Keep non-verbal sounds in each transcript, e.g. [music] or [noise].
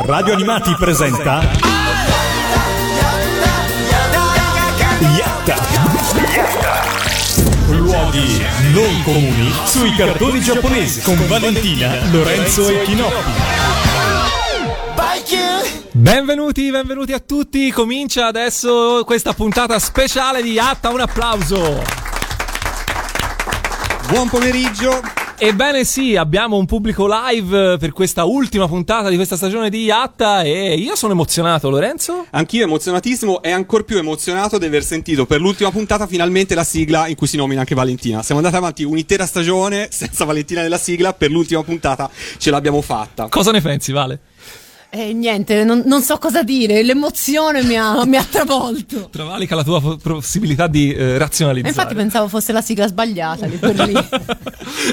Radio Animati presenta Yatta. Luoghi non comuni sui cartoni giapponesi con Valentina, Lorenzo e Chinoppi. Benvenuti, benvenuti a tutti. Comincia adesso questa puntata speciale di Yatta. Un applauso. Buon pomeriggio. Ebbene sì, abbiamo un pubblico live per questa ultima puntata di questa stagione di Yatta e io sono emozionato, Lorenzo. Anch'io emozionatissimo e ancor più emozionato di aver sentito per l'ultima puntata finalmente la sigla in cui si nomina anche Valentina. Siamo andati avanti un'intera stagione senza Valentina nella sigla, per l'ultima puntata ce l'abbiamo fatta. Cosa ne pensi, Vale? Eh, niente, non, non so cosa dire, l'emozione mi ha, mi ha travolto. [laughs] Travalica la tua po- possibilità di eh, E razionalizzare. infatti pensavo fosse la sigla sbagliata lì per [laughs] lì.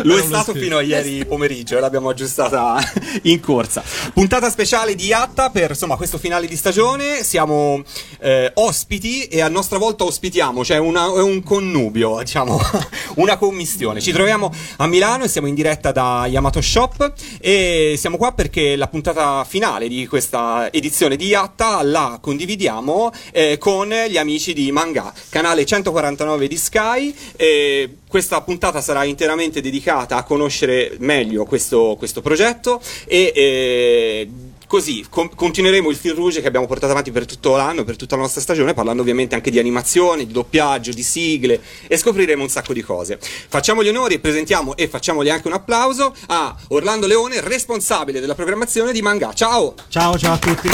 Lo è stato fino a ieri pomeriggio e l'abbiamo aggiustata [laughs] in corsa. Puntata speciale di Yatta per insomma questo finale di stagione. Siamo eh, ospiti e a nostra volta ospitiamo, cioè una- è un connubio, diciamo, una commistione. Ci troviamo a Milano e siamo in diretta da Yamato Shop e siamo qua perché la puntata finale di questa edizione di Yatta la condividiamo eh, con gli amici di Manga, canale 149 di Sky. E questa puntata sarà interamente dedicata a conoscere meglio questo, questo progetto e eh, così com- continueremo il fil rouge che abbiamo portato avanti per tutto l'anno, per tutta la nostra stagione, parlando ovviamente anche di animazione, di doppiaggio, di sigle e scopriremo un sacco di cose. Facciamo gli onori e presentiamo e facciamogli anche un applauso a Orlando Leone, responsabile della programmazione di Manga. Ciao! Ciao, ciao a tutti.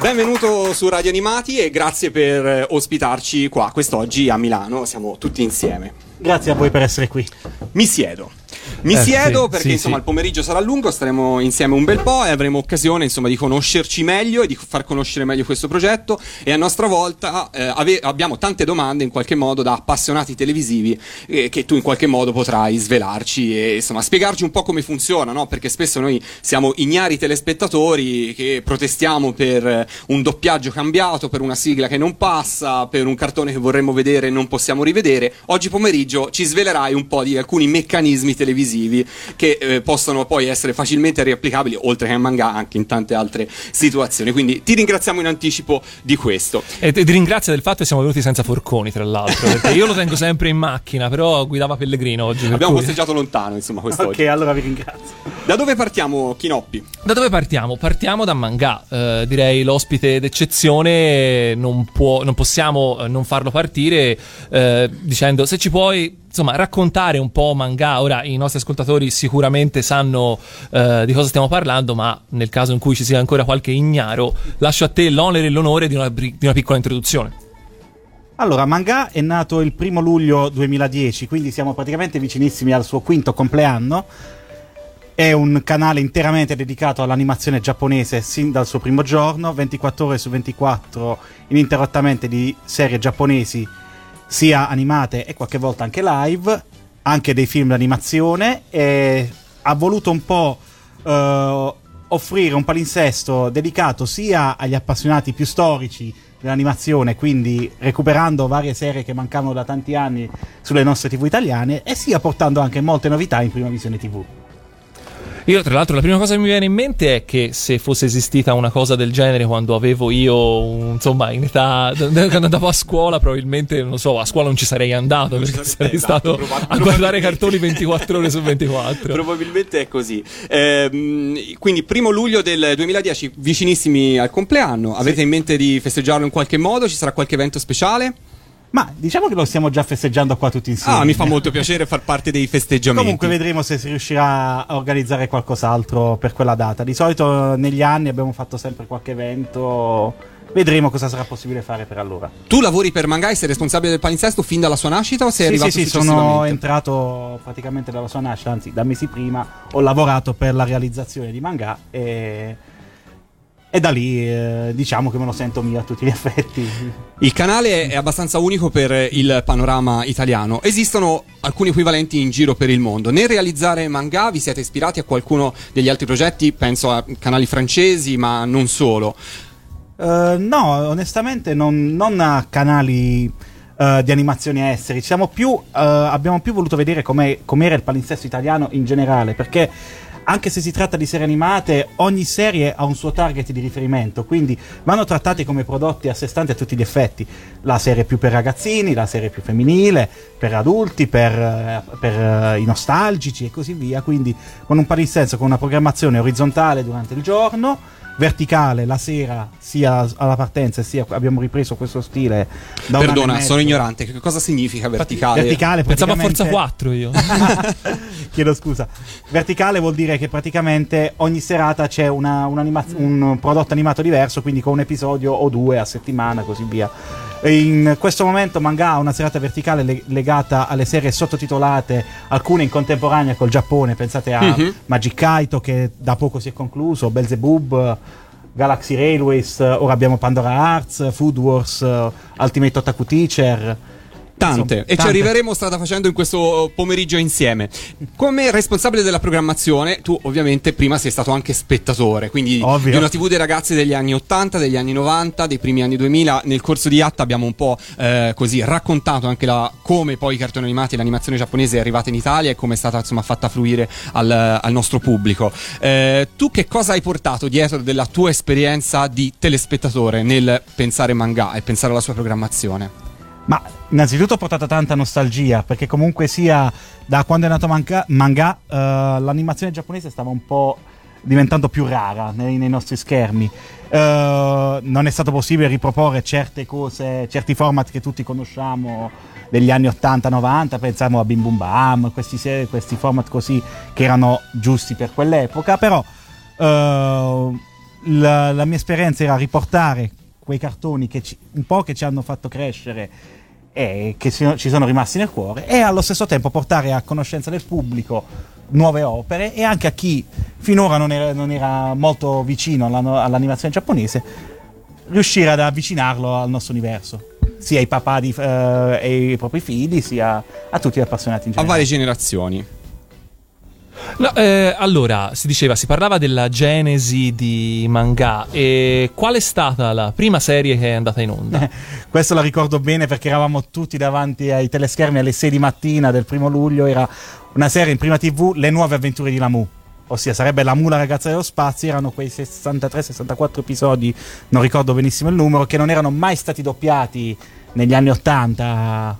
Benvenuto su Radio Animati e grazie per eh, ospitarci qua quest'oggi a Milano, siamo tutti insieme. Grazie a voi per essere qui. Mi siedo. Mi Eh, siedo sì, perché sì, insomma sì. il pomeriggio sarà lungo, staremo insieme un bel po' e avremo occasione insomma di conoscerci meglio e di far conoscere meglio questo progetto e a nostra volta eh, ave- abbiamo tante domande in qualche modo da appassionati televisivi eh, che tu in qualche modo potrai svelarci e insomma spiegarci un po' come funziona, no? Perché spesso noi siamo ignari telespettatori che protestiamo per eh, un doppiaggio cambiato, per una sigla che non passa, per un cartone che vorremmo vedere e non possiamo rivedere. Oggi pomeriggio ci svelerai un po' di alcuni meccanismi televisivi che eh, possono poi essere facilmente riapplicabili, oltre che a manga, anche in tante altre situazioni. Quindi ti ringraziamo in anticipo di questo. E ti ringrazio del fatto che siamo venuti senza forconi, tra l'altro, perché io lo tengo sempre in macchina, però guidava Pellegrino oggi. Abbiamo cui- posteggiato lontano, insomma, quest'oggi. Ok, allora vi ringrazio. Da dove partiamo, Chinoppi? Da dove partiamo? Partiamo da manga. Eh, direi l'ospite d'eccezione non, può, non possiamo eh, non farlo partire eh, dicendo se ci puoi insomma raccontare un po' manga. Ora i nostri ascoltatori sicuramente sanno eh, di cosa stiamo parlando, ma nel caso in cui ci sia ancora qualche ignaro, lascio a te l'onere e l'onore di una, di una piccola introduzione. Allora, Manga è nato il primo luglio 2010, quindi siamo praticamente vicinissimi al suo quinto compleanno. È un canale interamente dedicato all'animazione giapponese sin dal suo primo giorno, 24 ore su 24 ininterrottamente di serie giapponesi, sia animate e qualche volta anche live, anche dei film d'animazione. E ha voluto un po' eh, offrire un palinsesto dedicato sia agli appassionati più storici dell'animazione, quindi recuperando varie serie che mancavano da tanti anni sulle nostre TV italiane, e sia portando anche molte novità in prima visione TV. Io, tra l'altro, la prima cosa che mi viene in mente è che se fosse esistita una cosa del genere quando avevo io, insomma, in età, quando andavo a scuola, probabilmente, non so, a scuola non ci sarei andato ci perché sarei- sarei stato a guardare cartoni 24 ore su 24. Probabilmente è così. Ehm, quindi, primo luglio del 2010, vicinissimi al compleanno. Avete in mente di festeggiarlo in qualche modo? Ci sarà qualche evento speciale? Ma diciamo che lo stiamo già festeggiando qua tutti insieme. Ah, mi fa molto piacere far parte dei festeggiamenti. Comunque vedremo se si riuscirà a organizzare qualcos'altro per quella data. Di solito negli anni abbiamo fatto sempre qualche evento. Vedremo cosa sarà possibile fare per allora. Tu lavori per Mangai, sei responsabile del palinsesto fin dalla sua nascita o sei sì, arrivato sì, sì, sono entrato praticamente dalla sua nascita, anzi da mesi prima ho lavorato per la realizzazione di manga e, e da lì eh, diciamo che me lo sento mio a tutti gli [laughs] effetti. Il canale è abbastanza unico per il panorama italiano. Esistono alcuni equivalenti in giro per il mondo. Nel realizzare manga vi siete ispirati a qualcuno degli altri progetti? Penso a canali francesi, ma non solo. Eh, no, onestamente non, non a canali eh, di animazione esteri. Siamo più, eh, abbiamo più voluto vedere com'era il palinsesto italiano in generale, perché anche se si tratta di serie animate, ogni serie ha un suo target di riferimento, quindi vanno trattati come prodotti a sé stanti a tutti gli effetti. La serie più per ragazzini, la serie più femminile, per adulti, per, eh, per, eh, i nostalgici e così via. Quindi con un palinsesto, con una programmazione orizzontale durante il giorno verticale la sera sia alla partenza sia abbiamo ripreso questo stile da un Perdona, sono ignorante. Che cosa significa verticale? verticale Pensavo a Forza 4 io. [laughs] Chiedo scusa. Verticale vuol dire che praticamente ogni serata c'è una- un'anima- un prodotto animato diverso, quindi con un episodio o due a settimana, così via. In questo momento Manga ha una serata verticale le- legata alle serie sottotitolate, alcune in contemporanea col Giappone. Pensate a Mhm. Magic Kaito che da poco si è concluso, Belzebub. Galaxy Railways, ora abbiamo Pandora Hearts, Food Wars, Ultimate Otaku Teacher. Tante. Insomma, e ci tante. arriveremo strada facendo in questo pomeriggio insieme. Come responsabile della programmazione, tu ovviamente prima sei stato anche spettatore, quindi Ovvio. di una TV dei ragazzi degli anni 80, degli anni 90, dei primi anni 2000. Nel corso di Yatta abbiamo un po' eh, così raccontato anche la- come poi i cartoni animati e l'animazione giapponese è arrivata in Italia e come è stata insomma fatta fluire al, al nostro pubblico. Eh, tu che cosa hai portato dietro della tua esperienza di telespettatore nel pensare manga e pensare alla sua programmazione? Ma innanzitutto ho portato tanta nostalgia, perché comunque sia da quando è nato manga, manga, eh, l'animazione giapponese stava un po' diventando più rara nei, nei nostri schermi. Eh, non è stato possibile riproporre certe cose, certi format che tutti conosciamo degli anni 80-90, pensiamo a Bim Bum Bam, questi, se- questi format così che erano giusti per quell'epoca, però eh, la, la mia esperienza era riportare quei cartoni che ci- un po' che ci hanno fatto crescere e che ci sono rimasti nel cuore e allo stesso tempo portare a conoscenza del pubblico nuove opere e anche a chi finora non era, non era molto vicino alla- all'animazione giapponese riuscire ad avvicinarlo al nostro universo sia ai papà di, eh, e ai propri figli sia a tutti gli appassionati in A generale varie generazioni. No, eh, allora, si diceva, si parlava della genesi di manga e qual è stata la prima serie che è andata in onda? [laughs] Questo la ricordo bene perché eravamo tutti davanti ai teleschermi alle 6 di mattina del primo luglio. Era una serie in prima TV, Le nuove avventure di Lamu. Ossia, sarebbe la ragazza dello spazio. Erano quei 63-64 episodi, non ricordo benissimo il numero, che non erano mai stati doppiati negli anni 80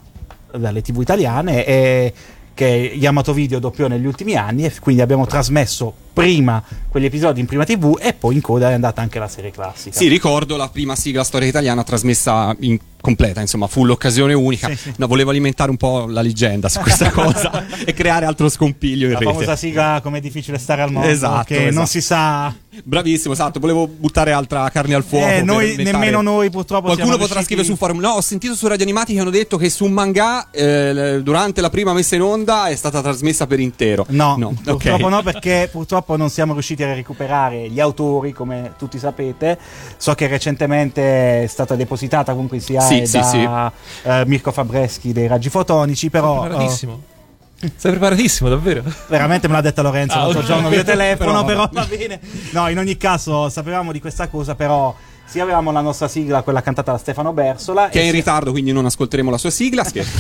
dalle TV italiane. E che Yamato Video doppiò negli ultimi anni. E quindi abbiamo trasmesso prima quegli episodi in prima TV e poi in coda è andata anche la serie classica. Sì, ricordo la prima sigla storia italiana trasmessa in completa, insomma, fu l'occasione unica. Sì, sì. No, volevo alimentare un po' la leggenda su questa [laughs] cosa e creare altro scompiglio in La rete. famosa sigla come è difficile stare al mondo Esatto, che esatto. non si sa Bravissimo, esatto, volevo buttare altra carne al fuoco. Eh, noi- nemmeno noi purtroppo Qualcuno potrà riusciti- scrivere sul forum. No, ho sentito su Radio Animati che hanno detto che su un manga eh, durante la prima messa in onda è stata trasmessa per intero. no, no, purtroppo ok. no perché purtroppo non siamo riusciti a recuperare gli autori come tutti sapete so che recentemente è stata depositata comunque sia Sì, sì, da eh, Mirko Fabreschi dei Raggi Fotonici però Preparatissimo. Sei preparatissimo, davvero? veramente me l'ha detta Lorenzo Ah, l'altro giorno via [laughs] telefono Però- però va bene no in ogni caso sapevamo di questa cosa però sì avevamo la nostra sigla quella cantata da Stefano Bersola Che e è in sì- ritardo, quindi non ascolteremo la sua sigla. scherzo.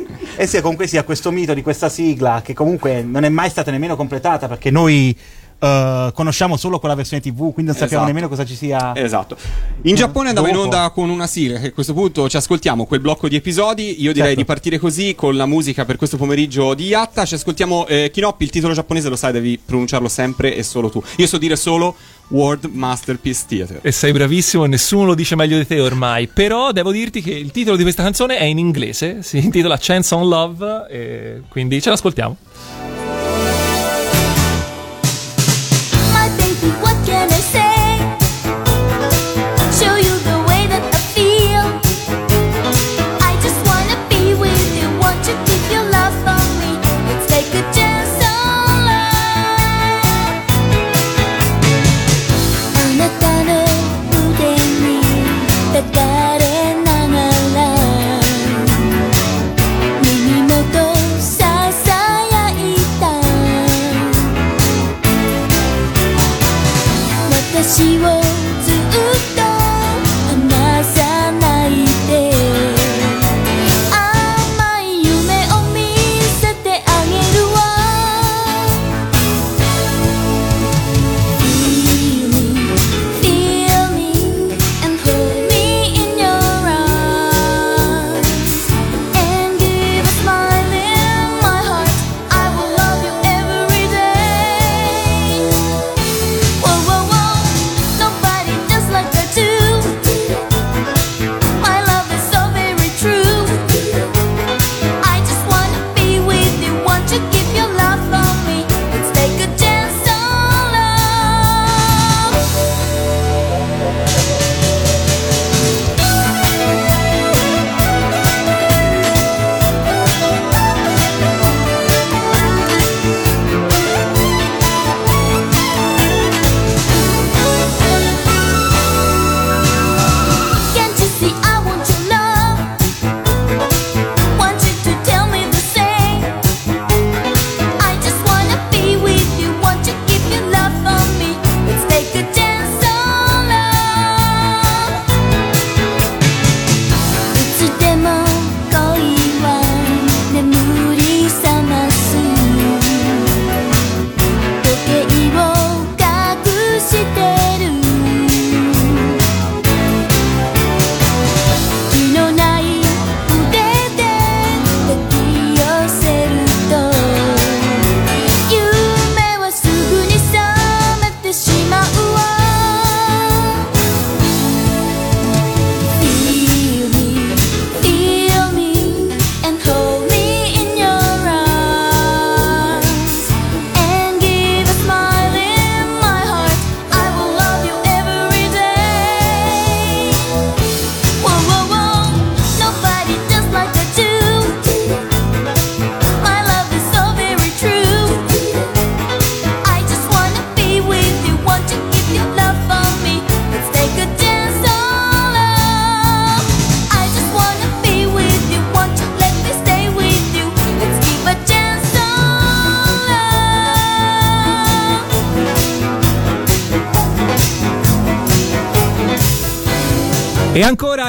[laughs] E sia comunque sia questo mito di questa sigla che comunque non è mai stata nemmeno completata perché noi eh, conosciamo solo quella versione TV, quindi non sappiamo Esatto. nemmeno cosa ci sia. Esatto. In Giappone andava in onda con una sigla che a questo punto ci ascoltiamo quel blocco di episodi. Io direi Certo. di partire così con la musica per questo pomeriggio di Yatta. Ci ascoltiamo eh, Kinoppi, il titolo giapponese lo sai, devi pronunciarlo sempre e solo tu. Io so dire solo World Masterpiece Theater. E sei bravissimo, nessuno lo dice meglio di te ormai. Però devo dirti che il titolo di questa canzone è in inglese, si intitola Chance on Love, quindi ce l'ascoltiamo.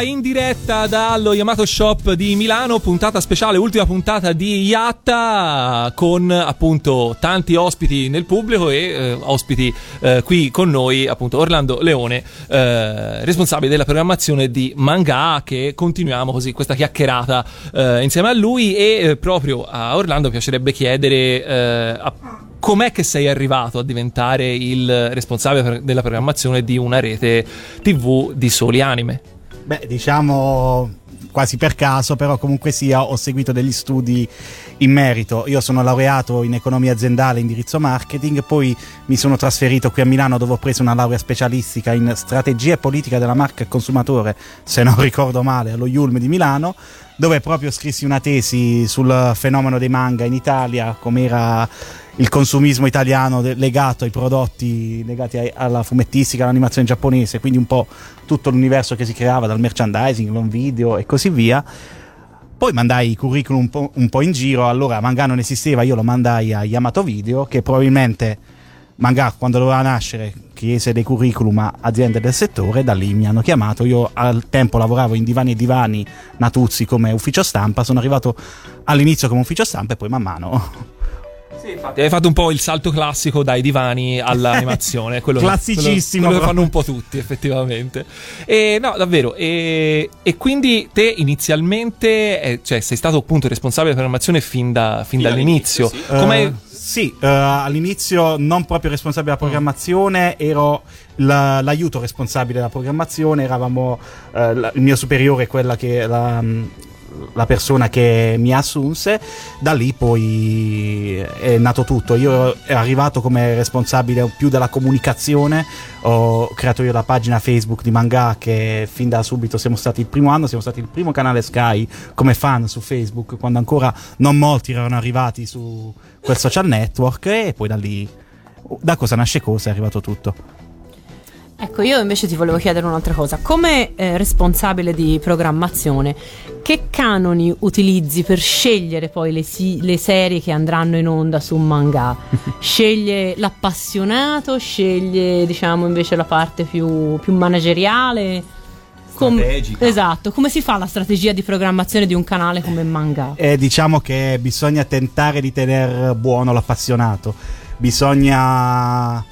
In diretta dallo Yamato Shop di Milano, puntata speciale, ultima puntata di Yatta con appunto tanti ospiti nel pubblico e eh, ospiti eh, qui con noi, appunto Orlando Leone, eh, responsabile della programmazione di Manga, che continuiamo così questa chiacchierata eh, insieme a lui e eh, proprio a Orlando piacerebbe chiedere eh, a- com'è che sei arrivato a diventare il responsabile della programmazione di una rete TV di soli anime? Beh, diciamo quasi per caso, però comunque sia ho seguito degli studi in merito. Io sono laureato in economia aziendale indirizzo marketing, poi mi sono trasferito qui a Milano dove ho preso una laurea specialistica in strategia e politica della marca e consumatore, se non ricordo male, allo Yulm di Milano, dove proprio scrissi una tesi sul fenomeno dei manga in Italia, com'era il consumismo italiano legato ai prodotti legati ai- alla fumettistica, all'animazione giapponese, quindi un po' tutto l'universo che si creava dal merchandising, l'on video e così via. Poi mandai i curriculum un po', un po' in giro, allora Manga non esisteva, io lo mandai a Yamato Video, che probabilmente Manga quando doveva nascere chiese dei curriculum a aziende del settore, da lì mi hanno chiamato, io al tempo lavoravo in Divani e Divani Natuzzi come ufficio stampa, sono arrivato all'inizio come ufficio stampa e poi man mano [laughs] Hai fatto un po' il salto classico dai divani all'animazione. [laughs] quello che- Classicissimo, Quello, quello che fanno un po' tutti, effettivamente. E, no, davvero. E, e quindi te inizialmente, eh, cioè, sei stato appunto responsabile della programmazione fin, da- fin Fin dall'inizio. dall'inizio, Come Eh, sì, eh, all'inizio non proprio responsabile della programmazione, ero la- l'aiuto responsabile della programmazione, eravamo eh, la- il mio superiore, quella che la, la persona che mi assunse, da lì poi è nato tutto. Io ero arrivato come responsabile più della comunicazione, ho creato io la pagina Facebook di Manga che fin da subito siamo stati il primo anno, siamo stati il primo canale Sky come fan su Facebook, quando ancora non molti erano arrivati su quel social network e poi da lì da cosa nasce cosa è arrivato tutto. Ecco, io invece ti volevo chiedere un'altra cosa. Come eh, responsabile di programmazione, che canoni utilizzi per scegliere poi le, si- le serie che andranno in onda su manga? [laughs] Sceglie l'appassionato, sceglie diciamo invece la parte più, più manageriale? Com- Strategica. esatto, come si fa la strategia di programmazione di un canale come manga? E diciamo che bisogna tentare di tenere buono l'appassionato, bisogna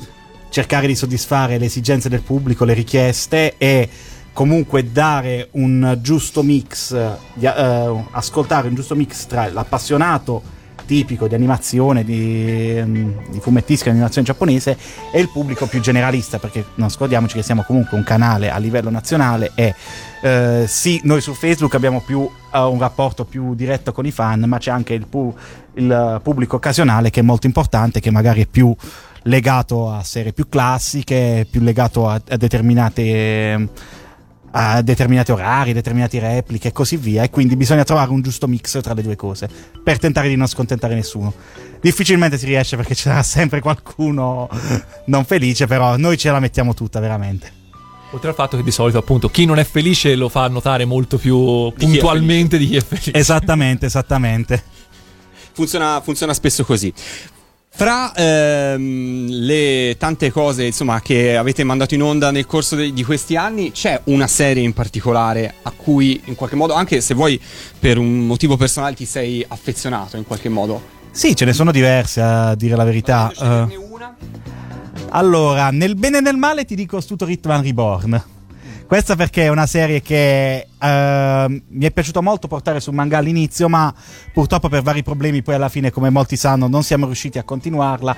cercare di soddisfare le esigenze del pubblico, le richieste e comunque dare un giusto mix, di, eh, ascoltare un giusto mix tra l'appassionato tipico di animazione, di, ehm, di fumettistica, animazione giapponese e il pubblico più generalista, perché non scordiamoci che siamo comunque un canale a livello nazionale e eh, sì, noi su Facebook abbiamo più eh, un rapporto più diretto con i fan, ma c'è anche il, pu- il, pubblico occasionale che è molto importante, che magari è più legato a serie più classiche, più legato a, a determinate a determinati orari, determinati repliche e così via. E quindi bisogna trovare un giusto mix tra le due cose per tentare di non scontentare nessuno. Difficilmente si riesce perché ci sarà sempre qualcuno non felice, però noi ce la mettiamo tutta veramente. Oltre al fatto che di solito, appunto, chi non è felice lo fa notare molto più Di chi è puntualmente di chi è felice. Esattamente, esattamente. Funziona, funziona spesso così. Fra ehm, le tante cose insomma, che avete mandato in onda nel corso de- di questi anni, c'è una serie in particolare a cui in qualche modo, anche se vuoi per un motivo personale, ti sei affezionato in qualche modo? Sì, ce ne sono diverse a dire la verità. Eh, una? Allora, nel bene e nel male ti dico Stuto Ritman Reborn. Questa perché è una serie che eh, mi è piaciuto molto portare sul manga all'inizio, ma purtroppo per vari problemi poi alla fine, come molti sanno, non siamo riusciti a continuarla.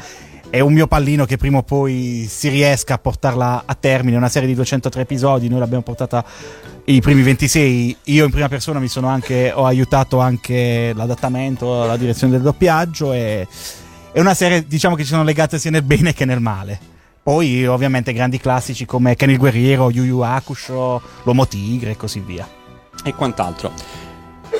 È un mio pallino che prima o poi si riesca a portarla a termine. È una serie di 203 episodi, noi l'abbiamo portata i primi 26. Io in prima persona mi sono anche, ho aiutato anche l'adattamento, la direzione del doppiaggio e è una serie diciamo che ci sono legate sia nel bene che nel male. Poi ovviamente grandi classici come Ken il Guerriero, Yu Yu Hakusho, L'Uomo Tigre e così via. e quant'altro.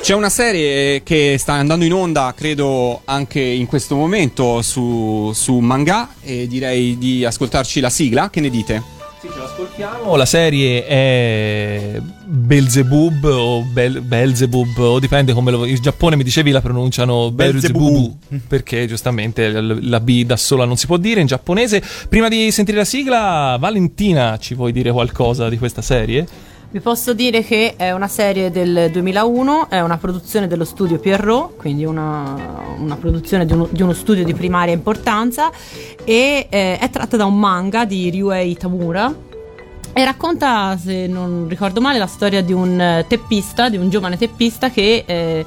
C'è una serie che sta andando in onda, credo, anche in questo momento su, su manga e direi di ascoltarci la sigla. Che ne dite? Sì, ce l'ascoltiamo. La serie è Belzebub o Bel- Belzebub, o dipende come lo. In Giappone mi dicevi la pronunciano Belzebubu. [laughs] Perché giustamente la B da sola non si può dire in giapponese. Prima di sentire la sigla, Valentina, ci vuoi dire qualcosa di questa serie? Vi posso dire che è una serie del 2001, è una produzione dello studio Pierrot, quindi una, una produzione di uno, di uno studio di primaria importanza e eh, è tratta da un manga di Ryuei Tamura e racconta, se non ricordo male, la storia di un eh, teppista, di un giovane teppista che eh,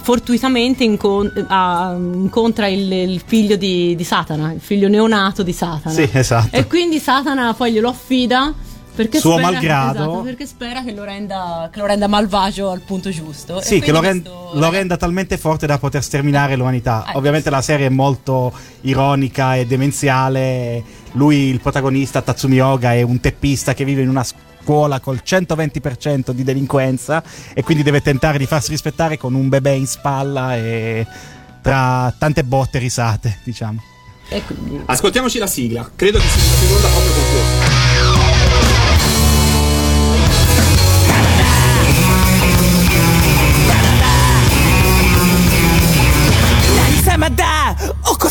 fortuitamente incon- ha- incontra il, il figlio di, di Satana, il figlio neonato di Satana. Sì, esatto. E quindi Satana poi glielo affida perché Suo spera, malgrado. esatto, perché spera che lo, renda, che lo renda malvagio al punto giusto. E Sì, che lo, quindi ren- questo- lo renda talmente forte da poter sterminare l'umanità. Eh, Ovviamente sì. la serie è molto ironica e demenziale. Lui, il protagonista, Tatsumi Oga, è un teppista che vive in una scuola col 120% di delinquenza e quindi deve tentare di farsi rispettare con un bebè in spalla e tra tante botte e risate, diciamo. E quindi- Ascoltiamoci la sigla. Credo che sia la seconda proprio con questo.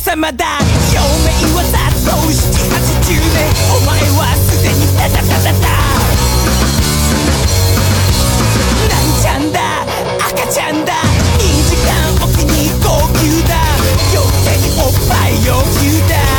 様だ。表面はざっと780年。お前はすでにタタタタタなんちゃんだ。赤ちゃんだ。2時間おきに号泣だ。余計におっぱい要求だ。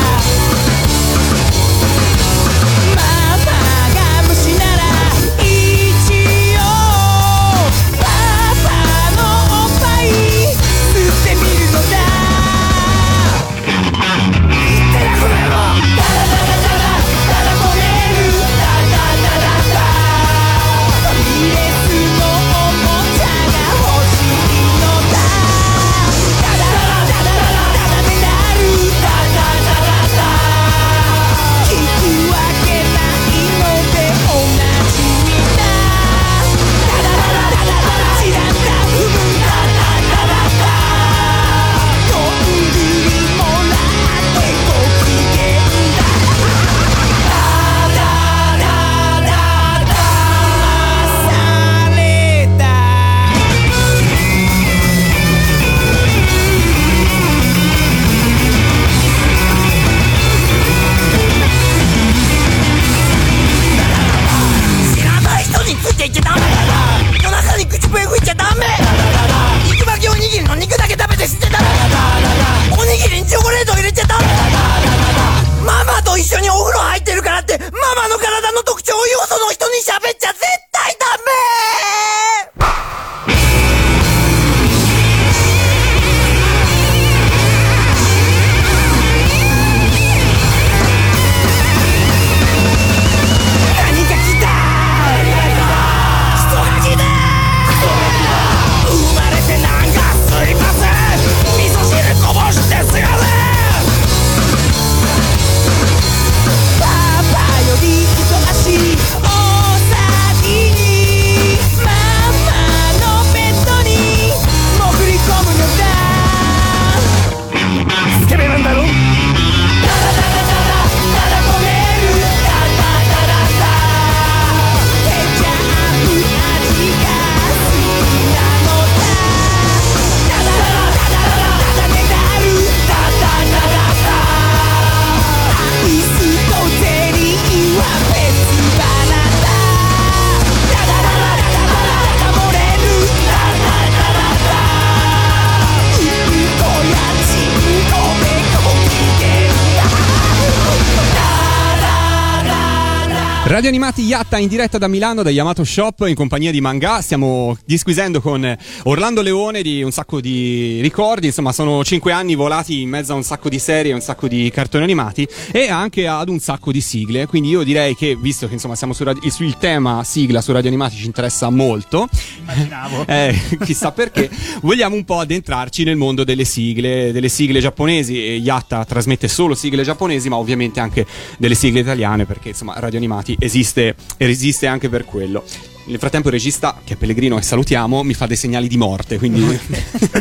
Radio Animati Yatta in diretta da Milano da Yamato Shop in compagnia di Manga. Stiamo disquisendo con Orlando Leone di un sacco di ricordi. Insomma, sono cinque anni volati in mezzo a un sacco di serie, un sacco di cartoni animati e anche ad un sacco di sigle. Quindi io direi che, visto che insomma siamo su radio- il tema sigla su Radio Animati ci interessa molto, Immaginavo. [laughs] eh, chissà perché, vogliamo un po' addentrarci nel mondo delle sigle, delle sigle giapponesi. E Yatta trasmette solo sigle giapponesi, ma ovviamente anche delle sigle italiane, perché insomma Radio Animati esiste e esiste anche per quello. Nel frattempo il regista, che è Pellegrino e salutiamo, mi fa dei segnali di morte, quindi [laughs]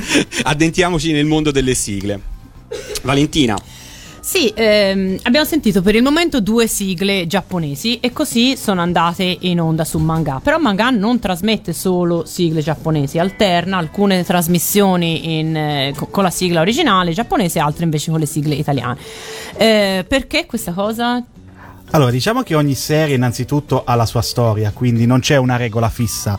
[laughs] addentiamoci nel mondo delle sigle. Valentina, Sì, ehm, abbiamo sentito per il momento due sigle giapponesi e così sono andate in onda su Manga. Però Manga non trasmette solo sigle giapponesi, alterna alcune trasmissioni in, eh, co- con la sigla originale giapponese, altre invece con le sigle italiane. Eh, perché questa cosa? Allora, diciamo che ogni serie innanzitutto ha la sua storia, quindi non c'è una regola fissa.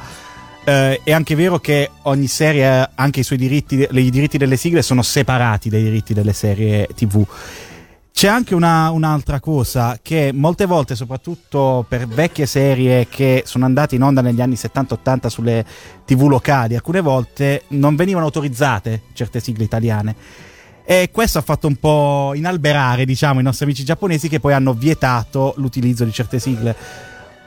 Eh, è anche vero che ogni serie, eh, anche i suoi diritti, i diritti delle sigle sono separati dai diritti delle serie TV. C'è anche una- un'altra cosa che molte volte, soprattutto per vecchie serie che sono andate in onda negli anni 70-80 sulle TV locali, alcune volte non venivano autorizzate certe sigle italiane. E questo ha fatto un po' inalberare, diciamo, i nostri amici giapponesi che poi hanno vietato l'utilizzo di certe sigle.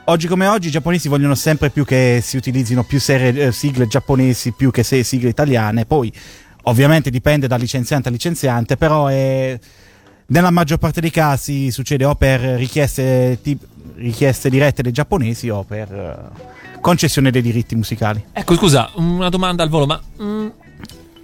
Oggi come oggi i giapponesi vogliono sempre più che si utilizzino più serie, eh, sigle giapponesi più che sigle italiane. Poi, ovviamente, dipende da licenziante a licenziante, però è- nella maggior parte dei casi succede o per richieste, ti- richieste dirette dei giapponesi o per eh, concessione dei diritti musicali. Ecco, scusa, una domanda al volo, ma mm,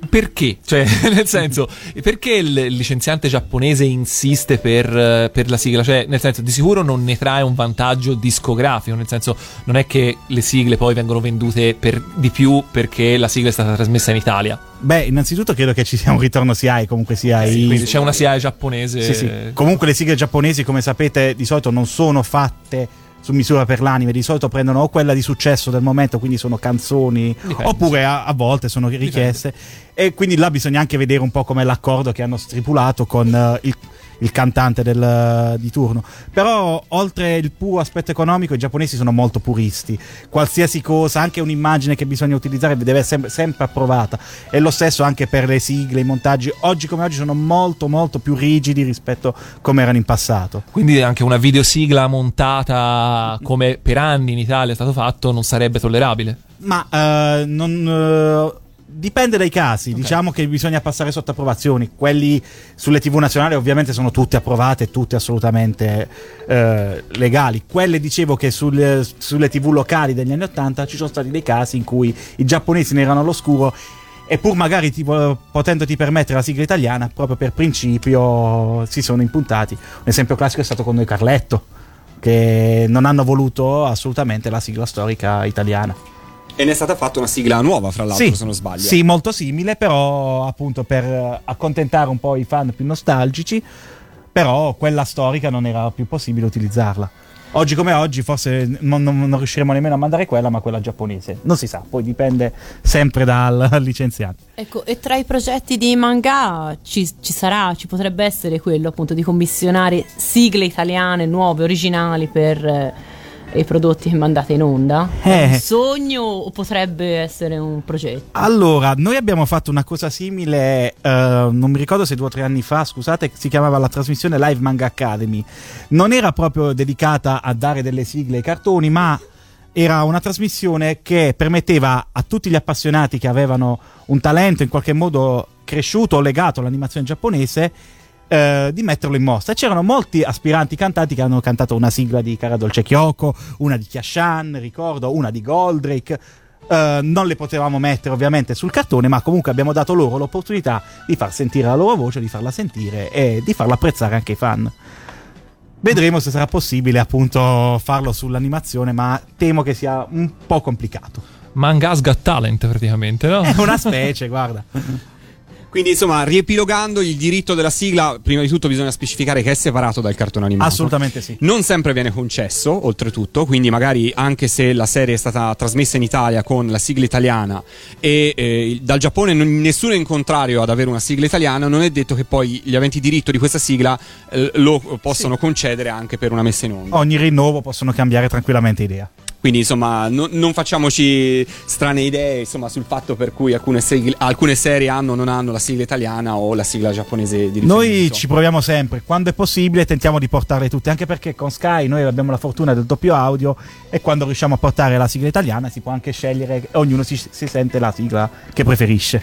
perché? Cioè, [laughs] nel senso, perché il licenziante giapponese insiste per, eh, per la sigla? Cioè, nel senso, di sicuro non ne trae un vantaggio discografico, nel senso, non è che le sigle poi vengono vendute per di più perché la sigla è stata trasmessa in Italia. Beh, innanzitutto credo che ci sia un ritorno SIAE, comunque sia i- Quindi c'è una SIAE giapponese. Sì, sì. Comunque le sigle giapponesi, come sapete, di solito non sono fatte su misura per l'anime, di solito prendono o quella di successo del momento, quindi sono canzoni, Dipende, oppure a, a volte sono richieste. E quindi là bisogna anche vedere un po' com'è l'accordo che hanno stipulato con eh, il, il cantante del, di turno. Però, oltre il puro aspetto economico, i giapponesi sono molto puristi. Qualsiasi cosa, anche un'immagine che bisogna utilizzare, deve essere sempre approvata. E lo stesso anche per le sigle, i montaggi. Oggi come oggi sono molto, molto più rigidi rispetto come erano in passato. Quindi anche una videosigla montata come per anni in Italia è stato fatto non sarebbe tollerabile. Ma eh, non. eh, Dipende dai casi, diciamo che bisogna passare sotto approvazioni. Quelli sulle TV nazionali ovviamente sono tutte approvate, tutte assolutamente eh, legali. Quelle dicevo che sulle, sulle TV locali degli anni 80 ci sono stati dei casi in cui i giapponesi ne erano all'oscuro e pur magari tipo, potendoti permettere la sigla italiana, proprio per principio si sono impuntati. Un esempio classico è stato con noi Carletto, che non hanno voluto assolutamente la sigla storica italiana. E ne è stata fatta una sigla nuova, fra l'altro, se non sbaglio. Sì, molto simile, però appunto per accontentare un po' i fan più nostalgici, però quella storica non era più possibile utilizzarla. Oggi come oggi forse non, non- non riusciremo nemmeno a mandare quella, ma quella giapponese. Non si sa, poi dipende sempre dal [laughs] licenziante. Ecco, e tra i progetti di manga ci, ci sarà, ci potrebbe essere quello appunto di commissionare sigle italiane nuove, originali per eh, i prodotti che mandate in onda? È Eh. un sogno o potrebbe essere un progetto? Allora, noi abbiamo fatto una cosa simile, eh, non mi ricordo se due o tre anni fa, scusate, si chiamava la trasmissione Live Manga Academy. Non era proprio dedicata a dare delle sigle ai cartoni, ma era una trasmissione che permetteva a tutti gli appassionati che avevano un talento in qualche modo cresciuto o legato all'animazione giapponese eh, di metterlo in mostra. E c'erano molti aspiranti cantanti che hanno cantato una sigla di Cara Dolce Kyoko, una di Kiashan, ricordo, una di Goldrake. Eh, non le potevamo mettere ovviamente sul cartone, ma comunque abbiamo dato loro l'opportunità di far sentire la loro voce, di farla sentire e di farla apprezzare anche ai fan. Vedremo se sarà possibile appunto farlo sull'animazione, ma temo che sia un po' complicato. Manga's Got Talent praticamente, no? È una specie, [laughs] guarda. Quindi, insomma, riepilogando il diritto della sigla, prima di tutto bisogna specificare che è separato dal cartone animato. Assolutamente sì. Non sempre viene concesso, oltretutto, quindi magari anche se la serie è stata trasmessa in Italia con la sigla italiana e eh, dal Giappone non- nessuno è in contrario ad avere una sigla italiana, non è detto che poi gli aventi diritto di questa sigla eh, lo possono concedere anche per una messa in onda. Ogni rinnovo possono cambiare tranquillamente idea. Quindi insomma no- non facciamoci strane idee insomma, sul fatto per cui alcune, sigle- alcune serie hanno o non hanno la sigla italiana o la sigla giapponese di Noi ci proviamo sempre, quando è possibile tentiamo di portarle tutte, anche perché con Sky noi abbiamo la fortuna del doppio audio e quando riusciamo a portare la sigla italiana si può anche scegliere, ognuno si, si sente la sigla che preferisce.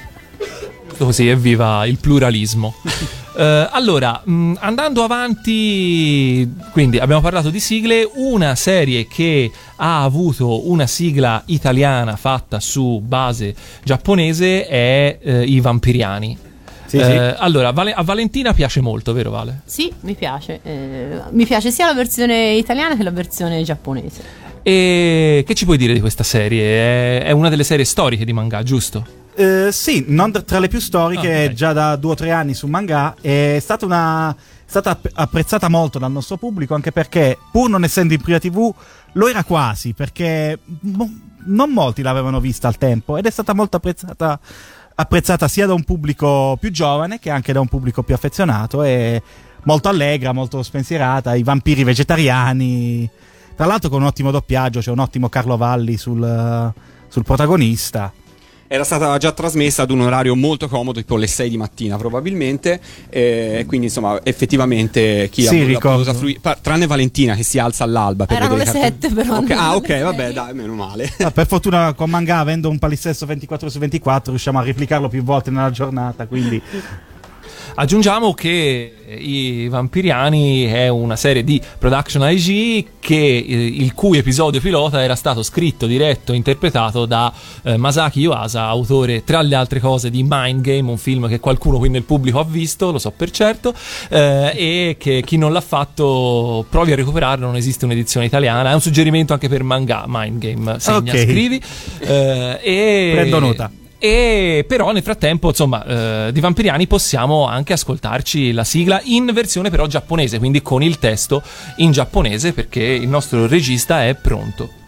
Così, evviva il pluralismo. [laughs] Eh, allora, mh, andando avanti, quindi abbiamo parlato di sigle, una serie che ha avuto una sigla italiana fatta su base giapponese è eh, I Vampiriani. Sì, Eh, sì. Allora, Vale- a Valentina piace molto, vero Vale? Sì, mi piace. eh, mi piace sia la versione italiana che la versione giapponese. E che ci puoi dire di questa serie? È, è una delle serie storiche di manga, giusto? Eh, sì, non tra le più storiche, Ah, ok. già da due o tre anni su manga. È stata una stata app- apprezzata molto dal nostro pubblico anche perché, pur non essendo in prima TV, lo era quasi perché non molti l'avevano vista al tempo ed è stata molto apprezzata, apprezzata sia da un pubblico più giovane che anche da un pubblico più affezionato e molto allegra, molto spensierata. I vampiri vegetariani, tra l'altro con un ottimo doppiaggio, c'è un ottimo Carlo Valli sul, sul protagonista. Era stata già trasmessa ad un orario molto comodo, tipo le 6 di mattina probabilmente, e quindi insomma effettivamente chi Sì, ha usufruire- pa- tranne Valentina che si alza all'alba per Erano vedere le i cartoni. sette, però Ok, non Ah ok, vabbè dai, meno male. Ah, per fortuna con Manga avendo un palinsesto 24 su 24 riusciamo a replicarlo più volte nella giornata, quindi Aggiungiamo che I Vampiriani è una serie di production IG che, eh, il cui episodio pilota era stato scritto, diretto e interpretato da eh, Masaki Yuasa, autore tra le altre cose di Mind Game, un film che qualcuno qui nel pubblico ha visto, lo so per certo, eh, e che chi non l'ha fatto provi a recuperarlo, non esiste un'edizione italiana, è un suggerimento anche per manga Mind Game, segna, Ok. scrivi. [laughs] eh, e Prendo nota. E però nel frattempo, insomma, eh, di Vampiriani possiamo anche ascoltarci la sigla in versione però giapponese, quindi con il testo in giapponese perché il nostro regista è pronto.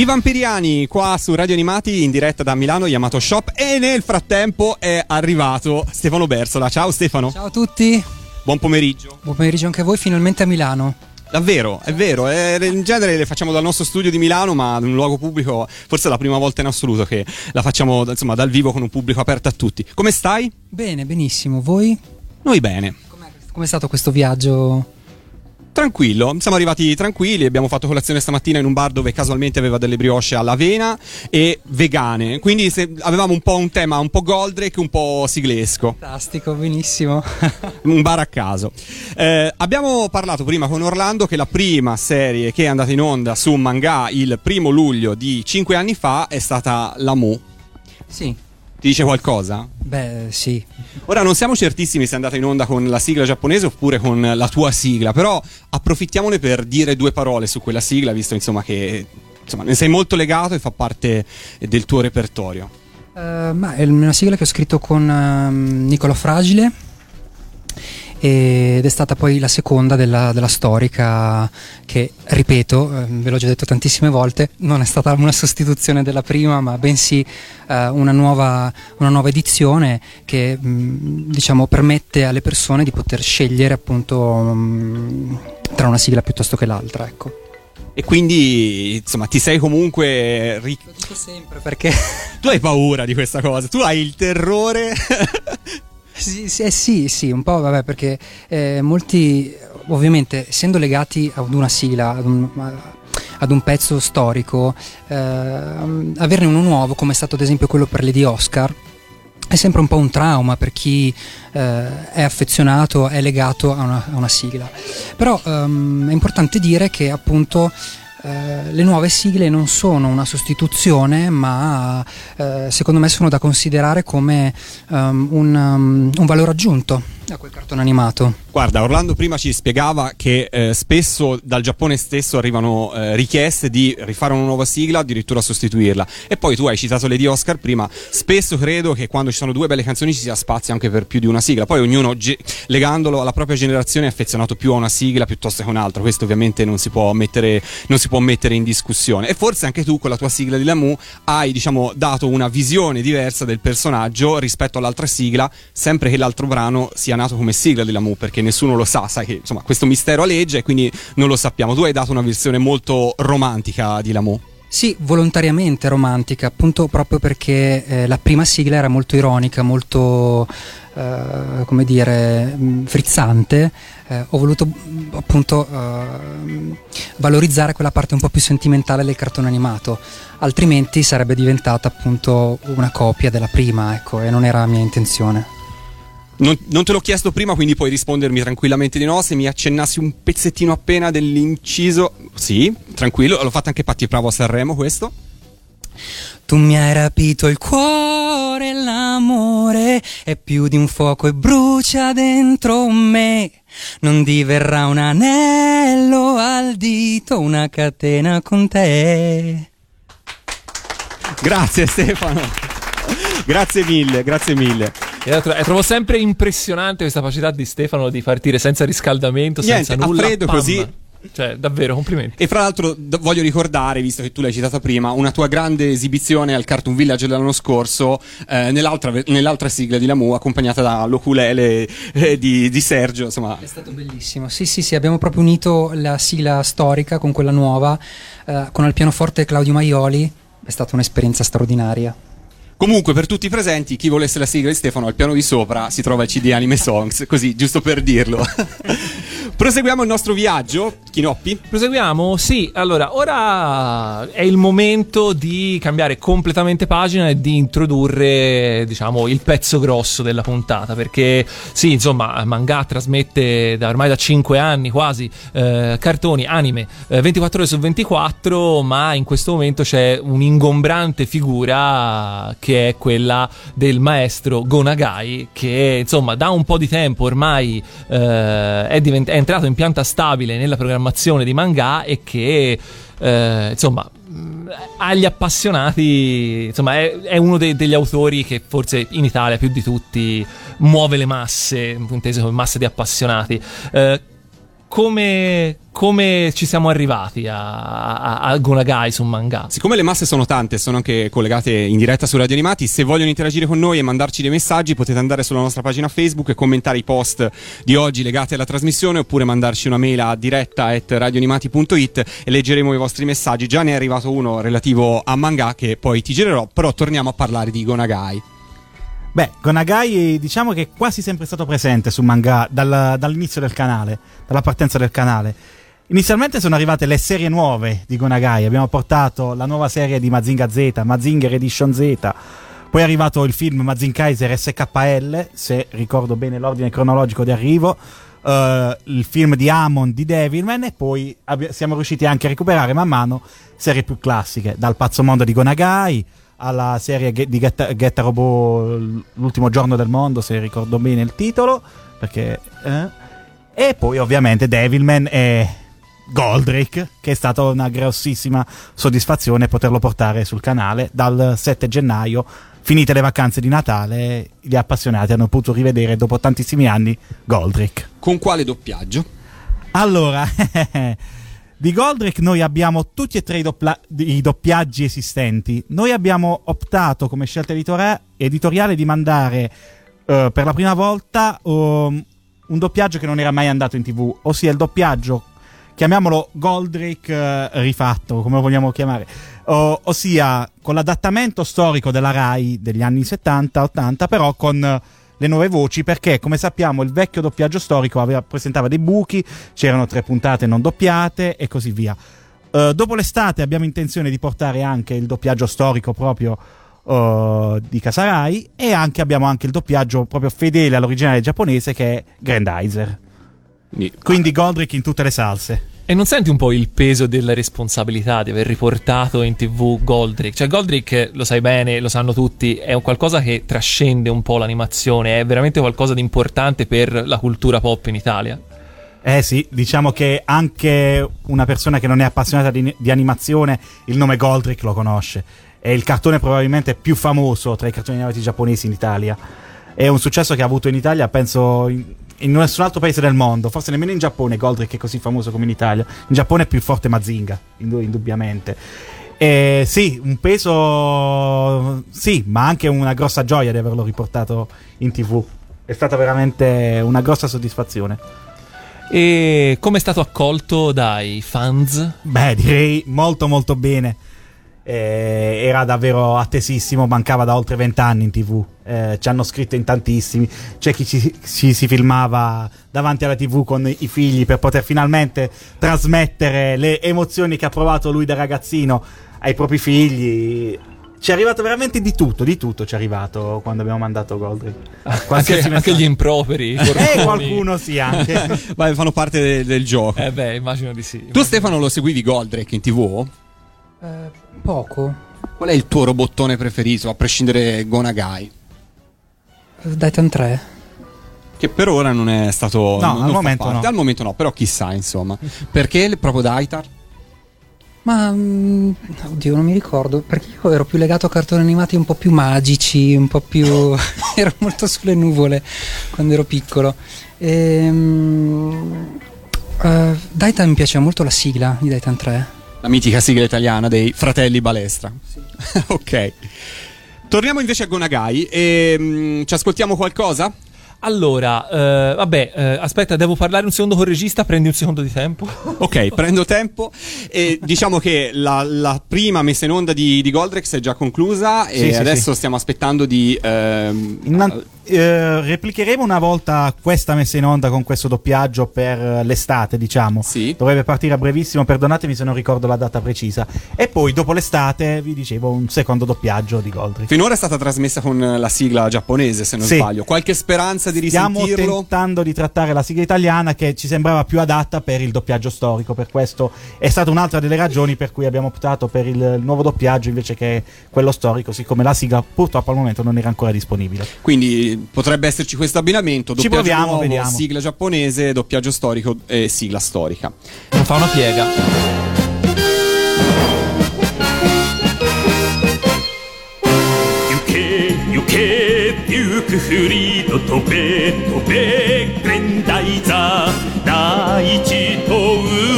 I Vampiriani qua su Radio Animati in diretta da Milano Yamato Shop e nel frattempo è arrivato Stefano Bersola. Ciao Stefano. Ciao a tutti, Buon pomeriggio. buon pomeriggio anche a voi, finalmente a Milano. Davvero, è vero, eh, in genere le facciamo dal nostro studio di Milano, ma in un luogo pubblico forse è la prima volta in assoluto che la facciamo insomma dal vivo con un pubblico aperto a tutti. Come stai? Bene, benissimo, voi? Noi bene. Com'è stato questo viaggio? Tranquillo, siamo arrivati tranquilli, abbiamo fatto colazione stamattina in un bar dove casualmente aveva delle brioche all'avena e vegane, quindi se- avevamo un po' un tema un po' Goldrake, un po' siglesco. Fantastico, benissimo. [laughs] un bar a caso. Eh, abbiamo parlato prima con Orlando che la prima serie che è andata in onda su manga il primo luglio di 5 anni fa è stata La Mu. sì, Ti dice qualcosa? beh, sì. Ora non siamo certissimi se è andata in onda con la sigla giapponese oppure con la tua sigla, però approfittiamone per dire due parole su quella sigla, visto insomma che insomma, ne sei molto legato e fa parte del tuo repertorio. Eh, ma è una sigla che ho scritto con ehm, Nicola Fragile ed è stata poi la seconda della, della storica che, ripeto, eh, ve l'ho già detto tantissime volte, non è stata una sostituzione della prima, ma bensì eh, una, nuova, una nuova edizione che mh, diciamo, permette alle persone di poter scegliere appunto mh, tra una sigla piuttosto che l'altra. Ecco. E quindi insomma ti sei comunque... ri- Lo dico sempre perché... Tu hai paura di questa cosa, tu hai il terrore... Sì, eh, sì, sì, un po' vabbè, perché eh, molti, ovviamente, essendo legati ad una sigla, ad un, ad un pezzo storico, eh, averne uno nuovo, come è stato ad esempio quello per Lady Oscar, è sempre un po' un trauma per chi eh, è affezionato, è legato a una, a una sigla. Però ehm, è importante dire che appunto eh, le nuove sigle non sono una sostituzione, ma eh, secondo me sono da considerare come ehm, un, um, un valore aggiunto a quel cartone animato. Guarda, Orlando prima ci spiegava che eh, spesso dal Giappone stesso arrivano eh, richieste di rifare una nuova sigla, addirittura sostituirla. E poi tu hai citato Lady Oscar prima. Spesso credo che quando ci sono due belle canzoni ci sia spazio anche per più di una sigla. Poi ognuno, ge- legandolo alla propria generazione, è affezionato più a una sigla piuttosto che a un'altra. Questo ovviamente non si può mettere, si può mettere in discussione. E forse anche tu con la tua sigla di Lamu hai, diciamo, dato una visione diversa del personaggio rispetto all'altra sigla, sempre che l'altro brano sia nato come sigla di Lamu, perché nessuno lo sa, sai che insomma questo mistero aleggia e quindi non lo sappiamo. Tu hai dato una versione molto romantica di Lamu. Sì, volontariamente romantica, appunto proprio perché eh, la prima sigla era molto ironica, molto, eh, come dire, mh, frizzante. Eh, ho voluto mh, appunto eh, valorizzare quella parte un po' più sentimentale del cartone animato, altrimenti sarebbe diventata appunto una copia della prima, ecco, e non era mia intenzione. Non, non te l'ho chiesto prima, quindi puoi rispondermi tranquillamente di no. Se mi accennassi un pezzettino appena dell'inciso, sì, tranquillo. L'ho fatto anche Patti Bravo a Sanremo questo. Tu mi hai rapito il cuore, l'amore è più di un fuoco e brucia dentro me. Non diverrà un anello al dito, una catena con te. Grazie Stefano. grazie mille, grazie mille. E tro- trovo sempre impressionante questa capacità di Stefano di partire senza riscaldamento, Niente, senza a nulla. freddo pam. così. Cioè, davvero, complimenti. E fra l'altro d- voglio ricordare, visto che tu l'hai citata prima, una tua grande esibizione al Cartoon Village dell'anno scorso, eh, nell'altra, nell'altra sigla di Lamu, accompagnata dall'oculele eh, di, di Sergio. Insomma, È stato bellissimo. Sì, sì, sì, abbiamo proprio unito la sigla storica con quella nuova, eh, con al pianoforte Claudio Maioli. È stata un'esperienza straordinaria. Comunque, per tutti i presenti, chi volesse la sigla di Stefano al piano di sopra si trova il CD Anime Songs, così, giusto per dirlo. [laughs] Proseguiamo il nostro viaggio, Chinoppi. Proseguiamo? Sì, allora, ora è il momento di cambiare completamente pagina e di introdurre, diciamo, il pezzo grosso della puntata, perché sì, insomma, Manga trasmette da ormai da 5 anni quasi eh, cartoni, anime, eh, 24 ore su 24, ma in questo momento c'è un'ingombrante figura che è quella del maestro Gonagai, che insomma da un po' di tempo ormai eh, è, divent- è entrato in pianta stabile nella programmazione di manga e che eh, insomma agli appassionati insomma è, è uno dei- degli autori che forse in Italia più di tutti muove le masse inteso come masse di appassionati. Eh, come, come ci siamo arrivati a, a, a Gonagai su manga. Siccome le masse sono tante sono anche collegate in diretta su Radio Animati, se vogliono interagire con noi e mandarci dei messaggi potete andare sulla nostra pagina Facebook e commentare i post di oggi legati alla trasmissione oppure mandarci una mail a diretta at radioanimati.it e leggeremo i vostri messaggi. Già ne è arrivato uno relativo a manga che poi ti girerò, però torniamo a parlare di Gonagai. Beh, Gonagai diciamo che è quasi sempre stato presente su manga dal- dall'inizio del canale, dalla partenza del canale. Inizialmente sono arrivate le serie nuove di Gonagai, abbiamo portato la nuova serie di Mazinga Z, Mazinger Edition Z, poi è arrivato il film Mazin Kaiser SKL, se ricordo bene l'ordine cronologico di arrivo, eh, il film di Amon di Devilman e poi abbi- siamo riusciti anche a recuperare man mano serie più classiche, dal Pazzo Mondo di Gonagai alla serie di Get, Get Robot L'ultimo giorno del mondo, se ricordo bene il titolo, perché... eh? E poi ovviamente Devilman e Goldrake, che è stata una grossissima soddisfazione poterlo portare sul canale dal 7 gennaio. Finite le vacanze di Natale, gli appassionati hanno potuto rivedere dopo tantissimi anni Goldrake. Con quale doppiaggio? Allora, [laughs] di Goldrake noi abbiamo tutti e tre i, doppla- i doppiaggi esistenti. Noi abbiamo optato come scelta editora- editoriale di mandare eh, per la prima volta um, un doppiaggio che non era mai andato in tv, ossia il doppiaggio, chiamiamolo Goldrake eh, rifatto, come lo vogliamo chiamare, o- ossia con l'adattamento storico della Rai degli anni 70-80, però con le nuove voci perché come sappiamo il vecchio doppiaggio storico aveva- presentava dei buchi, c'erano tre puntate non doppiate e così via. Eh, dopo l'estate abbiamo intenzione di portare anche il doppiaggio storico proprio eh, di Casarai e anche abbiamo anche il doppiaggio proprio fedele all'originale giapponese che è Grandizer. Quindi- Godric in tutte le salse. E non senti un po' il peso della responsabilità di aver riportato in tv Goldrick? Cioè Goldrick, lo sai bene, lo sanno tutti, è un qualcosa che trascende un po' l'animazione, è veramente qualcosa di importante per la cultura pop in Italia. Eh sì, diciamo che anche una persona che non è appassionata di, di animazione il nome Goldrick lo conosce. È il cartone probabilmente più famoso tra i cartoni animati giapponesi in Italia. È un successo che ha avuto in Italia, penso, in nessun altro paese del mondo. Forse nemmeno in Giappone Goldrick è così famoso come in Italia. In Giappone è più forte Mazinga, indu- indubbiamente. Eh, sì, un peso... Sì, ma anche una grossa gioia di averlo riportato in tv. È stata veramente una grossa soddisfazione. E come è stato accolto dai fans? Beh, direi molto molto bene. Eh, era davvero attesissimo, mancava da oltre vent'anni in tv. Eh, ci hanno scritto in tantissimi. C'è chi ci, ci si filmava davanti alla tv con i figli per poter finalmente trasmettere le emozioni che ha provato lui da ragazzino ai propri figli. Ci è arrivato veramente di tutto, di tutto ci è arrivato quando abbiamo mandato Goldrick. Anche, anche gli improperi. Eh, qualcuno sì anche. [laughs] Vai, fanno parte de- del gioco. Eh beh, immagino di sì. Tu Stefano lo seguivi Goldrake in tv? Eh, poco. Qual è il tuo robottone preferito, a prescindere Gonagai? Daitan 3. Che per ora non è stato. No, non- non al fa momento parte. no. Al momento no, però chissà, insomma. [laughs] Perché proprio Daitar? Ma mm, oddio, non mi ricordo. Perché io ero più legato a cartoni animati un po' più magici, un po' più. [laughs] ero molto sulle nuvole quando ero piccolo. Ehm, eh, Daitan mi piaceva molto la sigla di Daitan 3. La mitica sigla italiana dei Fratelli Balestra. [laughs] ok. Torniamo invece a Gonagai e mm, ci ascoltiamo qualcosa? Allora, eh, vabbè, eh, aspetta, devo parlare un secondo con il regista, prendi un secondo di tempo. [laughs] Ok, prendo tempo e diciamo che la, la prima messa in onda di, di Goldrex è già conclusa e Sì, sì, adesso sì. stiamo aspettando di... ehm, Innan- eh, replicheremo una volta questa messa in onda con questo doppiaggio per l'estate, diciamo. Sì. Dovrebbe partire a brevissimo, perdonatemi se non ricordo la data precisa. E poi dopo l'estate, vi dicevo, un secondo doppiaggio di Goldrick. Finora è stata trasmessa con la sigla giapponese, se non Sì. sbaglio. Qualche speranza di Stiamo risentirlo? tentando di trattare la sigla italiana che ci sembrava più adatta per il doppiaggio storico. Per questo è stata un'altra delle ragioni per cui abbiamo optato per il nuovo doppiaggio invece che quello storico, siccome la sigla purtroppo al momento non era ancora disponibile. Quindi potrebbe esserci questo abbinamento, Ci doppiaggio proviamo, nuovo, vediamo. sigla giapponese, doppiaggio storico e sigla storica. Non fa una piega. Yuke, Yuke っていう ゆくフリード飛べ飛べ現代座大地と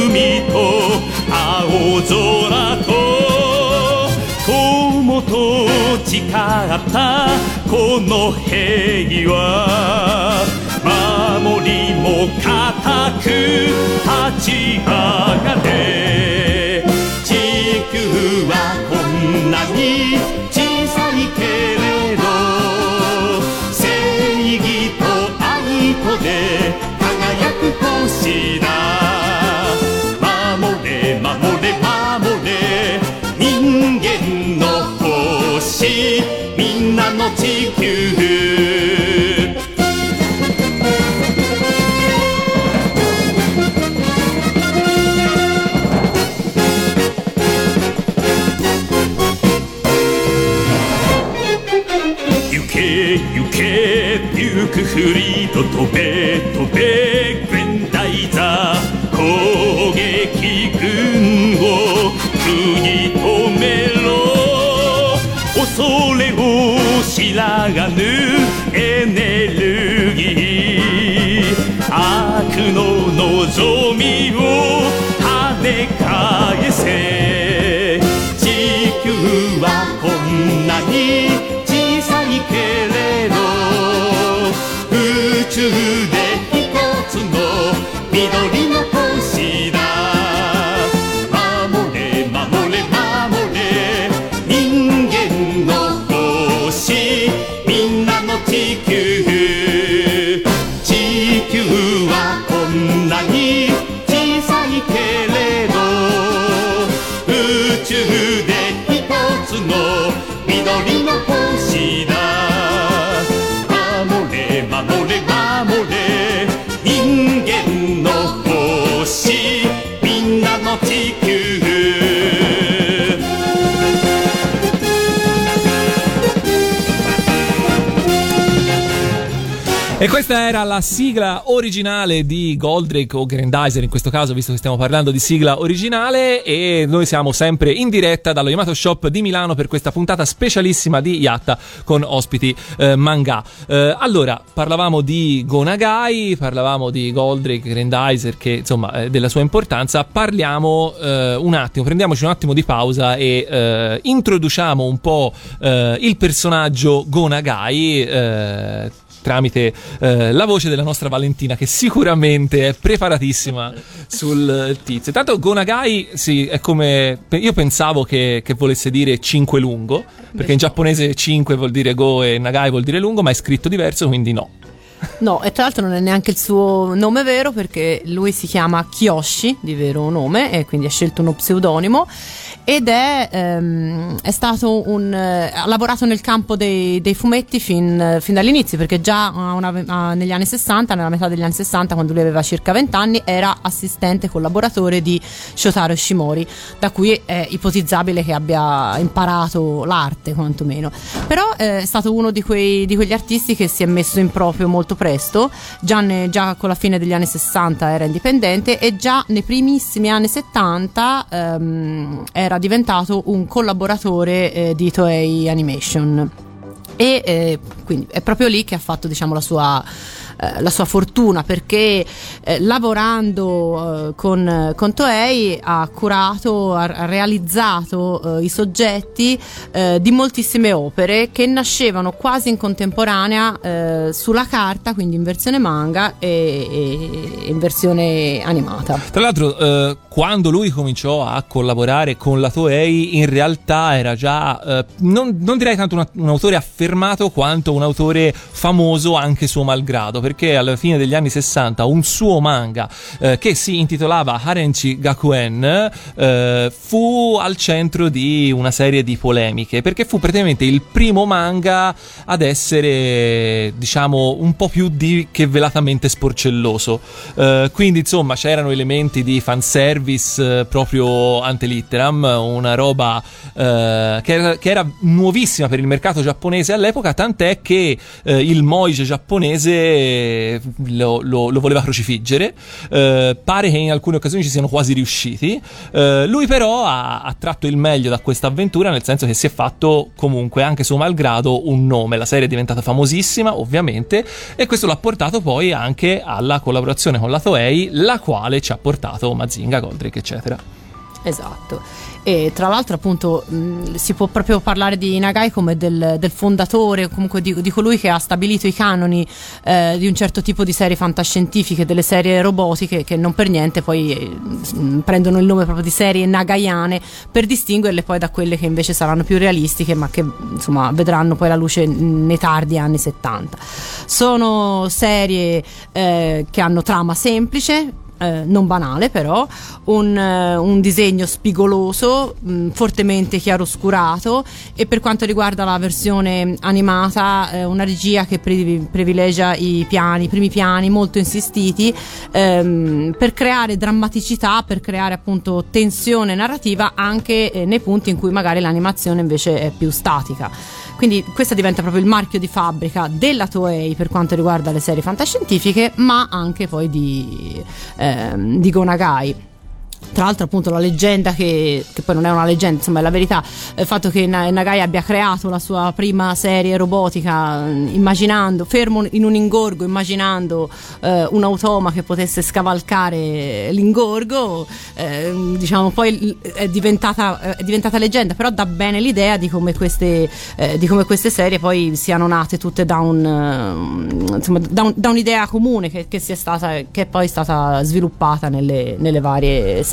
海と青空と 友と誓ったこの平和守りも固く立ち上がれ。地球はこんなにの地球行け行けゆくフリード飛べ飛べ現代座攻撃軍を食を知らぬエネルギー。悪の望みを跳ね返せ。E questa era la sigla originale di Goldrake o Grandizer in questo caso, visto che stiamo parlando di sigla originale. E noi siamo sempre in diretta dallo Yamato Shop di Milano per questa puntata specialissima di Yatta con ospiti eh, manga. Eh, allora, parlavamo di Gonagai, parlavamo di Goldrake, Grandizer, che insomma eh, della sua importanza. Parliamo eh, un attimo, prendiamoci un attimo di pausa e eh, introduciamo un po' eh, il personaggio Gonagai. Tramite eh, la voce della nostra Valentina che sicuramente è preparatissima sul tizio. Tanto Gonagai sì, è come io pensavo che, che volesse dire 5 lungo, perché in giapponese 5 vuol dire go e Nagai vuol dire lungo, ma è scritto diverso, quindi no. No, e tra l'altro non è neanche il suo nome vero perché lui si chiama Kyoshi, di vero nome, e quindi ha scelto uno pseudonimo. Ed è, ehm, è stato un. eh, ha lavorato nel campo dei, dei fumetti fin, fin dall'inizio, perché già una- a- negli anni 60, nella metà degli anni 60, quando lui aveva circa 20 anni, era assistente collaboratore di Shotaro Shimori, da cui è ipotizzabile che abbia imparato l'arte, quantomeno. Però eh, è stato uno di, quei, di quegli artisti che si è messo in proprio molto presto, già, ne- già con la fine degli anni 60 era indipendente e già nei primissimi anni 70 ehm, era diventato un collaboratore eh, di Toei Animation. E eh, quindi è proprio lì che ha fatto diciamo la sua, eh, la sua fortuna perché eh, lavorando eh, con, con Toei ha curato, ha, ha realizzato eh, i soggetti di moltissime opere che nascevano quasi in contemporanea sulla carta, quindi in versione manga e, e in versione animata. Tra l'altro, quando lui cominciò a collaborare con la Toei, in realtà era già, non, non direi tanto una- un autore affermato quanto un autore famoso anche suo malgrado, perché alla fine degli anni 60 un suo manga eh, che si intitolava Harenchi Gakuen eh, fu al centro di una serie di polemiche, perché fu praticamente il primo manga ad essere, diciamo, un po' più di che velatamente sporcelloso. Eh, quindi, insomma, c'erano elementi di fanservice eh, proprio ante litteram, una roba eh, che, era, che era nuovissima per il mercato giapponese all'epoca, tant'è che eh, il Moige giapponese lo, lo- lo voleva crocifiggere, eh, pare che in alcune occasioni ci siano quasi riusciti. Eh, lui però ha, ha tratto il meglio da questa avventura, nel senso che si è fatto comunque, anche suo malgrado, un nome. La serie è diventata famosissima, ovviamente, e questo l'ha portato poi anche alla collaborazione con la Toei, la quale ci ha portato Mazinga, Goldrick, eccetera. Esatto. E tra l'altro, appunto, mh, si può proprio parlare di Nagai come del, del fondatore, comunque di, di colui che ha stabilito i canoni eh, di un certo tipo di serie fantascientifiche, delle serie robotiche, che non per niente poi eh, mh, prendono il nome proprio di serie nagaiane per distinguerle poi da quelle che invece saranno più realistiche, ma che insomma vedranno poi la luce nei tardi anni 70. Sono serie eh, che hanno trama semplice, eh, non banale però, un, eh, un disegno spigoloso, mh, fortemente chiaroscurato e per quanto riguarda la versione animata eh, una regia che pri- privilegia i piani, i primi piani molto insistiti ehm, per creare drammaticità, per creare appunto tensione narrativa anche eh, nei punti in cui magari l'animazione invece è più statica. Quindi questa diventa proprio il marchio di fabbrica della Toei per quanto riguarda le serie fantascientifiche, ma anche poi di, ehm, di Gonagai. Tra l'altro, appunto, la leggenda che, che poi non è una leggenda, insomma, è la verità. Il fatto che Na- Nagai abbia creato la sua prima serie robotica, mh, immaginando, fermo in un ingorgo, immaginando eh, un automa che potesse scavalcare l'ingorgo, eh, diciamo, poi è diventata, è diventata leggenda, però dà bene l'idea di come queste, eh, di come queste serie poi siano nate tutte da, un, eh, insomma, da, un- da un'idea comune che, che stata, che è poi stata sviluppata nelle, nelle varie serie.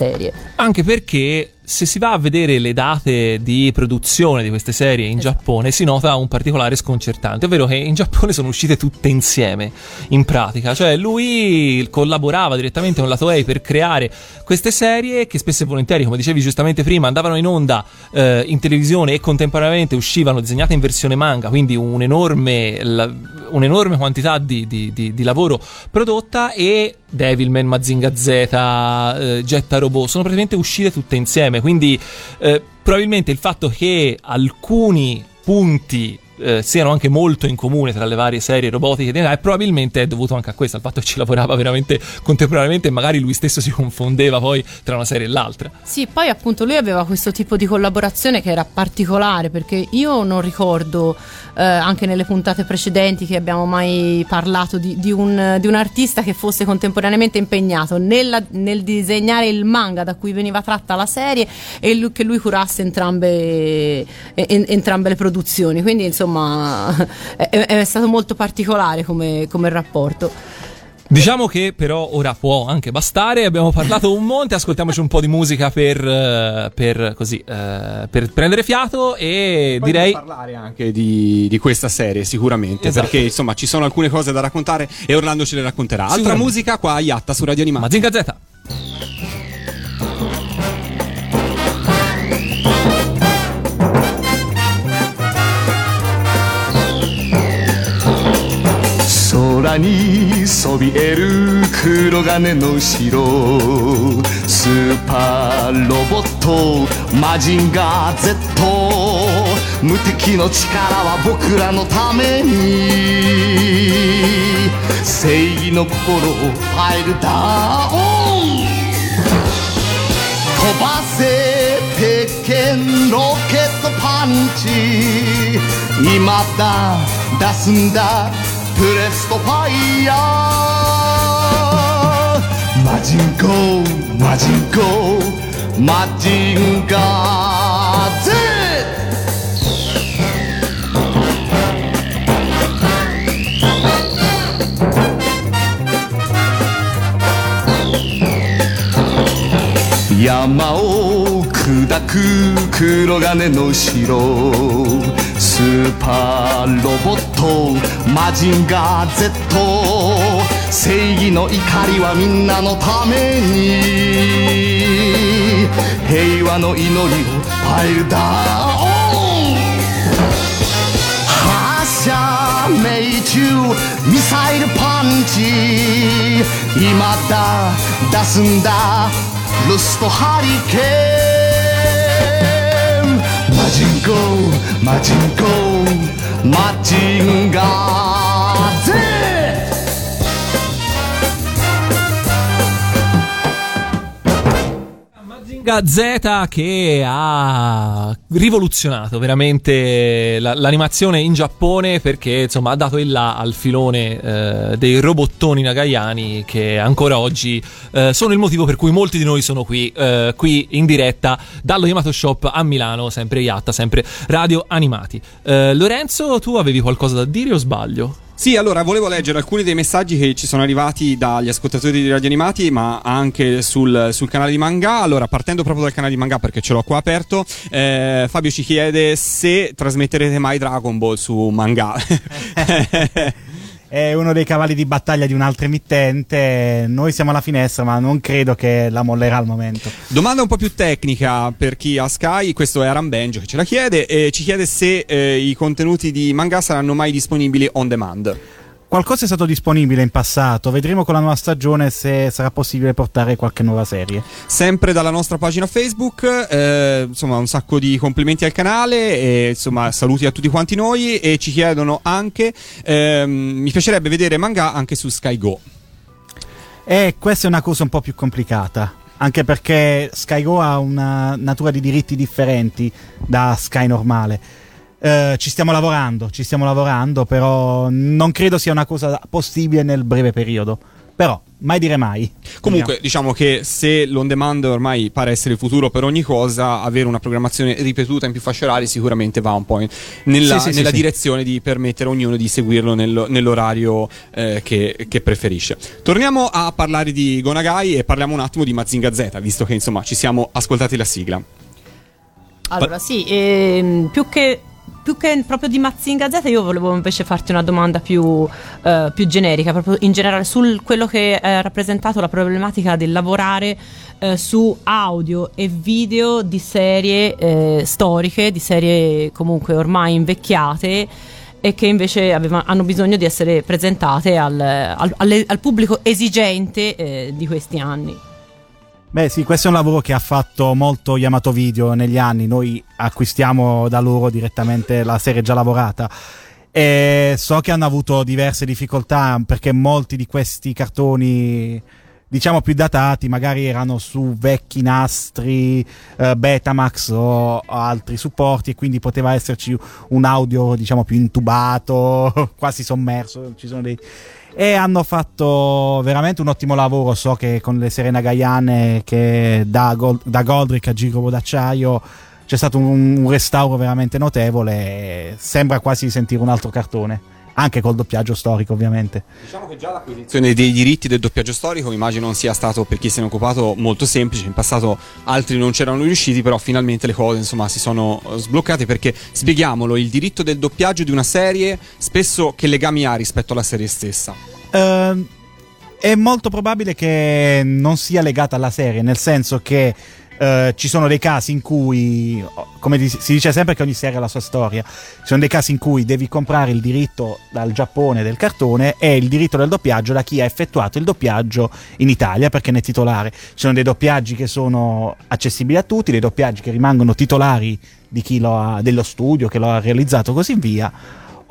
Anche perché se si va a vedere le date di produzione di queste serie in Giappone si nota un particolare sconcertante, ovvero che in Giappone sono uscite tutte insieme, in pratica. Cioè lui collaborava direttamente con la Toei per creare queste serie che spesso e volentieri, come dicevi giustamente prima, andavano in onda eh, in televisione e contemporaneamente uscivano disegnate in versione manga, quindi un'enorme, la- un'enorme quantità di, di- di- di lavoro prodotta e Devilman, Mazinga Z, eh, Jetta Robot sono praticamente uscite tutte insieme. Quindi eh, probabilmente il fatto che alcuni punti eh, siano anche molto in comune tra le varie serie robotiche Nagai, probabilmente è dovuto anche a questo, al fatto che ci lavorava veramente contemporaneamente e magari lui stesso si confondeva poi tra una serie e l'altra. Sì, poi appunto lui aveva questo tipo di collaborazione che era particolare perché io non ricordo eh, anche nelle puntate precedenti che abbiamo mai parlato di, di un, di un artista che fosse contemporaneamente impegnato nella- nel disegnare il manga da cui veniva tratta la serie e lui- che lui curasse entrambe, e- en- entrambe le produzioni. Quindi insomma è, è stato molto particolare come, come rapporto. Diciamo che però ora può anche bastare, abbiamo parlato un monte, ascoltiamoci un po' di musica per, eh, per così, eh, per prendere fiato e Poi direi... parlare anche di, di questa serie, sicuramente. Esatto. Perché insomma ci sono alcune cose da raccontare e Orlando ce le racconterà. Altra musica qua a Yatta su Radio Animati. Mazinga Z. 空にそびえる黒金の城スーパーロボットマジンガー Z 無敵の力は僕らのために正義の心をパイルダウン飛ばせ鉄拳ロケットパンチ今だ出すんだプレストファイヤー。マジンコマジンコマジンガー。Z 山を砕く黒金の城。スーパーロボットマジンガー Z 正義の怒りはみんなのために。平和の祈りを。パイルダウン発射命中ミサイルパンチ。今だ出すんだ。ルストハリケーン。金箍嘛金箍嘛金箍。Manga Z che ha rivoluzionato veramente la- l'animazione in Giappone perché insomma ha dato il là al filone eh, dei robottoni nagayani che ancora oggi eh, sono il motivo per cui molti di noi sono qui, eh, qui in diretta dallo Yamato Shop a Milano, sempre Yatta, sempre Radio Animati. Eh, Lorenzo, tu avevi qualcosa da dire o sbaglio? Sì, allora volevo leggere alcuni dei messaggi che ci sono arrivati dagli ascoltatori di Radio Animati, ma anche sul, sul canale di Manga. Allora, partendo proprio dal canale di Manga perché ce l'ho qua aperto, eh, Fabio ci chiede se trasmetterete mai Dragon Ball su Manga. [laughs] [laughs] È uno dei cavalli di battaglia di un altro emittente. Noi siamo alla finestra, ma non credo che la mollerà al momento. Domanda un po' più tecnica per chi ha Sky, questo è Aram Benjo che ce la chiede e ci chiede se eh, i contenuti di Manga saranno mai disponibili on demand. Qualcosa è stato disponibile in passato, vedremo con la nuova stagione se sarà possibile portare qualche nuova serie. Sempre dalla nostra pagina Facebook, eh, insomma un sacco di complimenti al canale e insomma saluti a tutti quanti noi e ci chiedono anche, ehm, mi piacerebbe vedere manga anche su Sky Go. E questa è una cosa un po' più complicata. Anche perché SkyGo ha una natura di diritti differenti da Sky normale. Eh, ci stiamo lavorando, ci stiamo lavorando, però non credo sia una cosa possibile nel breve periodo. Però, mai dire mai. Comunque diciamo che se l'on demand ormai pare essere il futuro per ogni cosa, avere una programmazione ripetuta in più fasce orarie sicuramente va un po' in- nella, Sì, sì, nella sì. direzione di permettere a ognuno di seguirlo nello- nell'orario eh, che, che preferisce. Torniamo a parlare di Gonagai e parliamo un attimo di Mazinga Z, visto che insomma ci siamo ascoltati la sigla. Allora, sì, ehm, più che. Più che proprio di Mazinga Z, io volevo invece farti una domanda più, eh, più generica, proprio in generale su quello che ha rappresentato la problematica del lavorare eh, su audio e video di serie eh, storiche, di serie comunque ormai invecchiate e che invece aveva- hanno bisogno di essere presentate al, al- alle- al pubblico esigente eh, di questi anni. Beh, sì, questo è un lavoro che ha fatto molto Yamato Video negli anni. Noi acquistiamo da loro direttamente la serie già lavorata. E so che hanno avuto diverse difficoltà perché molti di questi cartoni, diciamo più datati, magari erano su vecchi nastri eh, Betamax o, altri supporti e quindi poteva esserci un audio, diciamo, più intubato, [laughs] quasi sommerso. Ci sono dei e hanno fatto veramente un ottimo lavoro. So che con le serie nagayane che da, Gol- da Goldrick a Girobo d'acciaio c'è stato un, un restauro veramente notevole. Sembra quasi sentire un altro cartone, anche col doppiaggio storico, ovviamente. Diciamo che già l'acquisizione dei diritti del doppiaggio storico immagino non sia stato per chi se ne è occupato molto semplice, in passato altri non c'erano riusciti, però finalmente le cose insomma si sono eh, sbloccate perché spieghiamolo, il diritto del doppiaggio di una serie spesso che legami ha rispetto alla serie stessa? Ehm, è molto probabile che non sia legata alla serie, nel senso che eh, ci sono dei casi in cui, come si dice sempre che ogni serie ha la sua storia, ci sono dei casi in cui devi comprare il diritto dal Giappone del cartone e il diritto del doppiaggio da chi ha effettuato il doppiaggio in Italia perché ne è titolare. Ci sono dei doppiaggi che sono accessibili a tutti, dei doppiaggi che rimangono titolari di chi lo ha, dello studio che lo ha realizzato, così via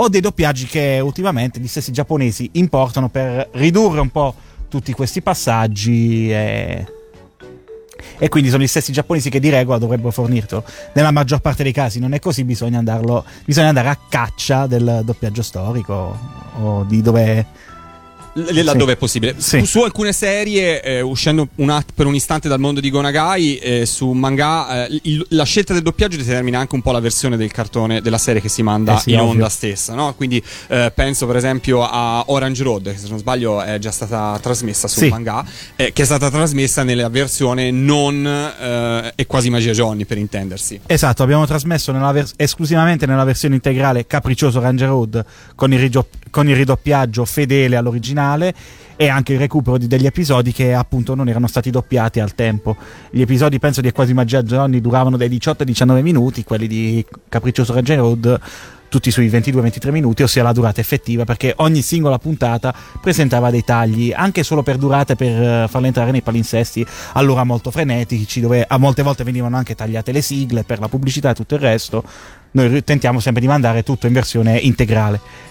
o dei doppiaggi che ultimamente gli stessi giapponesi importano per ridurre un po' tutti questi passaggi e, e quindi sono gli stessi giapponesi che di regola dovrebbero fornirtelo. Nella maggior parte dei casi non è così, bisogna, andarlo, bisogna andare a caccia del doppiaggio storico o di dove... L- laddove è possibile. Sì. Su, alcune serie, eh, uscendo un att- per un istante dal mondo di Gonagai, eh, su manga, eh, il- la scelta del doppiaggio determina anche un po' la versione del cartone della serie che si manda Eh sì, in ovvio. onda stessa. No? Quindi eh, penso per esempio a Orange Road, che se non sbaglio è già stata trasmessa su Sì. manga, eh, che è stata trasmessa nella versione non e quasi Magia Johnny per intendersi. Esatto, abbiamo trasmesso nella vers- esclusivamente nella versione integrale Capriccioso Ranger Road con il, rigio- con il ridoppiaggio fedele all'originale e anche il recupero di degli episodi che appunto non erano stati doppiati al tempo. Gli episodi penso di Quasi Magia Johnny duravano dai 18 ai 19 minuti, quelli di Capriccioso Ranger Road tutti sui 22-23 minuti, ossia la durata effettiva, perché ogni singola puntata presentava dei tagli, anche solo per durate, per eh, farle entrare nei palinsesti, allora molto frenetici, dove a molte volte venivano anche tagliate le sigle per la pubblicità e tutto il resto. Noi tentiamo sempre di mandare tutto in versione integrale.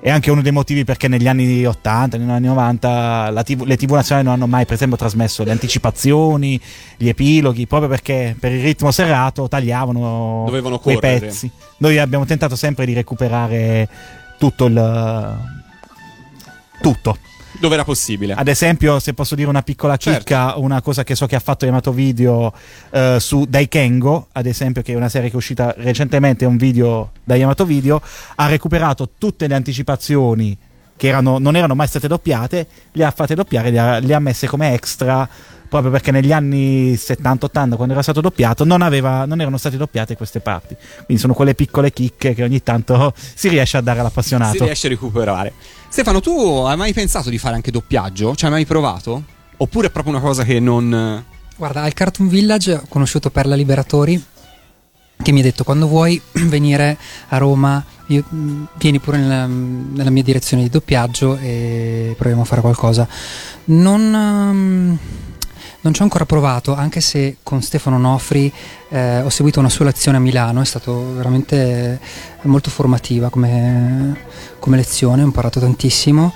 È anche uno dei motivi perché negli anni 80, negli anni 90 la TV le TV nazionali non hanno mai per esempio trasmesso le anticipazioni, gli epiloghi, proprio perché per il ritmo serrato tagliavano Dovevano quei correre. pezzi. Noi abbiamo tentato sempre di recuperare tutto il tutto. Dove era possibile. Ad esempio, se posso dire una piccola Certo. chicca, una cosa che so che ha fatto Yamato Video eh, su Daikengo, ad esempio, che è una serie che è uscita recentemente, è un video da Yamato Video, ha recuperato tutte le anticipazioni che erano- non erano mai state doppiate, le ha fatte doppiare, le ha, le ha messe come extra, proprio perché negli anni 70-80, quando era stato doppiato, non, aveva- non erano state doppiate queste parti. Quindi sono quelle piccole chicche che ogni tanto [laughs] si riesce a dare all'appassionato. Si riesce a recuperare. Stefano, tu hai mai pensato di fare anche doppiaggio? Ci hai mai provato? Oppure è proprio una cosa che non. Guarda, al Cartoon Village ho conosciuto Perla Liberatori che mi ha detto quando vuoi [clears throat] venire a Roma io- mh, vieni pure nella, nella mia direzione di doppiaggio e proviamo a fare qualcosa. Non, ehm, non ci ho ancora provato, anche se con Stefano Nofri eh, ho seguito una sua lezione a Milano, è stato veramente molto formativa come, come lezione, ho imparato tantissimo.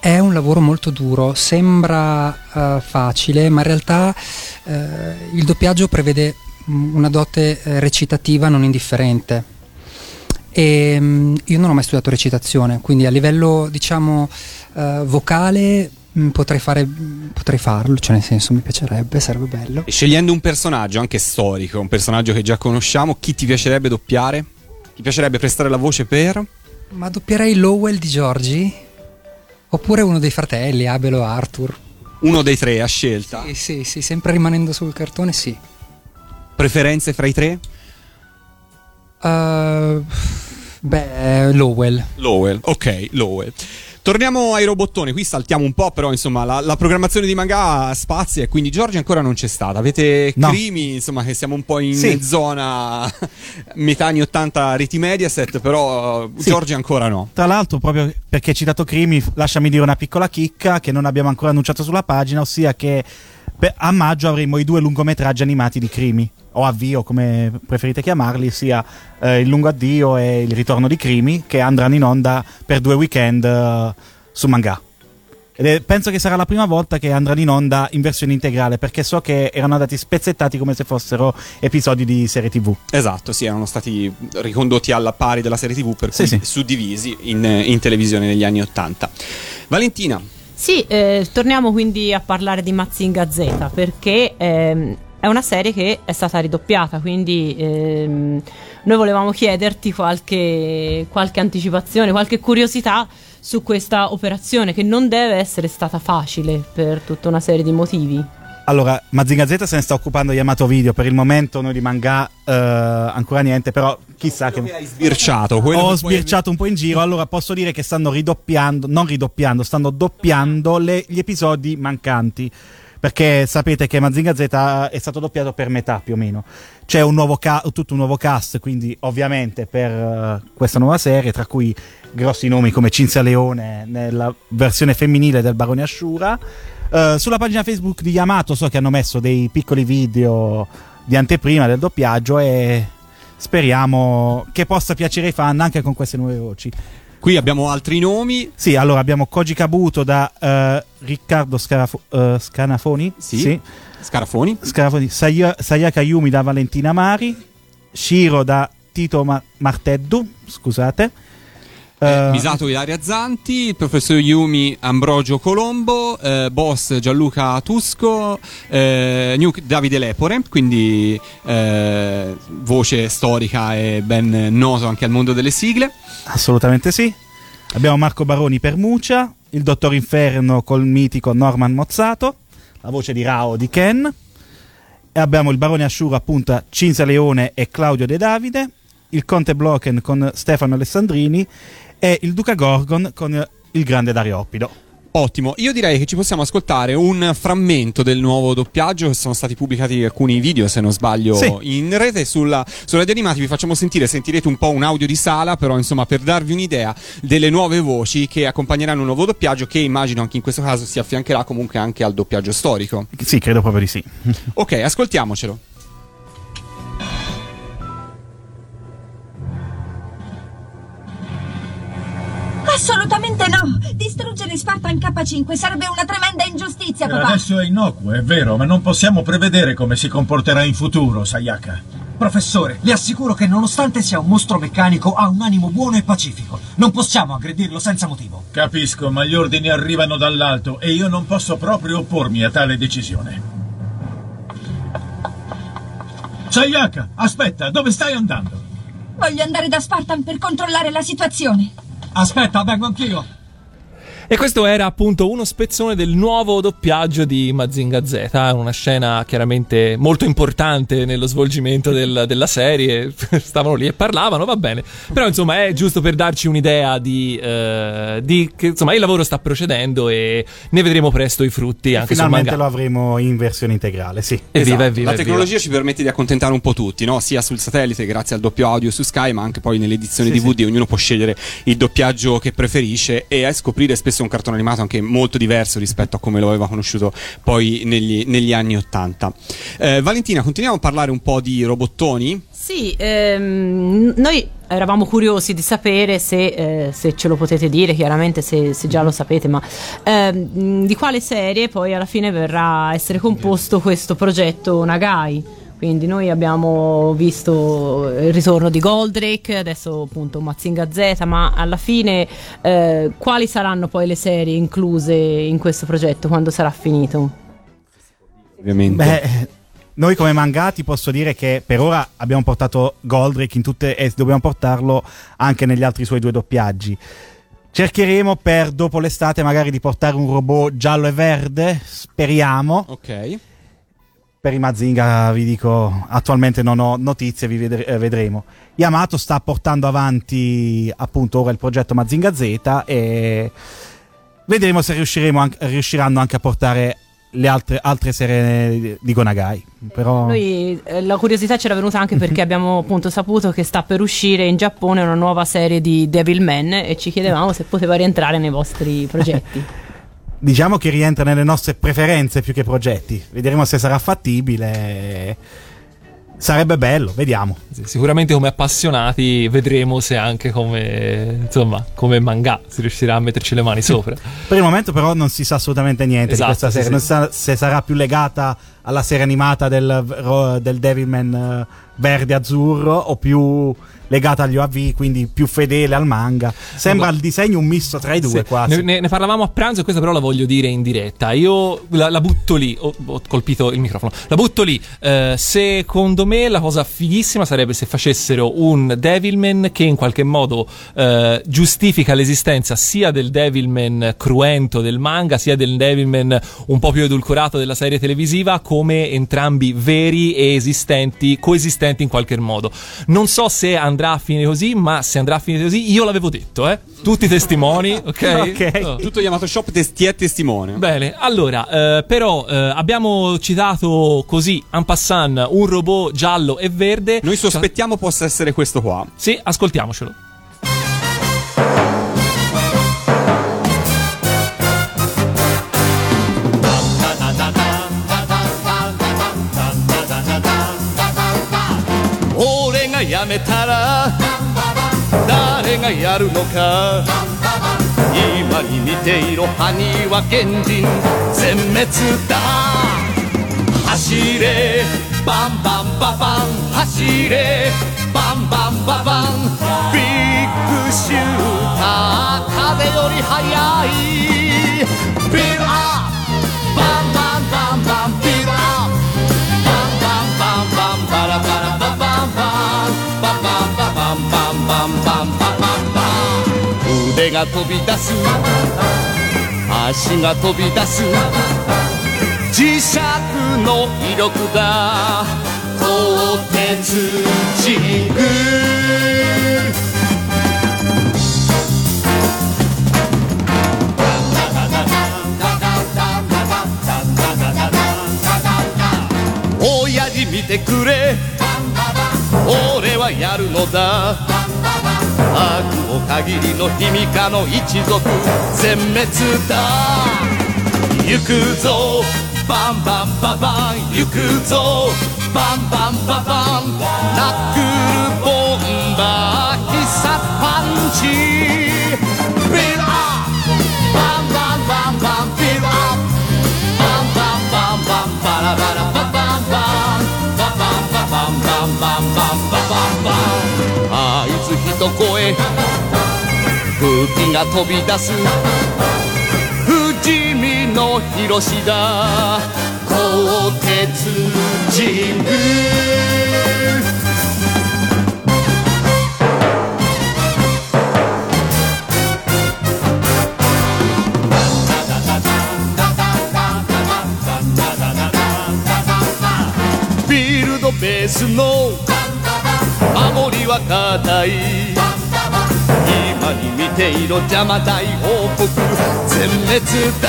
È un lavoro molto duro, sembra eh, facile, ma in realtà eh, il doppiaggio prevede mm, una dote eh, recitativa non indifferente. E mm, io non ho mai studiato recitazione, quindi a livello diciamo vocale potrei, fare, potrei farlo, cioè nel senso mi piacerebbe, sarebbe bello. E scegliendo un personaggio anche storico, un personaggio che già conosciamo, chi ti piacerebbe doppiare? Ti piacerebbe prestare la voce per? Ma doppierei Lowell di Giorgi? Oppure uno dei fratelli, Abel o Arthur? Uno dei tre a scelta. Sì, sì, sì, sempre rimanendo sul cartone, sì. Preferenze fra i tre? Uh, beh, Lowell. Lowell, ok, Lowell. Torniamo ai robottoni, qui saltiamo un po', però insomma la, la programmazione di manga spazia e quindi Giorgia ancora non c'è stata. Avete No. crimi, insomma che siamo un po' in Sì. zona [laughs] metà anni 80 reti Mediaset, però Sì. Giorgia ancora no. Tra l'altro, proprio perché hai citato Crimi, lasciami dire una piccola chicca che non abbiamo ancora annunciato sulla pagina, ossia che per- a maggio avremo i due lungometraggi animati di Crimi, o avvio come preferite chiamarli, sia eh, il lungo addio e il ritorno di Crimi, che andranno in onda per due weekend eh, su manga. È- penso che sarà la prima volta che andranno in onda in versione integrale, perché so che erano andati spezzettati come se fossero episodi di serie TV. Esatto, sì, erano stati ricondotti alla pari della serie TV, per Sì, cui sì. suddivisi in, in televisione negli anni 80. Valentina, Sì, eh, torniamo quindi a parlare di Mazinga Z perché ehm, è una serie che è stata ridoppiata, quindi ehm, noi volevamo chiederti qualche, qualche anticipazione, qualche curiosità su questa operazione che non deve essere stata facile per tutta una serie di motivi. Allora, Mazinga Z se ne sta occupando Yamato Video. Per il momento noi di manga eh, ancora niente, però chissà che... hai sbirciato. quello Ho che sbirciato un po' in giro, allora posso dire che stanno ridoppiando, non ridoppiando, stanno doppiando le- gli episodi mancanti. Perché sapete che Mazinga Z è stato doppiato per metà più o meno. C'è un nuovo ca- tutto un nuovo cast, quindi ovviamente per eh, questa nuova serie, tra cui grossi nomi come Cinzia Leone nella versione femminile del Barone Ashura. Eh, sulla pagina Facebook di Yamato so che hanno messo dei piccoli video di anteprima del doppiaggio e speriamo che possa piacere ai fan anche con queste nuove voci. Qui abbiamo altri nomi. Sì, allora abbiamo Koji Kabuto da eh, Riccardo Scarafo- eh, Scanafoni. Sì. Scarafoni. Scarafoni. Saya- Sayaka Yumi da Valentina Mari. Shiro da Tito Ma- Marteddu. Scusate. Eh, Eh, Misato Ilaria Zanti, il professor Yumi Ambrogio Colombo, eh, boss Gianluca Tusco, eh, Nuke Davide Lepore, quindi eh, voce storica e ben noto anche al mondo delle sigle. Assolutamente sì. Abbiamo Marco Baroni per Mucia. Il Dottor Inferno col mitico Norman Mozzato. La voce di Rao di Ken. E abbiamo il Barone Ashura appunto Cinzia Leone e Claudio De Davide. Il Conte Blocken con Stefano Alessandrini. E il Duca Gorgon con il grande Dario Oppido. Ottimo, io direi che ci possiamo ascoltare un frammento del nuovo doppiaggio, che sono stati pubblicati alcuni video, se non sbaglio, Sì. in rete sulla, sulla Radio Animati. Vi facciamo sentire, sentirete un po' un audio di sala, però insomma per darvi un'idea delle nuove voci che accompagneranno un nuovo doppiaggio, che immagino anche in questo caso si affiancherà comunque anche al doppiaggio storico. Sì, credo proprio di sì. Ok, ascoltiamocelo.「Assolutamente no! Distruggere Spartan K5 sarebbe una tremenda ingiustizia, Per papà! adesso è innocuo, è vero, ma non possiamo prevedere come si comporterà in futuro, Sayaka. Professore, le assicuro che nonostante sia un mostro meccanico ha un animo buono e pacifico. Non possiamo aggredirlo senza motivo. Capisco, ma gli ordini arrivano dall'alto e io non posso proprio oppormi a tale decisione. Sayaka, aspetta, dove stai andando? Voglio andare da Spartan per controllare la situazione. Aspetta, vengo anch'io. E questo era appunto uno spezzone del nuovo doppiaggio di Mazinga Z, una scena chiaramente molto importante nello svolgimento del- della serie, [laughs] stavano lì e parlavano, va bene, però insomma è giusto per darci un'idea di, eh, di che insomma il lavoro sta procedendo e ne vedremo presto i frutti anche sul Finalmente manga. lo avremo in versione integrale, sì. Evviva, Esatto. evviva, La tecnologia ci permette di accontentare un po' tutti, no? sia sul satellite grazie al doppio audio su Sky, ma anche poi nelle edizioni Sì, DVD ognuno può scegliere il doppiaggio che preferisce e a scoprire spesso un cartone animato anche molto diverso rispetto a come lo aveva conosciuto poi negli, negli anni Ottanta. Eh, Valentina, continuiamo a parlare un po' di robottoni. Sì, ehm, noi eravamo curiosi di sapere se, eh, se ce lo potete dire, chiaramente se, se già lo sapete, ma ehm, di quale serie poi alla fine verrà a essere composto questo progetto Nagai. Quindi noi abbiamo visto il ritorno di Goldrake, adesso appunto Mazinga Z, ma alla fine eh, quali saranno poi le serie incluse in questo progetto quando sarà finito? Ovviamente. Beh, noi come mangati posso dire che per ora abbiamo portato Goldrake in tutte e dobbiamo portarlo anche negli altri suoi due doppiaggi. Cercheremo per dopo l'estate magari di portare un robot giallo e verde, speriamo. Ok. Per i Mazinga vi dico, attualmente non ho notizie, vi vedre- eh, vedremo. Yamato sta portando avanti appunto ora il progetto Mazinga Z e vedremo se riusciremo anche- riusciranno anche a portare le altre, altre serie di Gonagai. Però Noi eh, la curiosità c'era venuta anche [laughs] perché abbiamo appunto saputo che sta per uscire in Giappone una nuova serie di Devilman e ci chiedevamo se poteva rientrare nei vostri progetti. [laughs] diciamo che rientra nelle nostre preferenze più che progetti. Vedremo se sarà fattibile. Sarebbe bello, vediamo. Sicuramente come appassionati vedremo se anche come, insomma, come manga si riuscirà a metterci le mani sopra. [laughs] Per il momento, però, non si sa assolutamente niente Esatto, di questa sì, serie. sì. Non si sa se sarà più legata alla serie animata del, del Devilman eh, verde-azzurro o più legata agli OAV, quindi più fedele al manga. Sembra il disegno un misto tra i due, Sì. Ne, ne- ne parlavamo a pranzo e questa però la voglio dire in diretta. Io la, la butto lì, ho, ho colpito il microfono, la butto lì. Eh, secondo me la cosa fighissima sarebbe se facessero un Devilman che in qualche modo eh, giustifica l'esistenza sia del Devilman cruento del manga, sia del Devilman un po' più edulcorato della serie televisiva, come entrambi veri e esistenti, coesistenti in qualche modo. Non so se andrà a finire così, ma se andrà a finire così, io l'avevo detto, eh. Tutti i testimoni, [laughs] ok? Ok. Oh. Tutto Yamato Shop tes- ti è testimone. Bene, allora, eh, però eh, abbiamo citato così, en passant, un robot giallo e verde. Noi sospettiamo possa essere questo qua. Sì, ascoltiamocelo. 俺が辞めたら誰がやるのか。今に似ていろ埴輪原人全滅だ。走れ。バンバンババン走れ。バンバンババンビッグシューター。風より速い。ビルアが飛び出す。足が飛び出す。磁石の威力が。鋼鉄軸親父見てくれ。俺はやるのだ。悪を限りの卑弥呼の一族全滅だ。行くぞ。バンバンババン。行くぞ。バンバンババン。ナックルボンバー。必殺パンチ。へ空気が飛び出す。不死身の広しだ。鋼鉄神宮フィールドベースの守りは固い。今に見ていろ邪魔大王国全滅だ。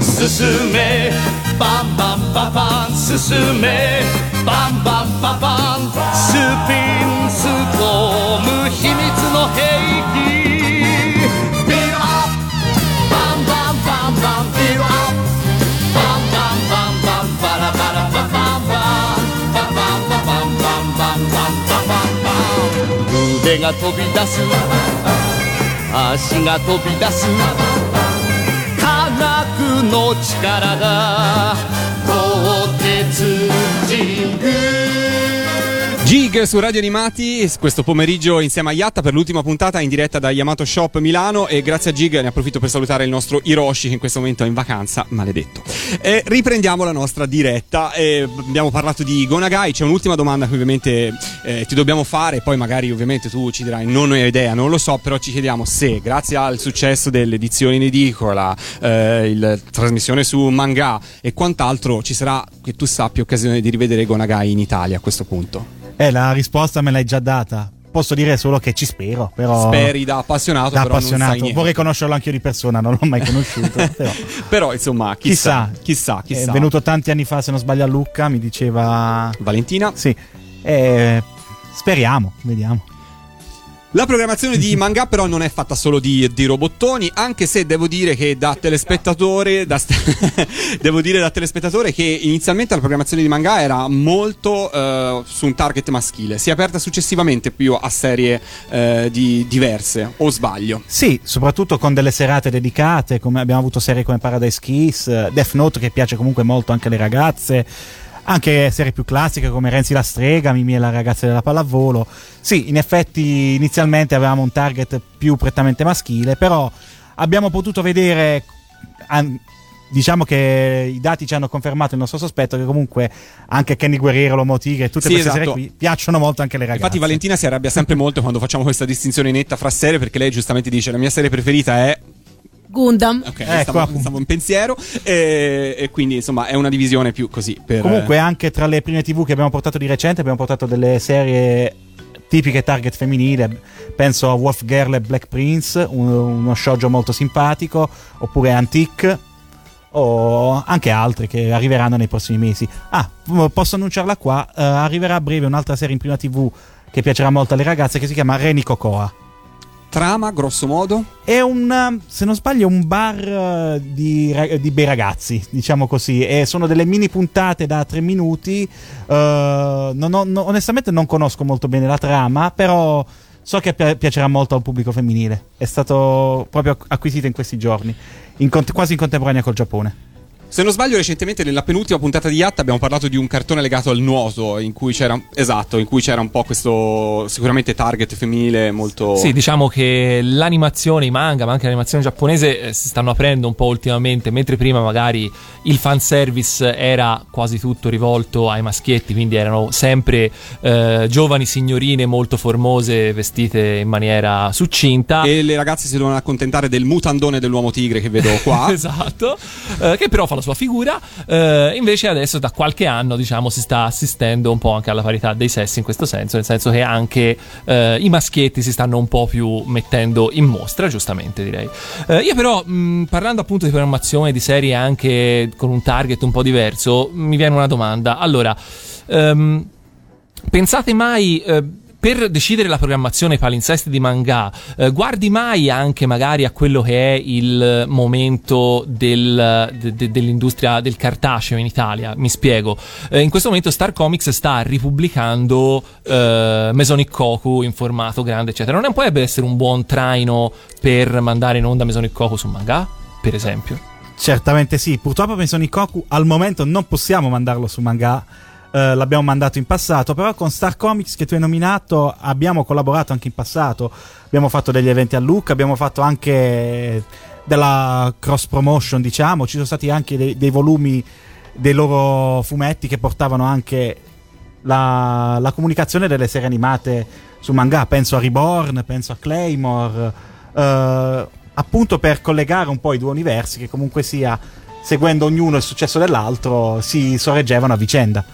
進め。バンバンババン進め。バンバンババン。スピンストーム秘密の兵。手が飛び出す足が飛び出す科学の力だ鋼鉄神宮 Gig su Radio Animati questo pomeriggio insieme a Yatta per l'ultima puntata in diretta da Yamato Shop Milano e grazie a Gig ne approfitto per salutare il nostro Hiroshi che in questo momento è in vacanza, maledetto. E riprendiamo la nostra diretta, e abbiamo parlato di Gonagai, c'è un'ultima domanda che ovviamente eh, ti dobbiamo fare, poi magari ovviamente tu ci dirai non ho idea, non lo so, però ci chiediamo se grazie al successo dell'edizione in edicola, eh, la trasmissione su manga e quant'altro ci sarà, che tu sappia, occasione di rivedere Gonagai in Italia a questo punto. Eh, la risposta me l'hai già data. Posso dire solo che ci spero, però. Speri da appassionato, Da appassionato. Vorrei conoscerlo anche io di persona, non l'ho mai conosciuto. [laughs] però. Però insomma, chissà, chissà, chissà. È venuto tanti anni fa, se non sbaglio, a Lucca, mi diceva. Valentina? Sì. Eh, speriamo, vediamo. La programmazione di [laughs] manga però non è fatta solo di, di robottoni, anche se devo dire che da telespettatore, da st- [laughs] devo dire da telespettatore che inizialmente la programmazione di manga era molto eh, su un target maschile, si è aperta successivamente più a serie eh, di- diverse, o sbaglio? Sì, soprattutto con delle serate dedicate, come abbiamo avuto serie come Paradise Kiss, Death Note che piace comunque molto anche alle ragazze, anche serie più classiche come Renzi la strega, Mimi e la ragazza della pallavolo. Sì, in effetti inizialmente avevamo un target più prettamente maschile, però abbiamo potuto vedere an- Diciamo che i dati ci hanno confermato il nostro sospetto che comunque anche Kenny Guerriero, Tigre e tutte Sì, queste esatto. serie qui piacciono molto anche alle ragazze. Infatti Valentina si arrabbia sempre molto quando facciamo questa distinzione netta fra serie perché lei giustamente dice la mia serie preferita è Gundam. Ok, Ecco, stavo, stavo in pensiero e, e quindi insomma è una divisione più così per Comunque, anche tra le prime TV che abbiamo portato di recente, abbiamo portato delle serie tipiche target femminile. Penso a Wolf Girl e Black Prince, un- uno shoujo molto simpatico, oppure Antique, o anche altre che arriveranno nei prossimi mesi. Ah, posso annunciarla qua: eh, arriverà a breve un'altra serie in prima TV che piacerà molto alle ragazze, che si chiama Reni Cocoa. Trama grosso modo. È un, se non sbaglio, un bar uh, di, di bei ragazzi, diciamo così. E sono delle mini puntate da tre minuti. Uh, non ho- no- onestamente non conosco molto bene la trama, però so che pi- piacerà molto a un pubblico femminile. È stato proprio acqu- acquisito in questi giorni, in cont- quasi in contemporanea col Giappone. Se non sbaglio, recentemente nella penultima puntata di Yatta abbiamo parlato di un cartone legato al nuoto, in cui c'era esatto, in cui c'era un po' questo sicuramente target femminile molto Sì, diciamo che l'animazione, i manga, ma anche l'animazione giapponese eh, si stanno aprendo un po' ultimamente, mentre prima magari il fanservice era quasi tutto rivolto ai maschietti, quindi erano sempre eh, giovani signorine molto formose, vestite in maniera succinta. E le ragazze si dovevano accontentare del mutandone dell'uomo tigre che vedo qua. [laughs] esatto, eh, che però fa la sua figura. eh, invece adesso da qualche anno, diciamo, si sta assistendo un po' anche alla parità dei sessi in questo senso, nel senso che anche eh, i maschietti si stanno un po' più mettendo in mostra, giustamente direi. Eh, io però, mh, parlando appunto di programmazione di serie anche con un target un po' diverso, mi viene una domanda. Allora, ehm, pensate mai... per decidere la programmazione palinsesti di manga, eh, guardi mai anche magari a quello che è il momento del- de- de- dell'industria del cartaceo in Italia? Mi spiego. Eh, in questo momento Star Comics sta ripubblicando eh, Mesonic Koku in formato grande, eccetera. Non potrebbe essere un buon traino per mandare in onda Mesonic Koku su manga, per esempio? Certamente sì, purtroppo Mesonic Koku al momento non possiamo mandarlo su manga. Eh, l'abbiamo mandato in passato, però con Star Comics che tu hai nominato abbiamo collaborato anche in passato, abbiamo fatto degli eventi a Lucca, abbiamo fatto anche della cross promotion, diciamo, ci sono stati anche dei, dei volumi dei loro fumetti che portavano anche la, la comunicazione delle serie animate su manga, penso a Reborn, penso a Claymore, eh, appunto per collegare un po' i due universi che comunque sia, seguendo ognuno il successo dell'altro, si sorreggevano a vicenda.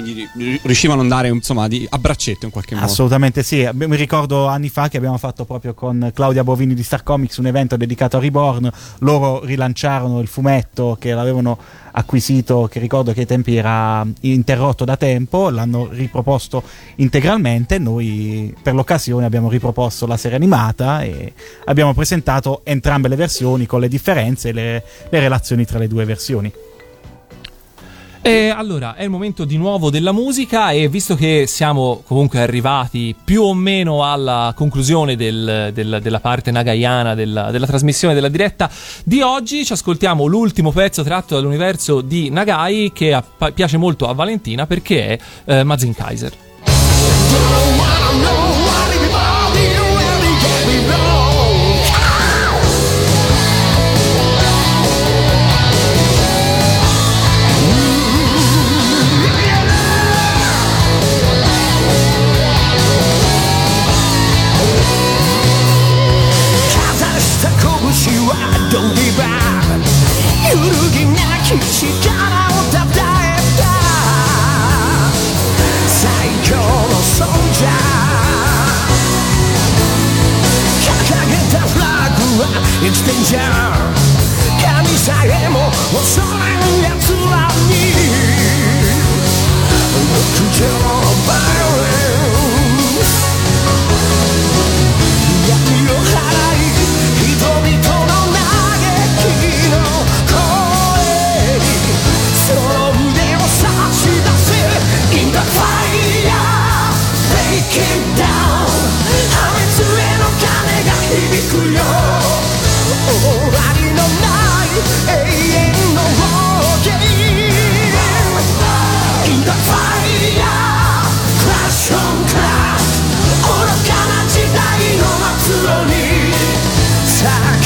Quindi ri- riuscivano ad andare insomma di, a braccetto in qualche modo. Assolutamente sì, mi ricordo anni fa che abbiamo fatto proprio con Claudia Bovini di Star Comics un evento dedicato a Reborn, loro rilanciarono il fumetto che l'avevano acquisito, che ricordo che ai tempi era interrotto da tempo, l'hanno riproposto integralmente, noi per l'occasione abbiamo riproposto la serie animata e abbiamo presentato entrambe le versioni con le differenze e le, le relazioni tra le due versioni. E allora è il momento di nuovo della musica e visto che siamo comunque arrivati più o meno alla conclusione del- del- della parte nagayana della, della trasmissione della diretta di oggi, ci ascoltiamo l'ultimo pezzo tratto dall'universo di Nagai che appa- piace molto a Valentina perché è eh, Mazin Kaiser.「ぎなき力をたたえた」「最強のソルジャー」「掲げたフラッグはエクステンジャー」「神さえも恐れん奴らに」「極上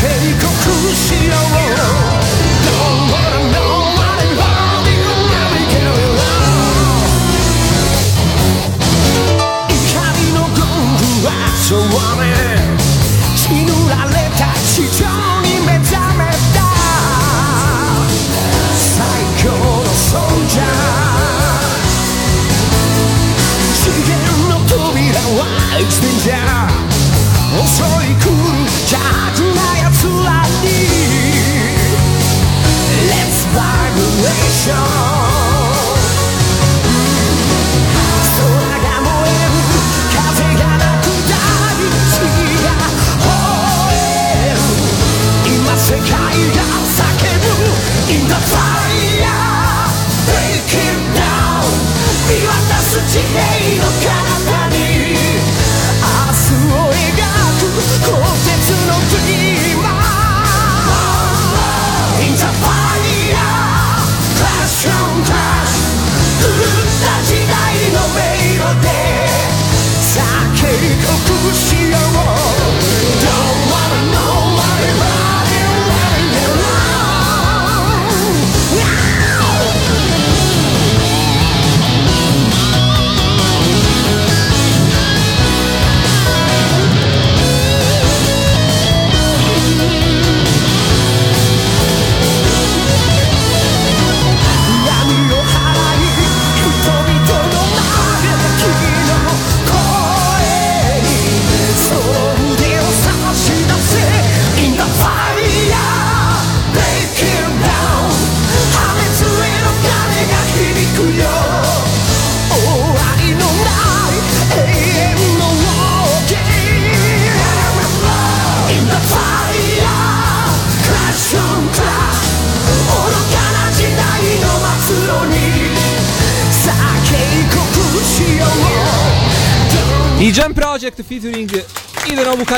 警告しよう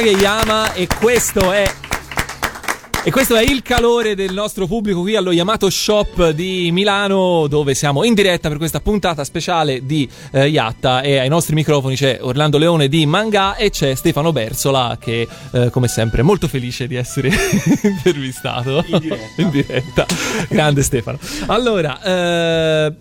Kageyama e questo è E questo è il calore del nostro pubblico qui allo Yamato Shop di Milano, dove siamo in diretta per questa puntata speciale di eh, Yatta. E ai nostri microfoni c'è Orlando Leone di Manga e c'è Stefano Bersola, che eh, come sempre è molto felice di essere [laughs] intervistato In diretta. in diretta. Grande Stefano. Allora, eh,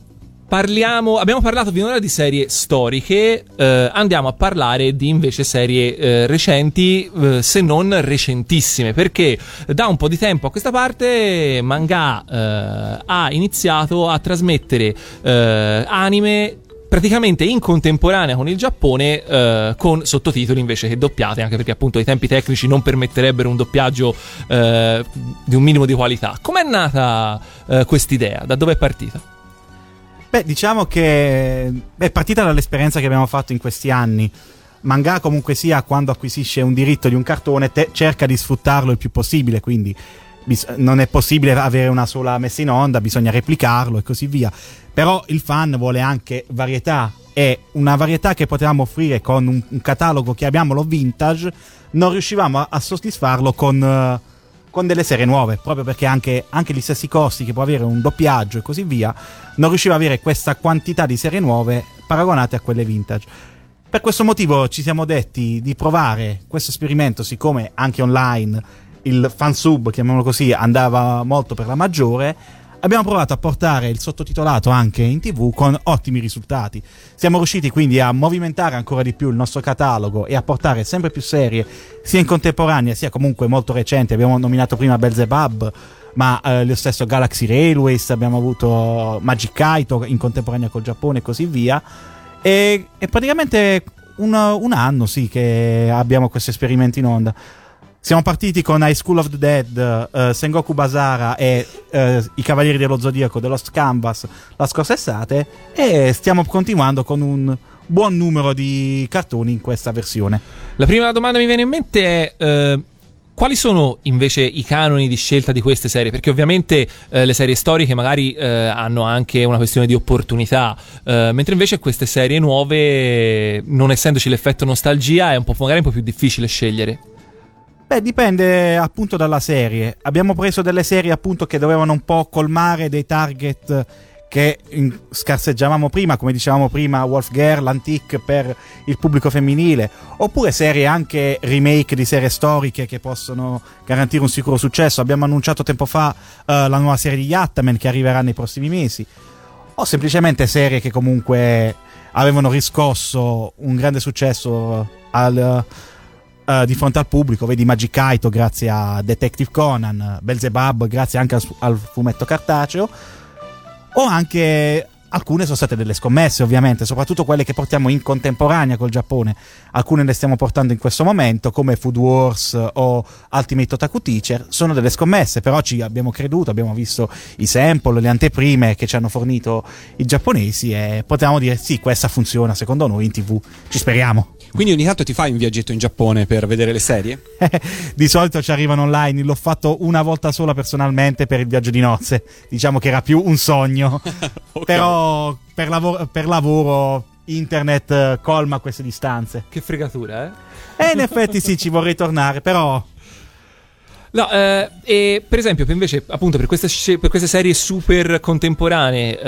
Parliamo, abbiamo parlato finora di serie storiche, eh, andiamo a parlare di invece serie eh, recenti, eh, se non recentissime, perché da un po' di tempo a questa parte Manga eh, ha iniziato a trasmettere eh, anime praticamente in contemporanea con il Giappone eh, con sottotitoli invece che doppiate anche perché appunto i tempi tecnici non permetterebbero un doppiaggio eh, di un minimo di qualità com'è nata eh, quest'idea da dove è partita? Beh, diciamo che è partita dall'esperienza che abbiamo fatto in questi anni. Manga comunque sia, quando acquisisce un diritto di un cartone, te- cerca di sfruttarlo il più possibile, quindi bis- non è possibile avere una sola messa in onda, bisogna replicarlo e così via. Però il fan vuole anche varietà e una varietà che potevamo offrire con un, un catalogo, chiamiamolo vintage, non riuscivamo a, a soddisfarlo con... eh, con delle serie nuove, proprio perché anche, anche gli stessi costi che può avere un doppiaggio e così via, non riusciva ad avere questa quantità di serie nuove paragonate a quelle vintage. Per questo motivo ci siamo detti di provare questo esperimento, siccome anche online il fansub, chiamiamolo così, andava molto per la maggiore, abbiamo provato a portare il sottotitolato anche in tv con ottimi risultati. Siamo riusciti quindi a movimentare ancora di più il nostro catalogo e a portare sempre più serie, sia in contemporanea sia comunque molto recenti. Abbiamo nominato prima Belzebub, ma eh, lo stesso Galaxy Railways, abbiamo avuto Magic Kaito in contemporanea col Giappone e così via. E, e praticamente un, un anno sì che abbiamo questo esperimento in onda. Siamo partiti con High School of the Dead, eh, Sengoku Basara e eh, I Cavalieri dello Zodiaco dello Canvas la scorsa estate e stiamo continuando con un buon numero di cartoni in questa versione. La prima domanda che mi viene in mente è eh, quali sono invece i canoni di scelta di queste serie? Perché ovviamente eh, le serie storiche magari eh, hanno anche una questione di opportunità, eh, mentre invece queste serie nuove, non essendoci l'effetto nostalgia, è un po' magari un po' più difficile scegliere. Beh, dipende appunto dalla serie. Abbiamo preso delle serie appunto che dovevano un po' colmare dei target che scarseggiavamo prima, come dicevamo prima, Wolf Girl, Antique per il pubblico femminile, oppure serie anche remake di serie storiche che possono garantire un sicuro successo. Abbiamo annunciato tempo fa eh, la nuova serie di Yattaman che arriverà nei prossimi mesi, o semplicemente serie che comunque avevano riscosso un grande successo al, eh, di fronte al pubblico. Vedi Magic Kaito grazie a Detective Conan, Belzebub grazie anche al, al fumetto cartaceo, o anche alcune sono state delle scommesse ovviamente, soprattutto quelle che portiamo in contemporanea col Giappone. Alcune le stiamo portando in questo momento, come Food Wars o Ultimate Otaku Teacher, sono delle scommesse, però ci abbiamo creduto, abbiamo visto i sample, le anteprime che ci hanno fornito i giapponesi e potevamo dire sì, questa funziona secondo noi in tv, ci speriamo. Quindi ogni tanto ti fai un viaggetto in Giappone per vedere le serie? [laughs] di solito ci arrivano online, l'ho fatto una volta sola personalmente per il viaggio di nozze. Diciamo che era più un sogno. [laughs] Però per, lavo- per lavoro internet eh, colma queste distanze. Che fregatura, eh? E in effetti sì, ci vorrei tornare, però No, eh, e per esempio, per invece, appunto, per queste, per queste serie super contemporanee,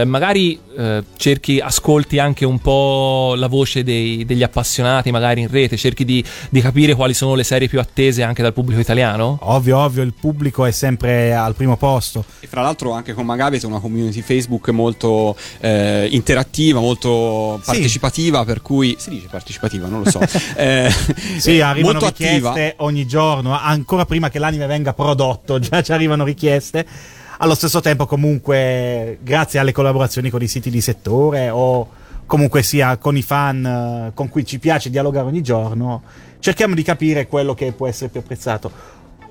eh, magari eh, cerchi, ascolti anche un po' la voce dei- degli appassionati, magari in rete, cerchi di, di capire quali sono le serie più attese anche dal pubblico italiano? ovvio, ovvio, il pubblico è sempre al primo posto. E fra l'altro anche con Manga avete una community Facebook molto eh, interattiva, molto Sì. partecipativa, per cui si dice partecipativa, non lo so. [laughs] Eh, Sì, arrivano molto richieste attiva. ogni giorno, ancora prima che l'anime venga prodotto, [laughs] già ci arrivano richieste. Allo stesso tempo, comunque, grazie alle collaborazioni con i siti di settore o comunque sia con i fan eh, con cui ci piace dialogare ogni giorno, cerchiamo di capire quello che può essere più apprezzato.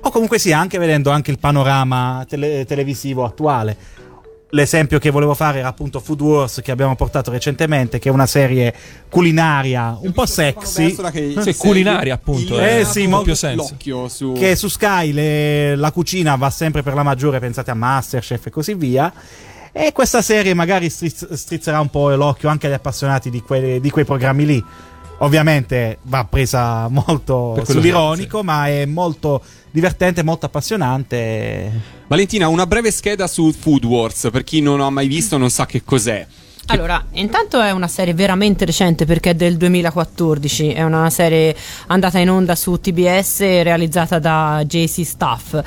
O comunque sia anche vedendo anche il panorama tele- televisivo attuale. L'esempio che volevo fare era appunto Food Wars che abbiamo portato recentemente, che è una serie culinaria un po' sexy. Che Sì, culinaria, appunto, il- eh, Eh sì, mo- l'occhio su che su Sky le- la cucina va sempre per la maggiore, pensate a Masterchef e così via. E questa serie magari strizz- strizzerà un po' l'occhio anche agli appassionati di, quei- di quei programmi lì. Ovviamente va presa molto sull'ironico, ma è molto divertente, molto appassionante. Valentina, una breve scheda su Food Wars, per chi non ha mai visto non sa che cos'è. Allora, intanto è una serie veramente recente perché è del 2014, è una serie andata in onda su TBS realizzata da JC Staff.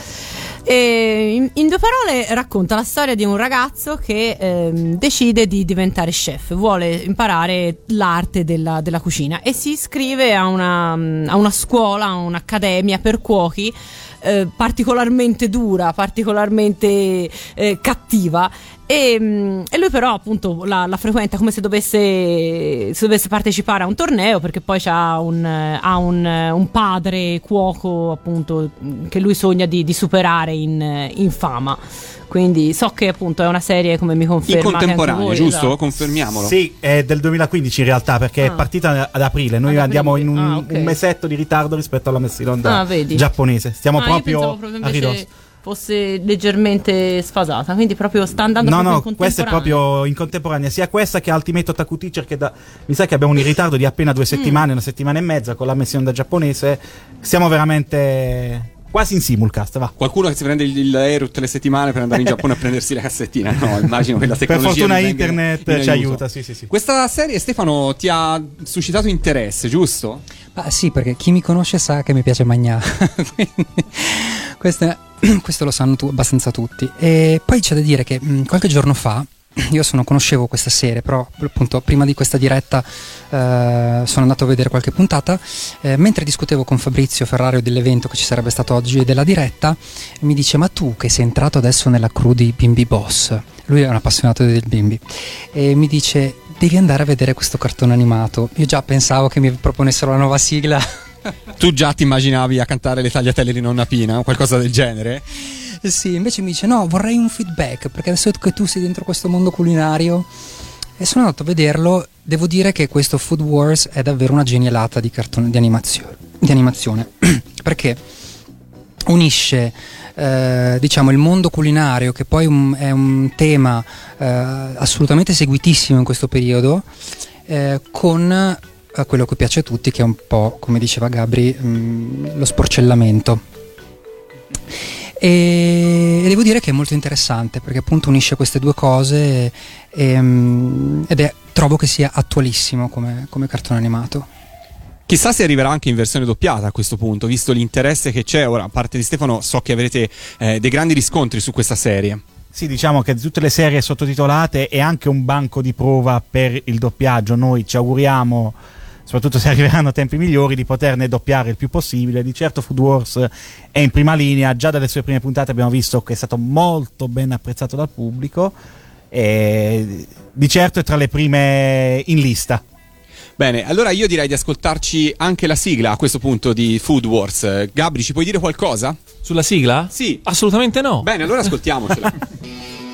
In, in due parole racconta la storia di un ragazzo che ehm, decide di diventare chef, vuole imparare l'arte della, della cucina e si iscrive a una, a una scuola, a un'accademia per cuochi eh, particolarmente dura, particolarmente eh, cattiva. E, mm, e lui però appunto la, la frequenta come se dovesse, se dovesse partecipare a un torneo perché poi ha un, ha un, un padre cuoco appunto che lui sogna di, di superare in, in fama. Quindi so che appunto è una serie come mi In confermate anche contemporanea, voi, giusto? esatto. Confermiamolo. Sì, è del 2015 in realtà, perché Ah. è partita ad aprile. Noi Ad andiamo in un, aprile. Ah, ok. un mesetto di ritardo rispetto alla messa in onda Ah, giapponese. Stiamo Ah, io proprio, proprio a ridosso. Fosse leggermente sfasata, quindi proprio sta andando No, proprio no, in questa è proprio in contemporanea, sia questa che Ultimate Otaku Teacher che da, mi sa che abbiamo un ritardo di appena Mm. due settimane, una settimana e mezza con la messa in onda giapponese. Siamo veramente quasi in simulcast, va. Qualcuno che si prende l'aereo tutte le settimane per andare in Giappone a prendersi la cassettina. No, [laughs] immagino che la Per tecnologia. fortuna vi venga internet in ci aiuta, sì, sì, sì. Questa serie, Stefano, ti ha suscitato interesse, giusto? Ah, sì, perché chi mi conosce sa che mi piace mangiare. [laughs] Quindi, questo, [clears throat] questo lo sanno tu- abbastanza tutti. E poi c'è da dire che mh, qualche giorno fa io sono, conoscevo questa serie, però appunto prima di questa diretta eh, sono andato a vedere qualche puntata. eh, mentre discutevo con Fabrizio Ferrario dell'evento che ci sarebbe stato oggi e della diretta, mi dice: Ma tu che sei entrato adesso nella crew di Bimbi Boss, lui è un appassionato del bimbi, e mi dice: Devi andare a vedere questo cartone animato. Io già pensavo che mi proponessero la nuova sigla. Tu già ti immaginavi a cantare le tagliatelle di nonna Pina o qualcosa del genere? Sì, invece mi dice: No, vorrei un feedback perché adesso che tu sei dentro questo mondo culinario. E sono andato a vederlo. Devo dire che questo Food Wars è davvero una genialata di, cartone, di, animazione, di animazione. [clears throat] perché unisce eh, diciamo il mondo culinario che poi un- è un tema eh, assolutamente seguitissimo in questo periodo eh, con eh, quello che piace a tutti che è un po' come diceva Gabri mh, lo sporcellamento e, devo dire che è molto interessante perché appunto unisce queste due cose e, mh, ed è trovo che sia attualissimo come, come cartone animato Chissà se arriverà anche in versione doppiata a questo punto, visto l'interesse che c'è. Ora, a parte di Stefano, so che avrete eh, dei grandi riscontri su questa serie. Sì, diciamo che tutte le serie sottotitolate è anche un banco di prova per il doppiaggio. Noi ci auguriamo, soprattutto se [laughs] arriveranno tempi migliori, di poterne doppiare il più possibile. Di certo Food Wars è in prima linea, già dalle sue prime puntate abbiamo visto che è stato molto ben apprezzato dal pubblico e di certo è tra le prime in lista. Bene, allora io direi di ascoltarci anche la sigla a questo punto di Food Wars. Gabri, ci puoi dire qualcosa? Sulla sigla? Sì. Assolutamente no. Bene, allora ascoltiamocela. [laughs]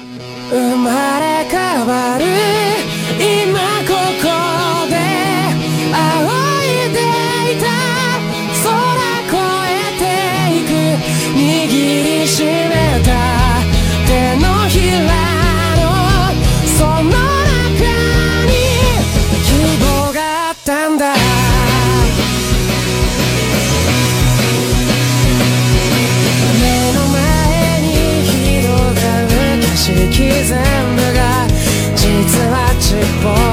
全部が実はちっぽ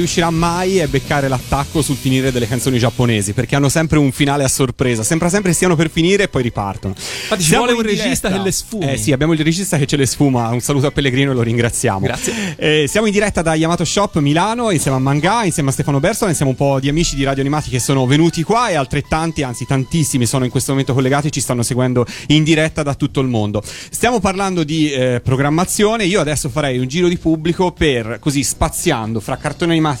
una riuscirà mai è beccare l'attacco sul finire delle canzoni giapponesi, perché hanno sempre un finale a sorpresa. Sembra sempre stiano per finire e poi ripartono. Infatti ci vuole un regista che le sfumi. Eh sì, abbiamo il regista che ce le sfuma. Un saluto a Pellegrino e lo ringraziamo. Grazie. Eh, siamo in diretta da Yamato Shop Milano insieme a Manga, insieme a Stefano Bersola, insieme a un po' di amici di Radio Animati che sono venuti qua e altrettanti, anzi tantissimi sono in questo momento collegati, ci stanno seguendo in diretta da tutto il mondo. Stiamo parlando di eh, programmazione, io adesso farei un giro di pubblico per così spaziando fra cartoni animati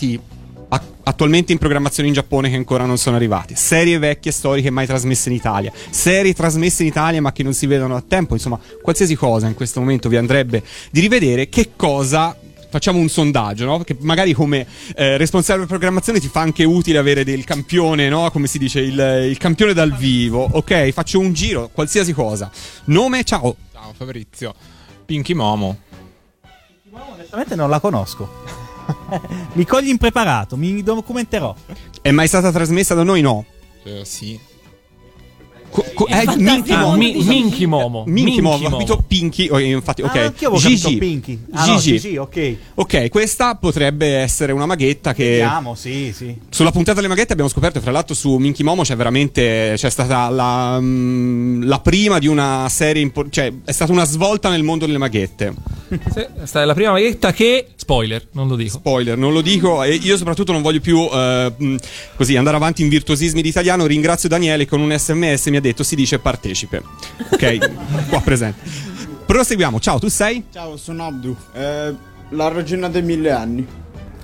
a- attualmente in programmazione in Giappone che ancora non sono arrivati, serie vecchie storiche mai trasmesse in Italia, serie trasmesse in Italia ma che non si vedono a tempo, insomma, qualsiasi cosa in questo momento vi andrebbe di rivedere, che cosa Facciamo un sondaggio, no? Che magari come eh, responsabile di programmazione ti fa anche utile avere del campione, no? Come si dice, il, il campione dal vivo. Ok, faccio un giro, qualsiasi cosa. Nome, ciao. Ciao Fabrizio. Pinky Momo. Onestamente non la conosco. [laughs] mi cogli impreparato, mi documenterò. È mai stata trasmessa da noi? No. Eh, sì. Co- co- eh, Minky Ah, Momo. Mi- Minky Momo. Minky Momo, ho capito Pinky. oh, infatti, ok. Ah, anch'io avevo capito Gigi. Pinky. Ah, no, Gigi. Gigi, ok. Ok, questa potrebbe essere una maghetta che. Vediamo, sì, sì. Sulla puntata delle maghette abbiamo scoperto, fra l'altro, su Minky Momo c'è veramente. c'è stata la, mm, la prima di una serie. impo- cioè, è stata una svolta nel mondo delle maghette. Sì, questa è la prima maglietta che. Spoiler, non lo dico. Spoiler, non lo dico. E io, soprattutto, non voglio più eh, mh, così andare avanti in virtuosismi di italiano. Ringrazio Daniele con un sms mi ha detto si dice partecipe. Ok, [laughs] qua presente. Proseguiamo. Ciao, tu sei? Ciao, sono Abdu, eh, la regina dei mille anni.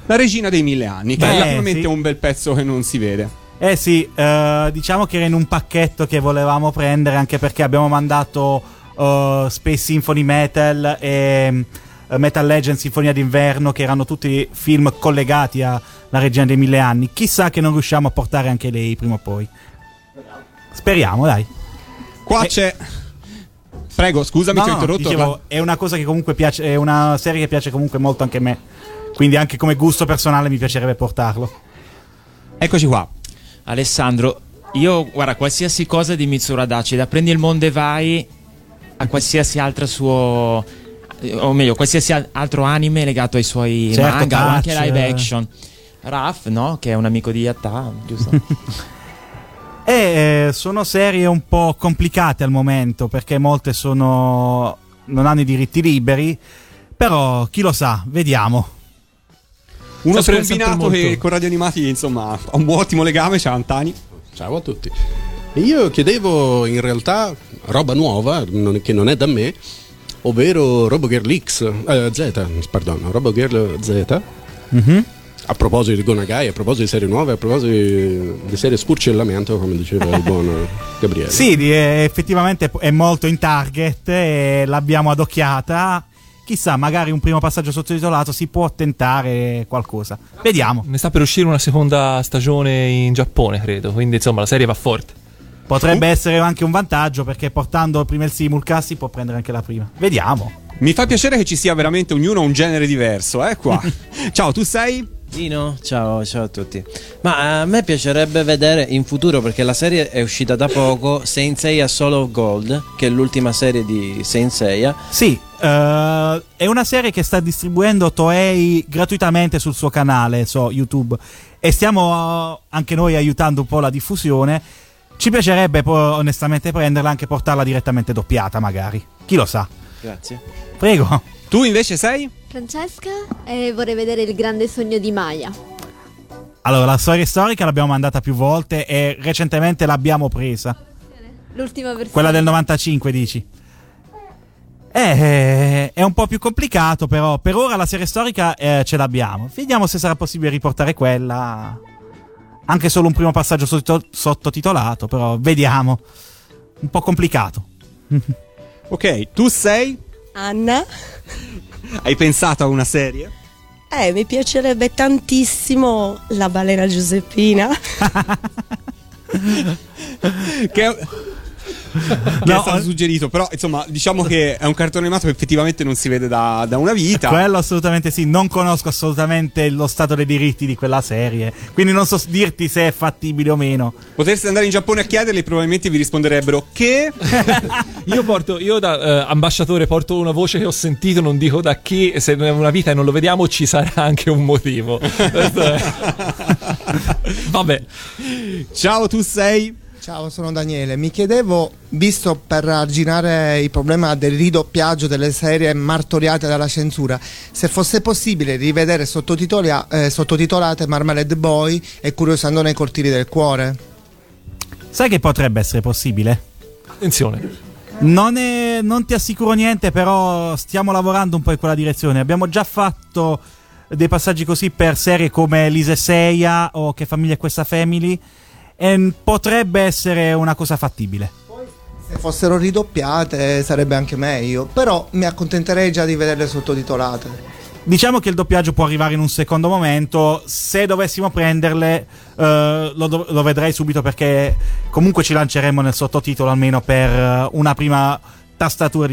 La regina dei mille anni, che Beh, è naturalmente sì. un bel pezzo che non si vede. Eh sì, eh, diciamo che era in un pacchetto che volevamo prendere anche perché abbiamo mandato eh, Space Symphony Metal e eh, Metal Legend Sinfonia d'inverno che erano tutti film collegati alla Regina dei Mille Anni. Chissà che non riusciamo a portare anche lei prima o poi. Speriamo, dai. Qua c'è. Prego, scusami, No, ti ho no, interrotto. dicevo, ma- è una cosa che comunque piace, è una serie che piace comunque molto anche a me. Quindi anche come gusto personale mi piacerebbe portarlo. Eccoci qua. Alessandro, io guarda qualsiasi cosa di Mitsuru Adachi, da Prendi il mondo e vai a qualsiasi altro suo o meglio, qualsiasi al- altro anime legato ai suoi Certo, manga o anche live eh. action. Raf, no? Che è un amico di Yatta, giusto? [laughs] E eh, sono serie un po' complicate al momento perché molte sono non hanno i diritti liberi, però chi lo sa, vediamo. Uno scombinato molto- che con radio animati, insomma, ha un ottimo legame. Ciao Antani. Ciao a tutti. Io chiedevo in realtà roba nuova, non- che non è da me, ovvero RoboGirl X, eh, Z, pardon, RoboGirl Z. Mhm. A proposito di Gonagai, a proposito di serie nuove, a proposito di, di serie spurcellamento, come diceva il buon Gabriele. Sì, di- eh, effettivamente è molto in target e l'abbiamo adocchiata. Chissà, magari un primo passaggio sottotitolato si può tentare qualcosa. Vediamo. Ne sta per uscire una seconda stagione in Giappone, credo. Quindi, insomma, la serie va forte. Potrebbe essere anche un vantaggio perché portando prima il simulcast si può prendere anche la prima. Vediamo. Mi fa piacere che ci sia veramente ognuno un genere diverso, eh qua. [laughs] Ciao, tu sei? Dino, ciao, ciao a tutti. Ma a me piacerebbe vedere in futuro, perché la serie è uscita da poco, Saint Seiya Solo Gold, che è l'ultima serie di Saint Seiya. Sì, eh, è una serie che sta distribuendo Toei gratuitamente sul suo canale, so, YouTube. E stiamo eh, anche noi aiutando un po' la diffusione. Ci piacerebbe onestamente prenderla anche portarla direttamente doppiata, magari. Chi lo sa. Grazie. Prego. Tu invece sei? Francesca e vorrei vedere il grande sogno di Maya. Allora, la storia storica l'abbiamo mandata più volte e recentemente l'abbiamo presa. L'ultima versione. Quella del 95, dici? Eh, è un po' più complicato, però per ora la serie storica eh, ce l'abbiamo. Vediamo se sarà possibile riportare quella. Anche solo un primo passaggio sotto- sottotitolato, però vediamo. Un po' complicato. [laughs] Ok, tu sei? Anna, Hai pensato a una serie? eh, mi piacerebbe tantissimo la balena Giuseppina. [laughs] che [laughs] che è stato suggerito, però insomma, diciamo che è un cartone animato che effettivamente non si vede da, da una vita. Quello assolutamente sì. Non conosco assolutamente lo stato dei diritti di quella serie. Quindi non so dirti se è fattibile o meno. Potreste andare in Giappone a chiederli, probabilmente vi risponderebbero che. [laughs] Io porto, io da eh, ambasciatore porto una voce che ho sentito, non dico da chi, se non è una vita e non lo vediamo ci sarà anche un motivo. [laughs] Vabbè. Ciao, tu sei? Ciao, sono Daniele. Mi chiedevo, visto per arginare il problema del ridoppiaggio delle serie martoriate dalla censura, se fosse possibile rivedere eh, sottotitolate Marmalade Boy e Curiosando nei cortili del cuore. Sai che potrebbe essere possibile? Attenzione. Non, è- non ti assicuro niente, però stiamo lavorando un po' in quella direzione. Abbiamo già fatto dei passaggi così per serie come Lise Seiya o Che famiglia è questa Family. E potrebbe essere una cosa fattibile. Se fossero ridoppiate sarebbe anche meglio, però mi accontenterei già di vederle sottotitolate. Diciamo che il doppiaggio può arrivare in un secondo momento. Se dovessimo prenderle, eh, lo, dov- lo vedrei subito perché comunque ci lanceremo nel sottotitolo almeno per eh, una prima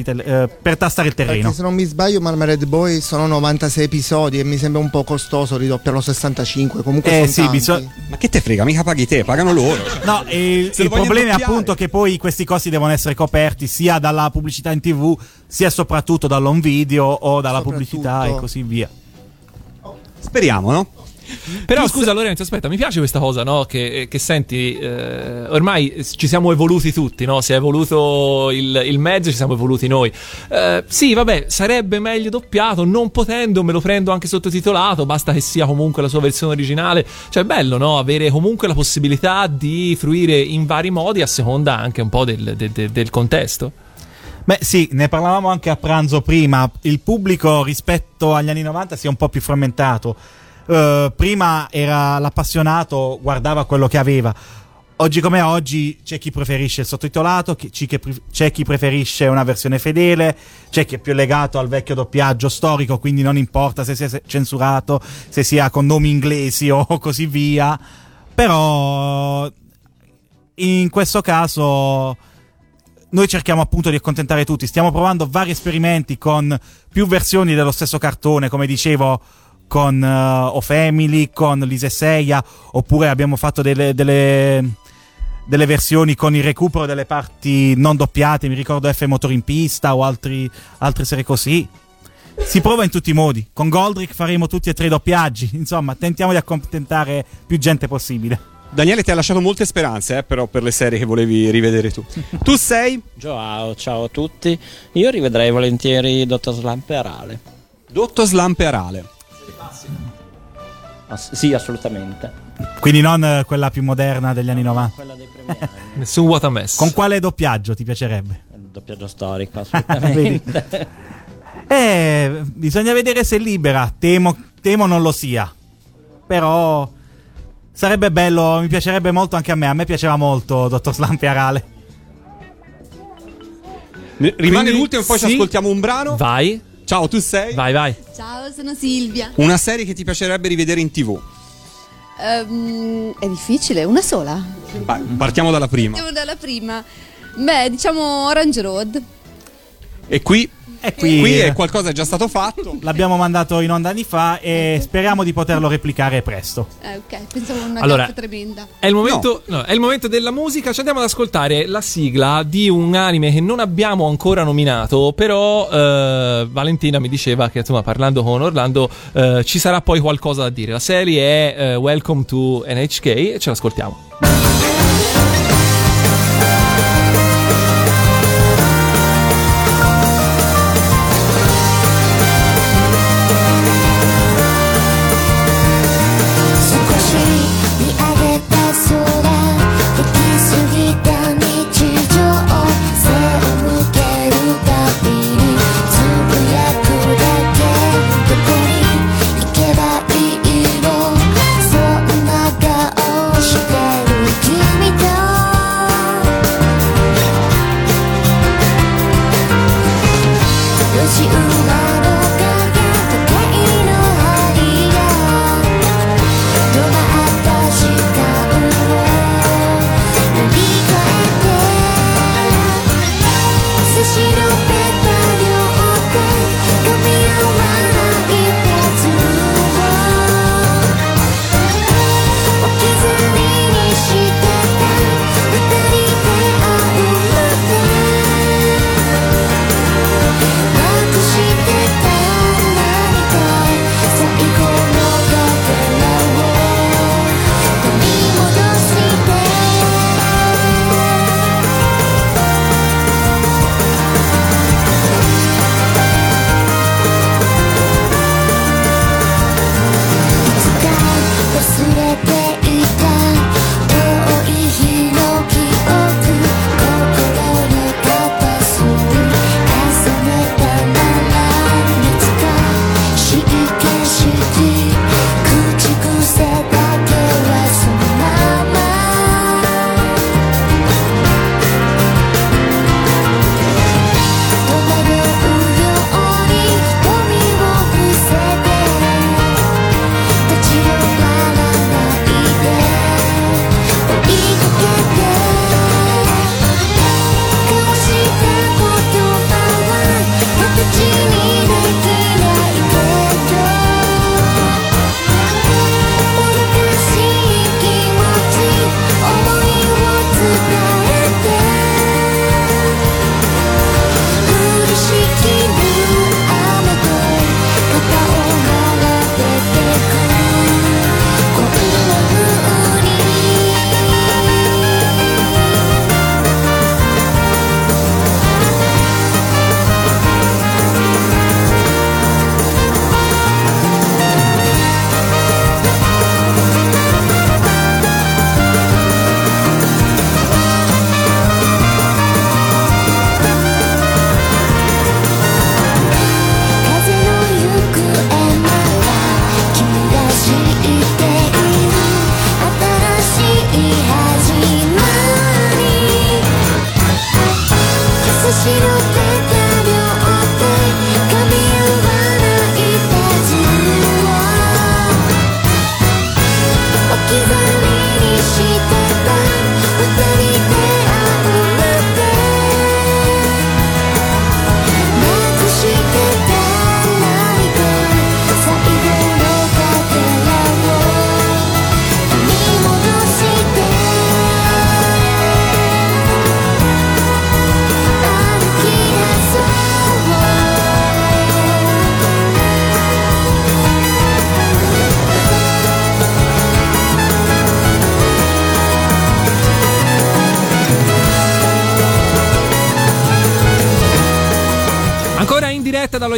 tele- eh, per tastare il terreno. Perché se non mi sbaglio Marmalade Boy sono 96 episodi e mi sembra un po' costoso ridoppiarlo 65, comunque Eh sono sì, tanti. bisogna- Ma che te frega, mica paghi te, pagano loro. No, e il, il problema è appunto che poi questi costi devono essere coperti sia dalla pubblicità in tv, sia soprattutto dall'home video o dalla pubblicità e così via. Speriamo, no? Però scusa Lorenzo, aspetta, mi piace questa cosa, no? Che, che senti, eh, ormai ci siamo evoluti tutti, no? Si è evoluto il, il mezzo, ci siamo evoluti noi. Eh, sì, vabbè, sarebbe meglio doppiato, non potendo me lo prendo anche sottotitolato, basta che sia comunque la sua versione originale. Cioè è bello, no? Avere comunque la possibilità di fruire in vari modi a seconda anche un po' del, del- del- del contesto. Beh, sì, ne parlavamo anche a pranzo prima. Il pubblico rispetto agli anni 90 si è un po' più frammentato. Eh, prima era l'appassionato, guardava quello che aveva. Oggi come oggi c'è chi preferisce il sottotitolato, c'è chi preferisce una versione fedele, c'è chi è più legato al vecchio doppiaggio storico, quindi non importa se sia censurato, se sia con nomi inglesi [laughs] o così via. Però in questo caso noi cerchiamo appunto di accontentare tutti. Stiamo provando vari esperimenti con più versioni dello stesso cartone, come dicevo, con uh, O Family, con Lise Seiya, oppure abbiamo fatto delle, delle, delle versioni con il recupero delle parti non doppiate. Mi ricordo F Motor in pista o altri, altre serie così. Si prova in tutti i modi. Con Goldrick faremo tutti e tre i doppiaggi. [laughs] Insomma, tentiamo di accontentare più gente possibile. Daniele ti ha lasciato molte speranze, eh, però, per le serie che volevi rivedere tu. tu sei? [laughs] Ciao, ciao a tutti. Io rivedrei volentieri Dottor Slamperale. Dottor Slamperale. Ass- sì, assolutamente. Quindi non eh, quella più moderna degli anni 90. Quella dei primi [laughs] anni. Nessun what a mess. Con quale doppiaggio ti piacerebbe? Il doppiaggio storico, assolutamente. [laughs] Eh, bisogna vedere se è libera. Temo, temo non lo sia. Però sarebbe bello, mi piacerebbe molto anche a me. A me piaceva molto Dottor Slump Arale. Rimane Quindi, l'ultimo e poi ci sì. ascoltiamo un brano. Vai. Ciao, tu sei? Vai, vai. Ciao, sono Silvia. Una serie che ti piacerebbe rivedere in tv. Ehm, è difficile, una sola. Vai, partiamo dalla prima. Andiamo dalla prima. Beh, diciamo Orange Road. E qui, E qui, qui è qualcosa è già stato fatto. L'abbiamo mandato in onda anni fa e speriamo di poterlo replicare presto. Eh, ok, pensavo una Allora, gaffa tremenda. È il, momento, no, è il momento della musica. Ci andiamo ad ascoltare la sigla di un anime che non abbiamo ancora nominato. Però eh, Valentina mi diceva che, insomma, parlando con Orlando, eh, ci sarà poi qualcosa da dire. La serie è eh, Welcome to NHK e ce l'ascoltiamo.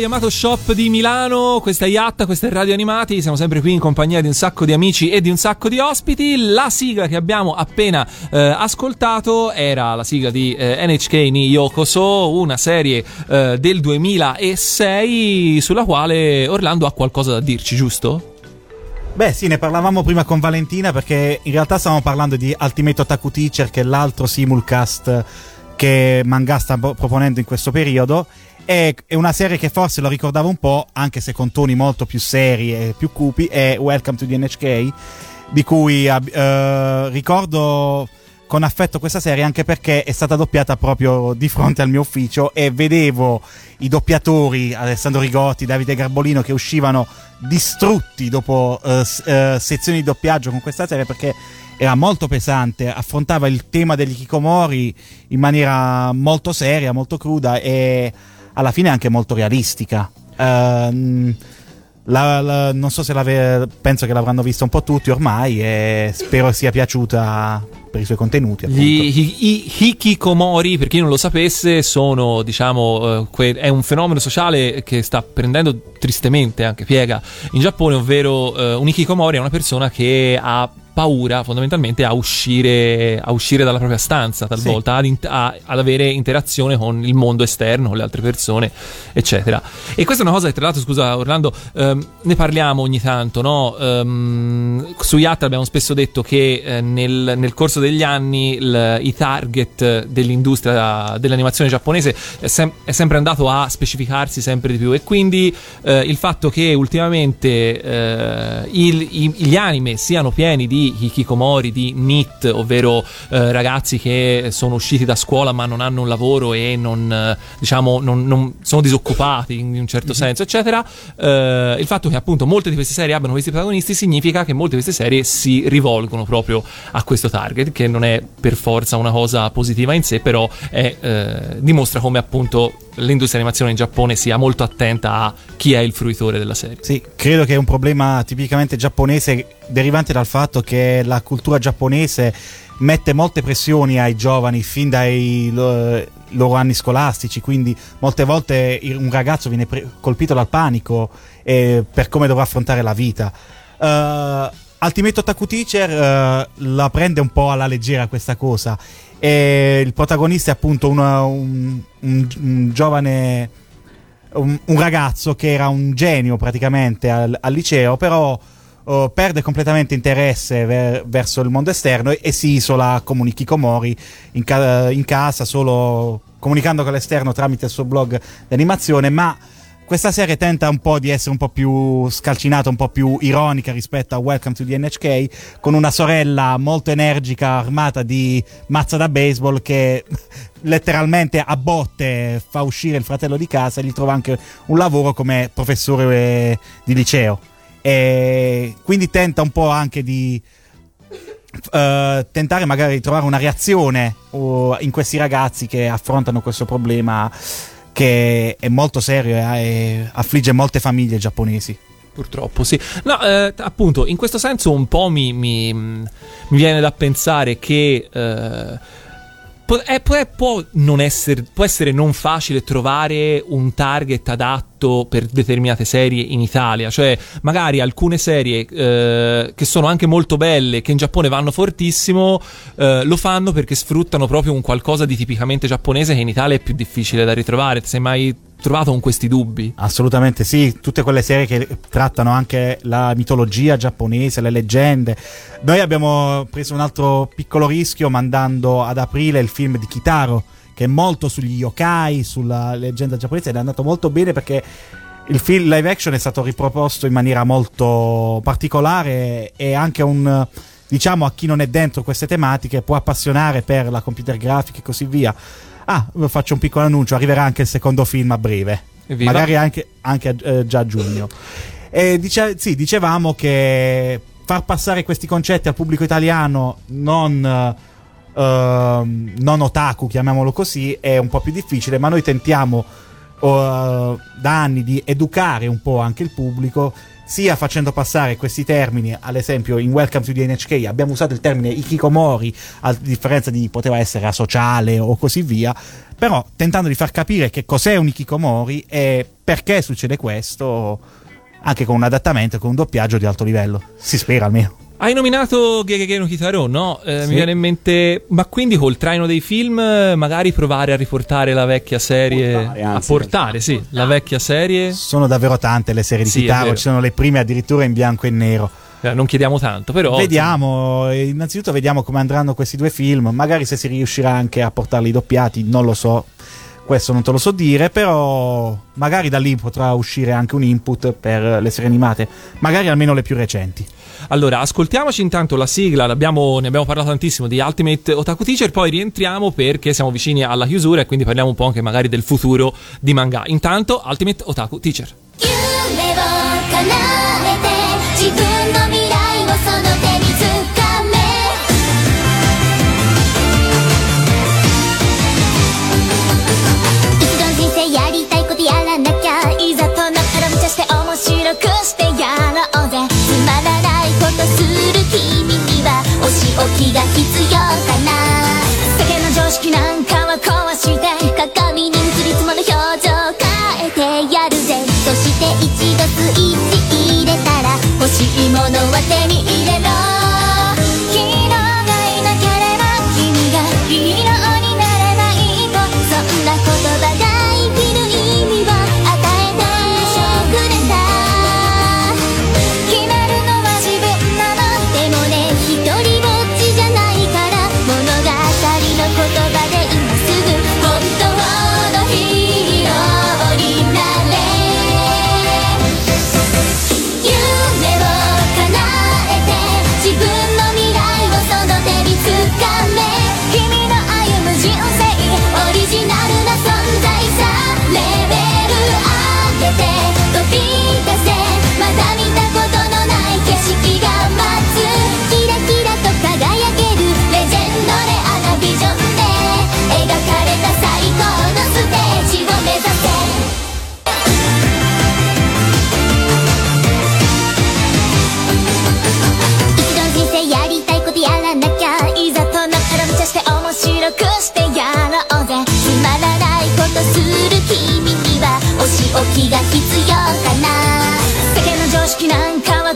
Yamato Shop di Milano. Questa è Yatta, questa è Radio Animati. Siamo sempre qui in compagnia di un sacco di amici e di un sacco di ospiti. La sigla che abbiamo appena eh, ascoltato era la sigla di eh, NHK ni Yokoso, una serie eh, del 2006 sulla quale Orlando ha qualcosa da dirci, giusto? Beh, sì, ne parlavamo prima con Valentina perché in realtà stavamo parlando di Ultimate Otaku Teacher, che è l'altro simulcast che Manga sta pro- proponendo in questo periodo. È, una serie che forse lo ricordava un po', anche se con toni molto più seri e più cupi, è Welcome to the NHK, di cui eh, ricordo con affetto questa serie anche perché è stata doppiata proprio di fronte al mio ufficio e vedevo i doppiatori Alessandro Rigotti, Davide Garbolino che uscivano distrutti dopo eh, eh, sezioni di doppiaggio con questa serie perché era molto pesante, affrontava il tema degli Kikomori in maniera molto seria, molto cruda e alla fine anche molto realistica. Ehm, la- la- non so se l'ave- penso che l'avranno vista un po' tutti ormai e spero sia piaciuta per i suoi contenuti. appunto. Gli i, i hikikomori, per chi non lo sapesse, sono, diciamo, eh, que- è un fenomeno sociale che sta prendendo tristemente anche piega in Giappone, ovvero eh, un hikikomori è una persona che ha paura fondamentalmente a uscire, a uscire dalla propria stanza talvolta, ad, in- a- ad avere interazione con il mondo esterno, con le altre persone, eccetera. E questa è una cosa che tra l'altro, scusa Orlando, ehm, ne parliamo ogni tanto, no? Ehm, su Yatta abbiamo spesso detto che eh, nel, nel corso degli anni il- i target dell'industria dell'animazione giapponese è, sem- è sempre andato a specificarsi sempre di più e quindi eh, il fatto che ultimamente eh, il- i- gli anime siano pieni di hikikomori, di NIT, ovvero eh, ragazzi che sono usciti da scuola ma non hanno un lavoro e non, eh, diciamo, non, non- sono disoccupati in un certo senso, eccetera. eh, il fatto che appunto molte di queste serie abbiano questi protagonisti significa che molte di queste serie si rivolgono proprio a questo target, che non è per forza una cosa positiva in sé, però è, eh, dimostra come appunto l'industria animazione in Giappone sia molto attenta a chi è il fruitore della serie. Sì, credo che è un problema tipicamente giapponese derivante dal fatto che la cultura giapponese mette molte pressioni ai giovani fin dai lo- loro anni scolastici, quindi molte volte un ragazzo viene pre- colpito dal panico eh, per come dovrà affrontare la vita. Uh, Ultimate Otaku Teacher eh, la prende un po' alla leggera questa cosa e il protagonista è appunto una- un- un- un giovane un, un ragazzo che era un genio praticamente al, al liceo, però oh, perde completamente interesse ver- verso il mondo esterno e, e si isola come un Ikikomori in, ca- in casa, solo comunicando con l'esterno tramite il suo blog di animazione, ma questa serie tenta un po' di essere un po' più scalcinata, un po' più ironica rispetto a Welcome to the NHK, con una sorella molto energica armata di mazza da baseball che [laughs] letteralmente a botte fa uscire il fratello di casa e gli trova anche un lavoro come professore eh, di liceo. E quindi tenta un po' anche di eh, tentare magari di trovare una reazione oh, in questi ragazzi che affrontano questo problema che è molto serio e, affligge molte famiglie giapponesi. Purtroppo sì. No, eh, appunto, in questo senso un po' mi, mi- mi viene da pensare che eh, può, è- può- può non essere, può essere non facile trovare un target adatto per determinate serie in Italia. Cioè, magari alcune serie eh, che sono anche molto belle, che in Giappone vanno fortissimo, eh, lo fanno perché sfruttano proprio un qualcosa di tipicamente giapponese che in Italia è più difficile da ritrovare. Sei mai trovato con questi dubbi? Assolutamente sì, tutte quelle serie che trattano anche la mitologia giapponese, le leggende. Noi abbiamo preso un altro piccolo rischio mandando ad aprile il film di Kitaro, che è molto sugli yokai, sulla leggenda giapponese ed è andato molto bene perché il film live action è stato riproposto in maniera molto particolare e anche un diciamo a chi non è dentro queste tematiche può appassionare per la computer grafica e così via. Ah, faccio un piccolo annuncio, arriverà anche il secondo film a breve. Evviva. Magari anche, anche eh, già a giugno. E dice- sì, dicevamo che far passare questi concetti al pubblico italiano non, ehm, non otaku, chiamiamolo così, è un po' più difficile, ma noi tentiamo eh, da anni di educare un po' anche il pubblico, sia facendo passare questi termini, ad esempio in Welcome to the NHK abbiamo usato il termine Ikikomori, a differenza di poteva essere asociale o così via, però tentando di far capire che cos'è un Ikikomori e perché succede questo anche con un adattamento, con un doppiaggio di alto livello. Si spera almeno. Hai nominato Gegege no Kitaro, no? Eh, Sì. Mi viene in mente, ma quindi col traino dei film, eh, magari provare a riportare la vecchia serie, Portare, a anzi, portare, sì, la vecchia serie. Sono davvero tante le serie di Sì, Kitaro, ci sono le prime addirittura in bianco e nero. Eh, Non chiediamo tanto, però. Vediamo, eh, innanzitutto vediamo come andranno questi due film, magari se si riuscirà anche a portarli doppiati, non lo so, questo non te lo so dire, però magari da lì potrà uscire anche un input per le serie animate, magari almeno le più recenti. Allora, ascoltiamoci intanto la sigla, l'abbiamo- ne abbiamo parlato tantissimo di Ultimate Otaku Teacher, poi rientriamo perché siamo vicini alla chiusura e quindi parliamo un po' anche magari del futuro di manga. Intanto, Ultimate Otaku Teacher. 白くしてやろうぜ。つまらないことする君にはお仕置きが必要かな。酒の常識なんかお仕置きが必要かな。世間の常識なんかは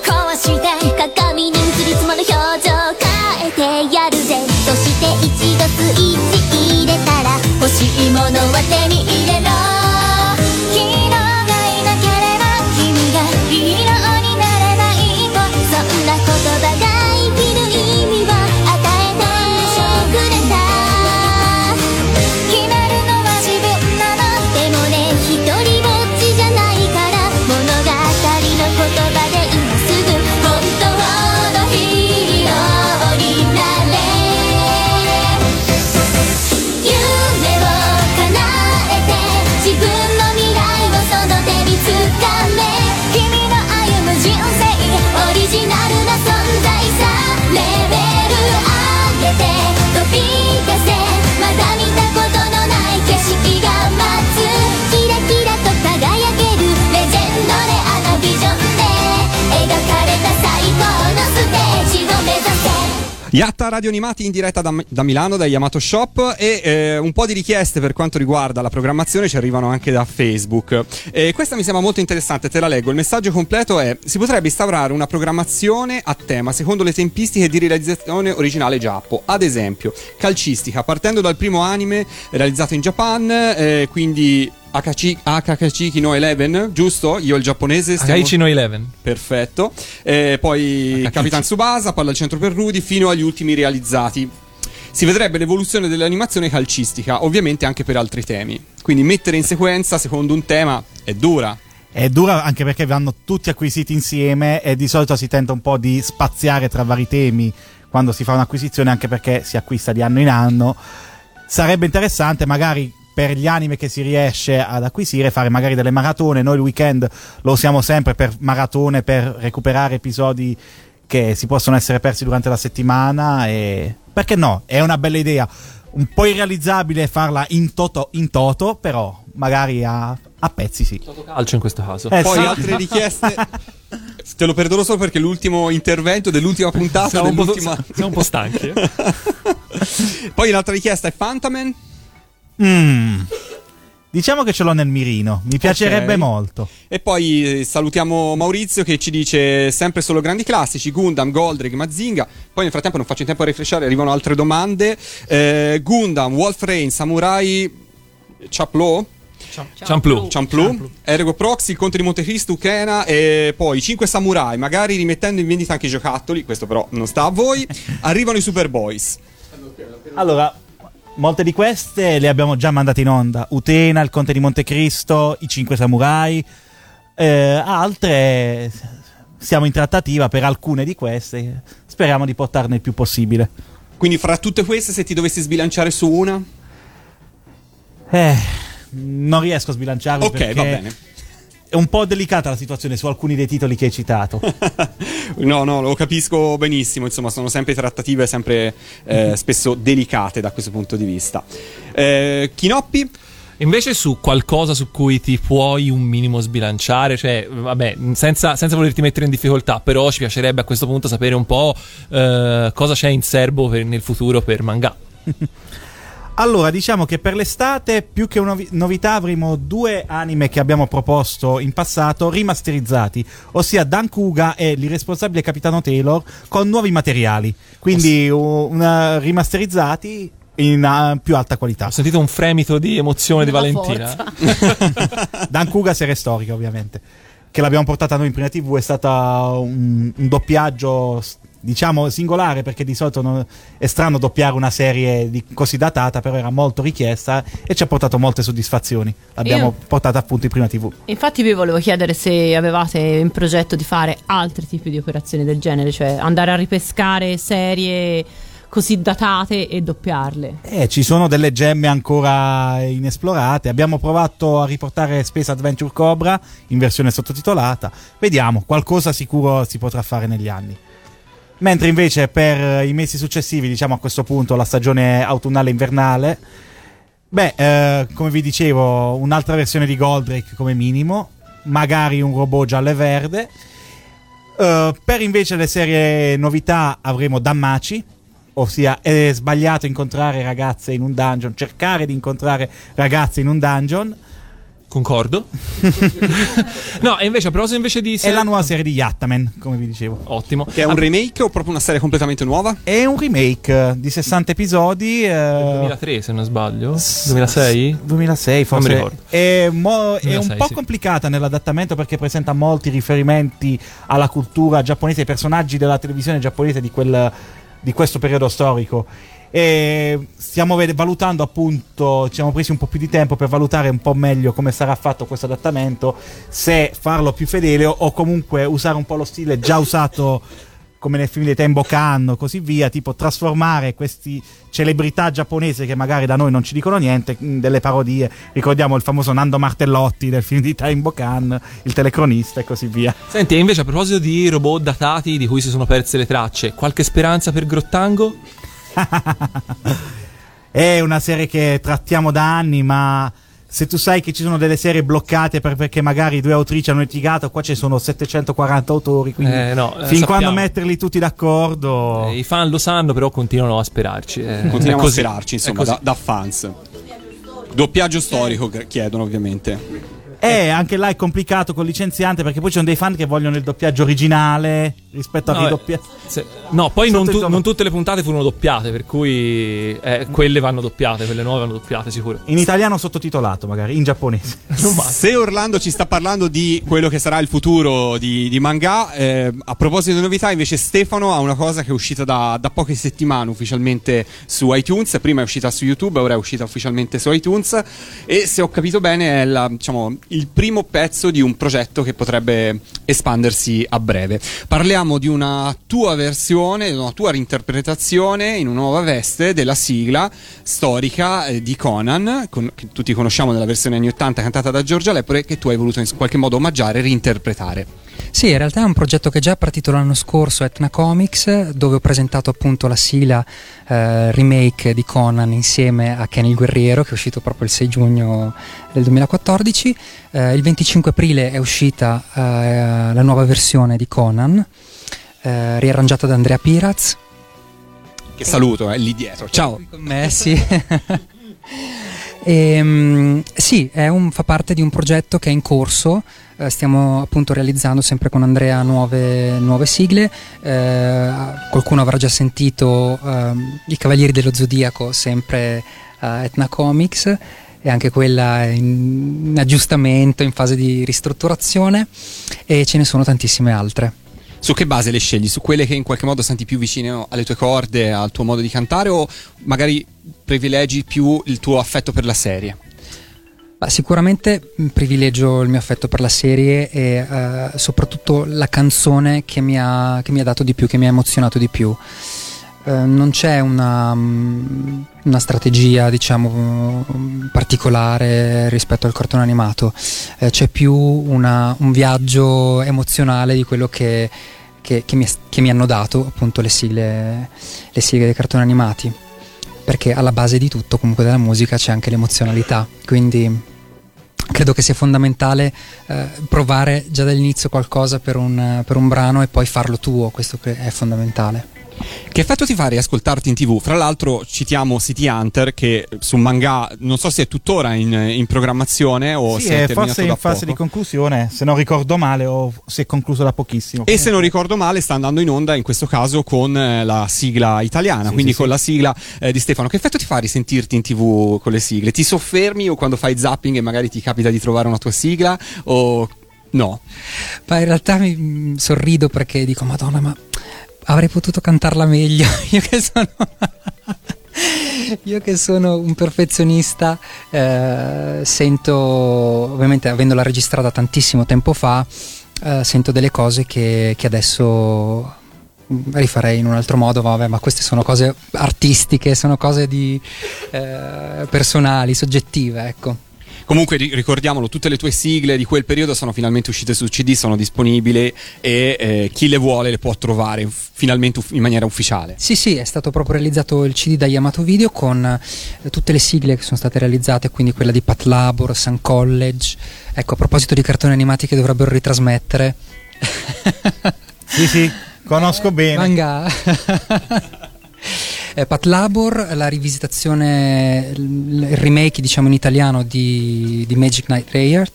Yatta Radio Animati in diretta da, da Milano, da Yamato Shop e eh, un po' di richieste per quanto riguarda la programmazione ci arrivano anche da Facebook. E questa mi sembra molto interessante, te la leggo. Il messaggio completo è: si potrebbe instaurare una programmazione a tema secondo le tempistiche di realizzazione originale Giappo. Ad esempio, calcistica, partendo dal primo anime realizzato in Japan, eh, quindi Akachi, Akakachiki no Eleven, giusto? Io il giapponese stiamo... No Eleven. Perfetto. Eh, poi Capitan Tsubasa, palla al centro per Rudy, fino agli ultimi realizzati. Si vedrebbe l'evoluzione dell'animazione calcistica, ovviamente anche per altri temi. Quindi mettere in sequenza secondo un tema è dura. È dura anche perché vanno tutti acquisiti insieme e di solito si tenta un po' di spaziare tra vari temi quando si fa un'acquisizione, anche perché si acquista di anno in anno. Sarebbe interessante magari per gli anime che si riesce ad acquisire fare magari delle maratone. Noi il weekend lo usiamo sempre per maratone, per recuperare episodi che si possono essere persi durante la settimana e perché no? È una bella idea. Un po' irrealizzabile farla in toto, in toto però magari a, a pezzi sì. Calcio in questo caso. Eh, Poi sì. altre richieste. [laughs] Te lo perdono solo perché l'ultimo intervento dell'ultima puntata. Siamo un po'- dell'ultima... siamo un po' stanchi, eh. [laughs] Poi l'altra richiesta è Fantaman. Mm. Diciamo che ce l'ho nel mirino, mi piacerebbe Ok. molto. E poi eh, salutiamo Maurizio che ci dice sempre solo grandi classici, Gundam, Goldrig, Mazinga. Poi nel frattempo non faccio in tempo a rifresciare, arrivano altre domande. Eh, Gundam, Wolf Rain, Samurai Chaplo. Champlu. Champlu, Ergo Proxy, il Conte di Montecristo, Ukena e poi i 5 samurai, magari rimettendo in vendita anche i giocattoli, questo però non sta a voi. [laughs] Arrivano i Superboys. Allora, molte di queste le abbiamo già mandate in onda. Utena, il Conte di Montecristo, i Cinque Samurai. Eh, altre siamo in trattativa per alcune di queste. Speriamo di portarne il più possibile. Quindi fra tutte queste, se ti dovessi sbilanciare su una... Eh, non riesco a sbilanciarmi Ok, va bene. È un po' delicata la situazione su alcuni dei titoli che hai citato. [laughs] No, no, lo capisco benissimo. Insomma, sono sempre trattative sempre eh, spesso delicate da questo punto di vista. Eh, Chinoppi? Invece su qualcosa su cui ti puoi un minimo sbilanciare, cioè, vabbè, senza, senza volerti mettere in difficoltà, però ci piacerebbe a questo punto sapere un po' eh, cosa c'è in serbo per- nel futuro per manga. [laughs] Allora, diciamo che per l'estate, più che una vi- novità, avremo due anime che abbiamo proposto in passato rimasterizzati, ossia Dan Kuga e l'irresponsabile Capitano Taylor con nuovi materiali. Quindi una- rimasterizzati in uh, più alta qualità. Ho sentito un fremito di emozione di Valentina. [laughs] Dan Kuga serie storica, ovviamente. Che l'abbiamo portata noi in prima TV, è stata un, un doppiaggio, diciamo, singolare, perché di solito non- è strano doppiare una serie di- così datata, però era molto richiesta e ci ha portato molte soddisfazioni. L'abbiamo Io- portata appunto in prima TV. Infatti vi volevo chiedere se avevate in progetto di fare altri tipi di operazioni del genere, cioè andare a ripescare serie così datate e doppiarle. Eh, ci sono delle gemme ancora inesplorate. Abbiamo provato a riportare Space Adventure Cobra in versione sottotitolata. Vediamo, qualcosa sicuro si potrà fare negli anni. Mentre invece per i mesi successivi, diciamo a questo punto la stagione autunnale-invernale, beh, eh, come vi dicevo, un'altra versione di Goldrake come minimo, magari un robot giallo e verde. Eh, per invece le serie novità avremo Dammaci, ossia è sbagliato incontrare ragazze in un dungeon, cercare di incontrare ragazze in un dungeon. Concordo. [laughs] no, e invece a proposito invece di È la nuova serie di Yattaman, come vi dicevo. Ottimo. Che è un remake o proprio una serie completamente nuova? È un remake eh, di 60 episodi. eh, 2003 se non sbaglio. 2006? 2006 forse. Non mi ricordo. È, mo- è un 2006, po' sì. complicata nell'adattamento perché presenta molti riferimenti alla cultura giapponese, ai personaggi della televisione giapponese di, quel, di questo periodo storico. E stiamo valutando appunto, ci siamo presi un po' più di tempo per valutare un po' meglio come sarà fatto questo adattamento, se farlo più fedele o, comunque usare un po' lo stile già usato come nel film di Tembo Khan o così via, tipo trasformare queste celebrità giapponesi che magari da noi non ci dicono niente in delle parodie. Ricordiamo il famoso Nando Martellotti del film di Tembo Khan, il telecronista e così via. Senti, e invece a proposito di robot datati di cui si sono perse le tracce, qualche speranza per Grottango? [laughs] È una serie che trattiamo da anni, ma se tu sai che ci sono delle serie bloccate per- perché magari due autrici hanno litigato, qua ci sono 740 autori, quindi Eh, no, eh, fin sappiamo. quando metterli tutti d'accordo... Eh, I fan lo sanno, però continuano a sperarci. eh. [laughs] Continuiamo È a sperarci, insomma, da, da fans. Doppiaggio storico che chiedono, ovviamente. Eh, anche là è complicato con licenziante perché poi ci sono dei fan che vogliono il doppiaggio originale rispetto a No, chi eh, doppia. se- no, poi non, tu- non tutte le puntate furono doppiate, per cui eh, quelle vanno doppiate, quelle nuove vanno doppiate sicuro. In italiano sottotitolato, magari, in giapponese. [laughs] Se Orlando ci sta parlando di quello che sarà il futuro di, di manga, eh, a proposito di novità, invece Stefano ha una cosa che è uscita da, da poche settimane ufficialmente su iTunes. Prima è uscita su YouTube, ora è uscita ufficialmente su iTunes. E se ho capito bene, è la- diciamo, il primo pezzo di un progetto che potrebbe espandersi a breve. Parliamo di una tua versione, una tua reinterpretazione in una nuova veste della sigla storica eh, di Conan, con- che tutti conosciamo nella versione anni 80 cantata da Giorgia Lepore, che tu hai voluto in qualche modo omaggiare e reinterpretare. Sì, in realtà è un progetto che è già partito l'anno scorso Etna Comics, dove ho presentato appunto la sigla eh, remake di Conan insieme a Kenny il Guerriero, che è uscito proprio il 6 giugno del 2014. Eh, il 25 aprile è uscita eh, la nuova versione di Conan, eh, riarrangiata da Andrea Piraz. Che saluto, è lì dietro. Ciao. Con me, sì. [laughs] E, mm, sì, è un- fa parte di un progetto che è in corso. eh, stiamo appunto realizzando sempre con Andrea nuove, nuove sigle. eh, qualcuno avrà già sentito ehm, I Cavalieri dello Zodiaco, sempre a Etna Comics, e anche quella è in, in aggiustamento, in fase di ristrutturazione, e ce ne sono tantissime altre. Su che base le scegli? Su quelle che in qualche modo senti più vicine alle tue corde, al tuo modo di cantare o magari privilegi più il tuo affetto per la serie? Sicuramente mh, privilegio il mio affetto per la serie e eh, soprattutto la canzone che mi, ha, che mi ha dato di più, che mi ha emozionato di più. Eh, non c'è una, mh, una strategia, diciamo, particolare rispetto al cartone animato, Eh, c'è più una- un viaggio emozionale di quello che, che- che mi, che mi hanno dato appunto le sigle, le sigle dei cartoni animati. Perché alla base di tutto comunque della musica c'è anche l'emozionalità, quindi credo che sia fondamentale eh, provare già dall'inizio qualcosa per un, per un brano e poi farlo tuo, questo è fondamentale. Che effetto ti fa riascoltarti in tv? Fra l'altro citiamo City Hunter che su manga non so se è tuttora in, in programmazione o Sì, se è è terminato forse da in fase poco. di conclusione, se non ricordo male, o si è concluso da pochissimo. E se non ricordo male sta andando in onda in questo caso con eh, la sigla italiana, Sì, quindi sì, con sì. la sigla eh, di Stefano. Che effetto ti fa risentirti in tv con le sigle? Ti soffermi o quando fai zapping e magari ti capita di trovare una tua sigla o no? Ma in realtà mi mm, sorrido perché dico Madonna ma avrei potuto cantarla meglio, [laughs] io che sono... [laughs] Io che sono un perfezionista, eh, sento, ovviamente avendola registrata tantissimo tempo fa, eh, sento delle cose che, che adesso rifarei in un altro modo, vabbè, ma queste sono cose artistiche, sono cose di, eh, personali, soggettive, ecco. Comunque ri- ricordiamolo, tutte le tue sigle di quel periodo sono finalmente uscite su CD, sono disponibili e eh, chi le vuole le può trovare finalmente in maniera ufficiale. Sì, sì, è stato proprio realizzato il CD da Yamato Video con eh, tutte le sigle che sono state realizzate, quindi quella di Pat Labor, Sun College. Ecco, a proposito di cartoni animati che dovrebbero ritrasmettere. Sì, sì, conosco bene. Manga. [laughs] Eh, Pat Labor, la rivisitazione, il remake diciamo in italiano di, di Magic Knight Rayard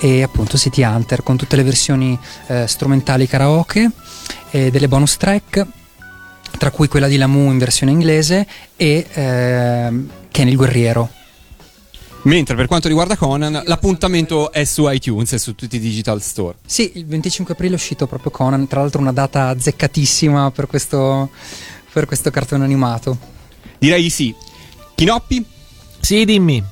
e appunto City Hunter con tutte le versioni eh, strumentali karaoke e delle bonus track tra cui quella di Lamu in versione inglese e ehm, Ken il guerriero Mentre per quanto riguarda Conan, l'appuntamento è su iTunes e su tutti i digital store. Sì, il 25 aprile è uscito proprio Conan, tra l'altro una data azzeccatissima per questo, per questo cartone animato. Direi di sì. Chinoppi? Sì, dimmi.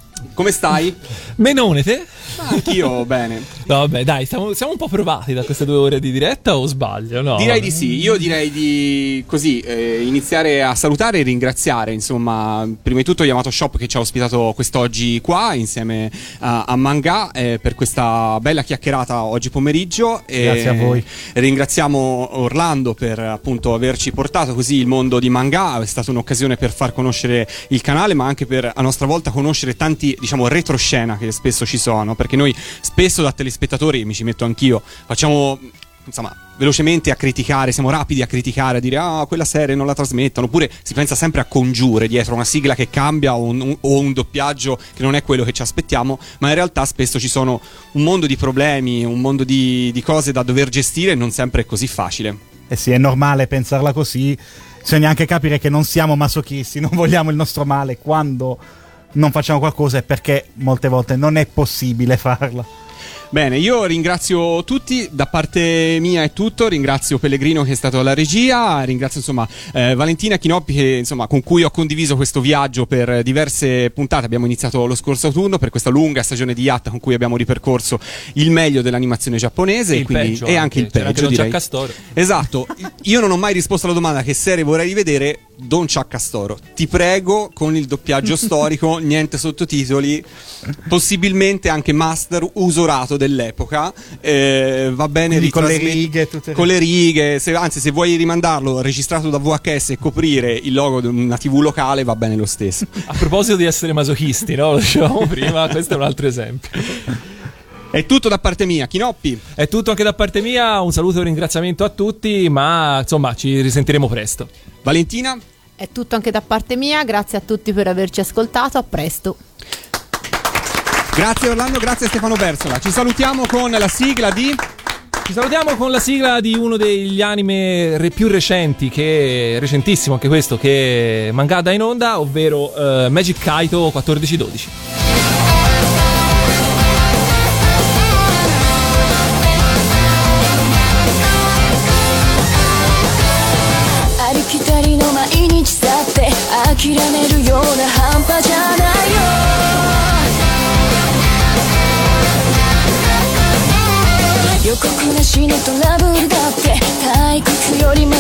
Come stai? Menone, te? Anch'io bene. No, vabbè, dai, siamo, siamo un po' provati da queste due ore di diretta o sbaglio? No, direi vabbè. di sì, io direi di così eh, iniziare a salutare e ringraziare, insomma, prima di tutto Yamato Shop che ci ha ospitato quest'oggi qua insieme a, a Manga eh, per questa bella chiacchierata oggi pomeriggio. Grazie a voi. Ringraziamo Orlando per appunto averci portato così il mondo di Manga, è stata un'occasione per far conoscere il canale, ma anche per a nostra volta conoscere tanti, diciamo, retroscena che spesso ci sono, perché noi spesso da telespettatori, mi ci metto anch'io, facciamo insomma, velocemente a criticare, siamo rapidi a criticare, a dire ah, quella serie non la trasmettono, oppure si pensa sempre a congiure dietro una sigla che cambia o un, o un doppiaggio che non è quello che ci aspettiamo, ma in realtà spesso ci sono un mondo di problemi, un mondo di, di cose da dover gestire e non sempre è così facile. Eh sì, è normale pensarla così. Bisogna anche capire che non siamo masochisti, non vogliamo il nostro male quando non facciamo qualcosa è perché molte volte non è possibile farla. Bene, io ringrazio tutti, da parte mia è tutto, ringrazio Pellegrino che è stato alla regia, ringrazio insomma eh, Valentina Chinoppi che, insomma, con cui ho condiviso questo viaggio per diverse puntate, abbiamo iniziato lo scorso autunno per questa lunga stagione di Yatta con cui abbiamo ripercorso il meglio dell'animazione giapponese Il e, quindi- peggio e anche il C'era anche peggio Don direi. Esatto, io non ho mai risposto alla domanda che serie vorrei rivedere, Don Ciaccastoro. Ti prego con il doppiaggio [laughs] storico, niente sottotitoli, possibilmente anche master usurato dell'epoca. Eh, va bene con le righe, tutte- con le righe, se- anzi se vuoi rimandarlo registrato da VHS e coprire il logo di una TV locale va bene lo stesso. A proposito di essere masochisti, no? Lo dicevamo prima, questo è un altro esempio. È tutto da parte mia, Chinoppi. È tutto anche da parte mia, un saluto e un ringraziamento a tutti, ma insomma ci risentiremo presto. Valentina? È tutto anche da parte mia, grazie a tutti per averci ascoltato, a presto. Grazie Orlando, grazie Stefano Bersola. Ci salutiamo con la sigla di Ci salutiamo con la sigla di uno degli anime re- più recenti, che recentissimo anche questo, che Mangada in onda, ovvero eh, Magic Kaito 1412.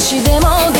しでも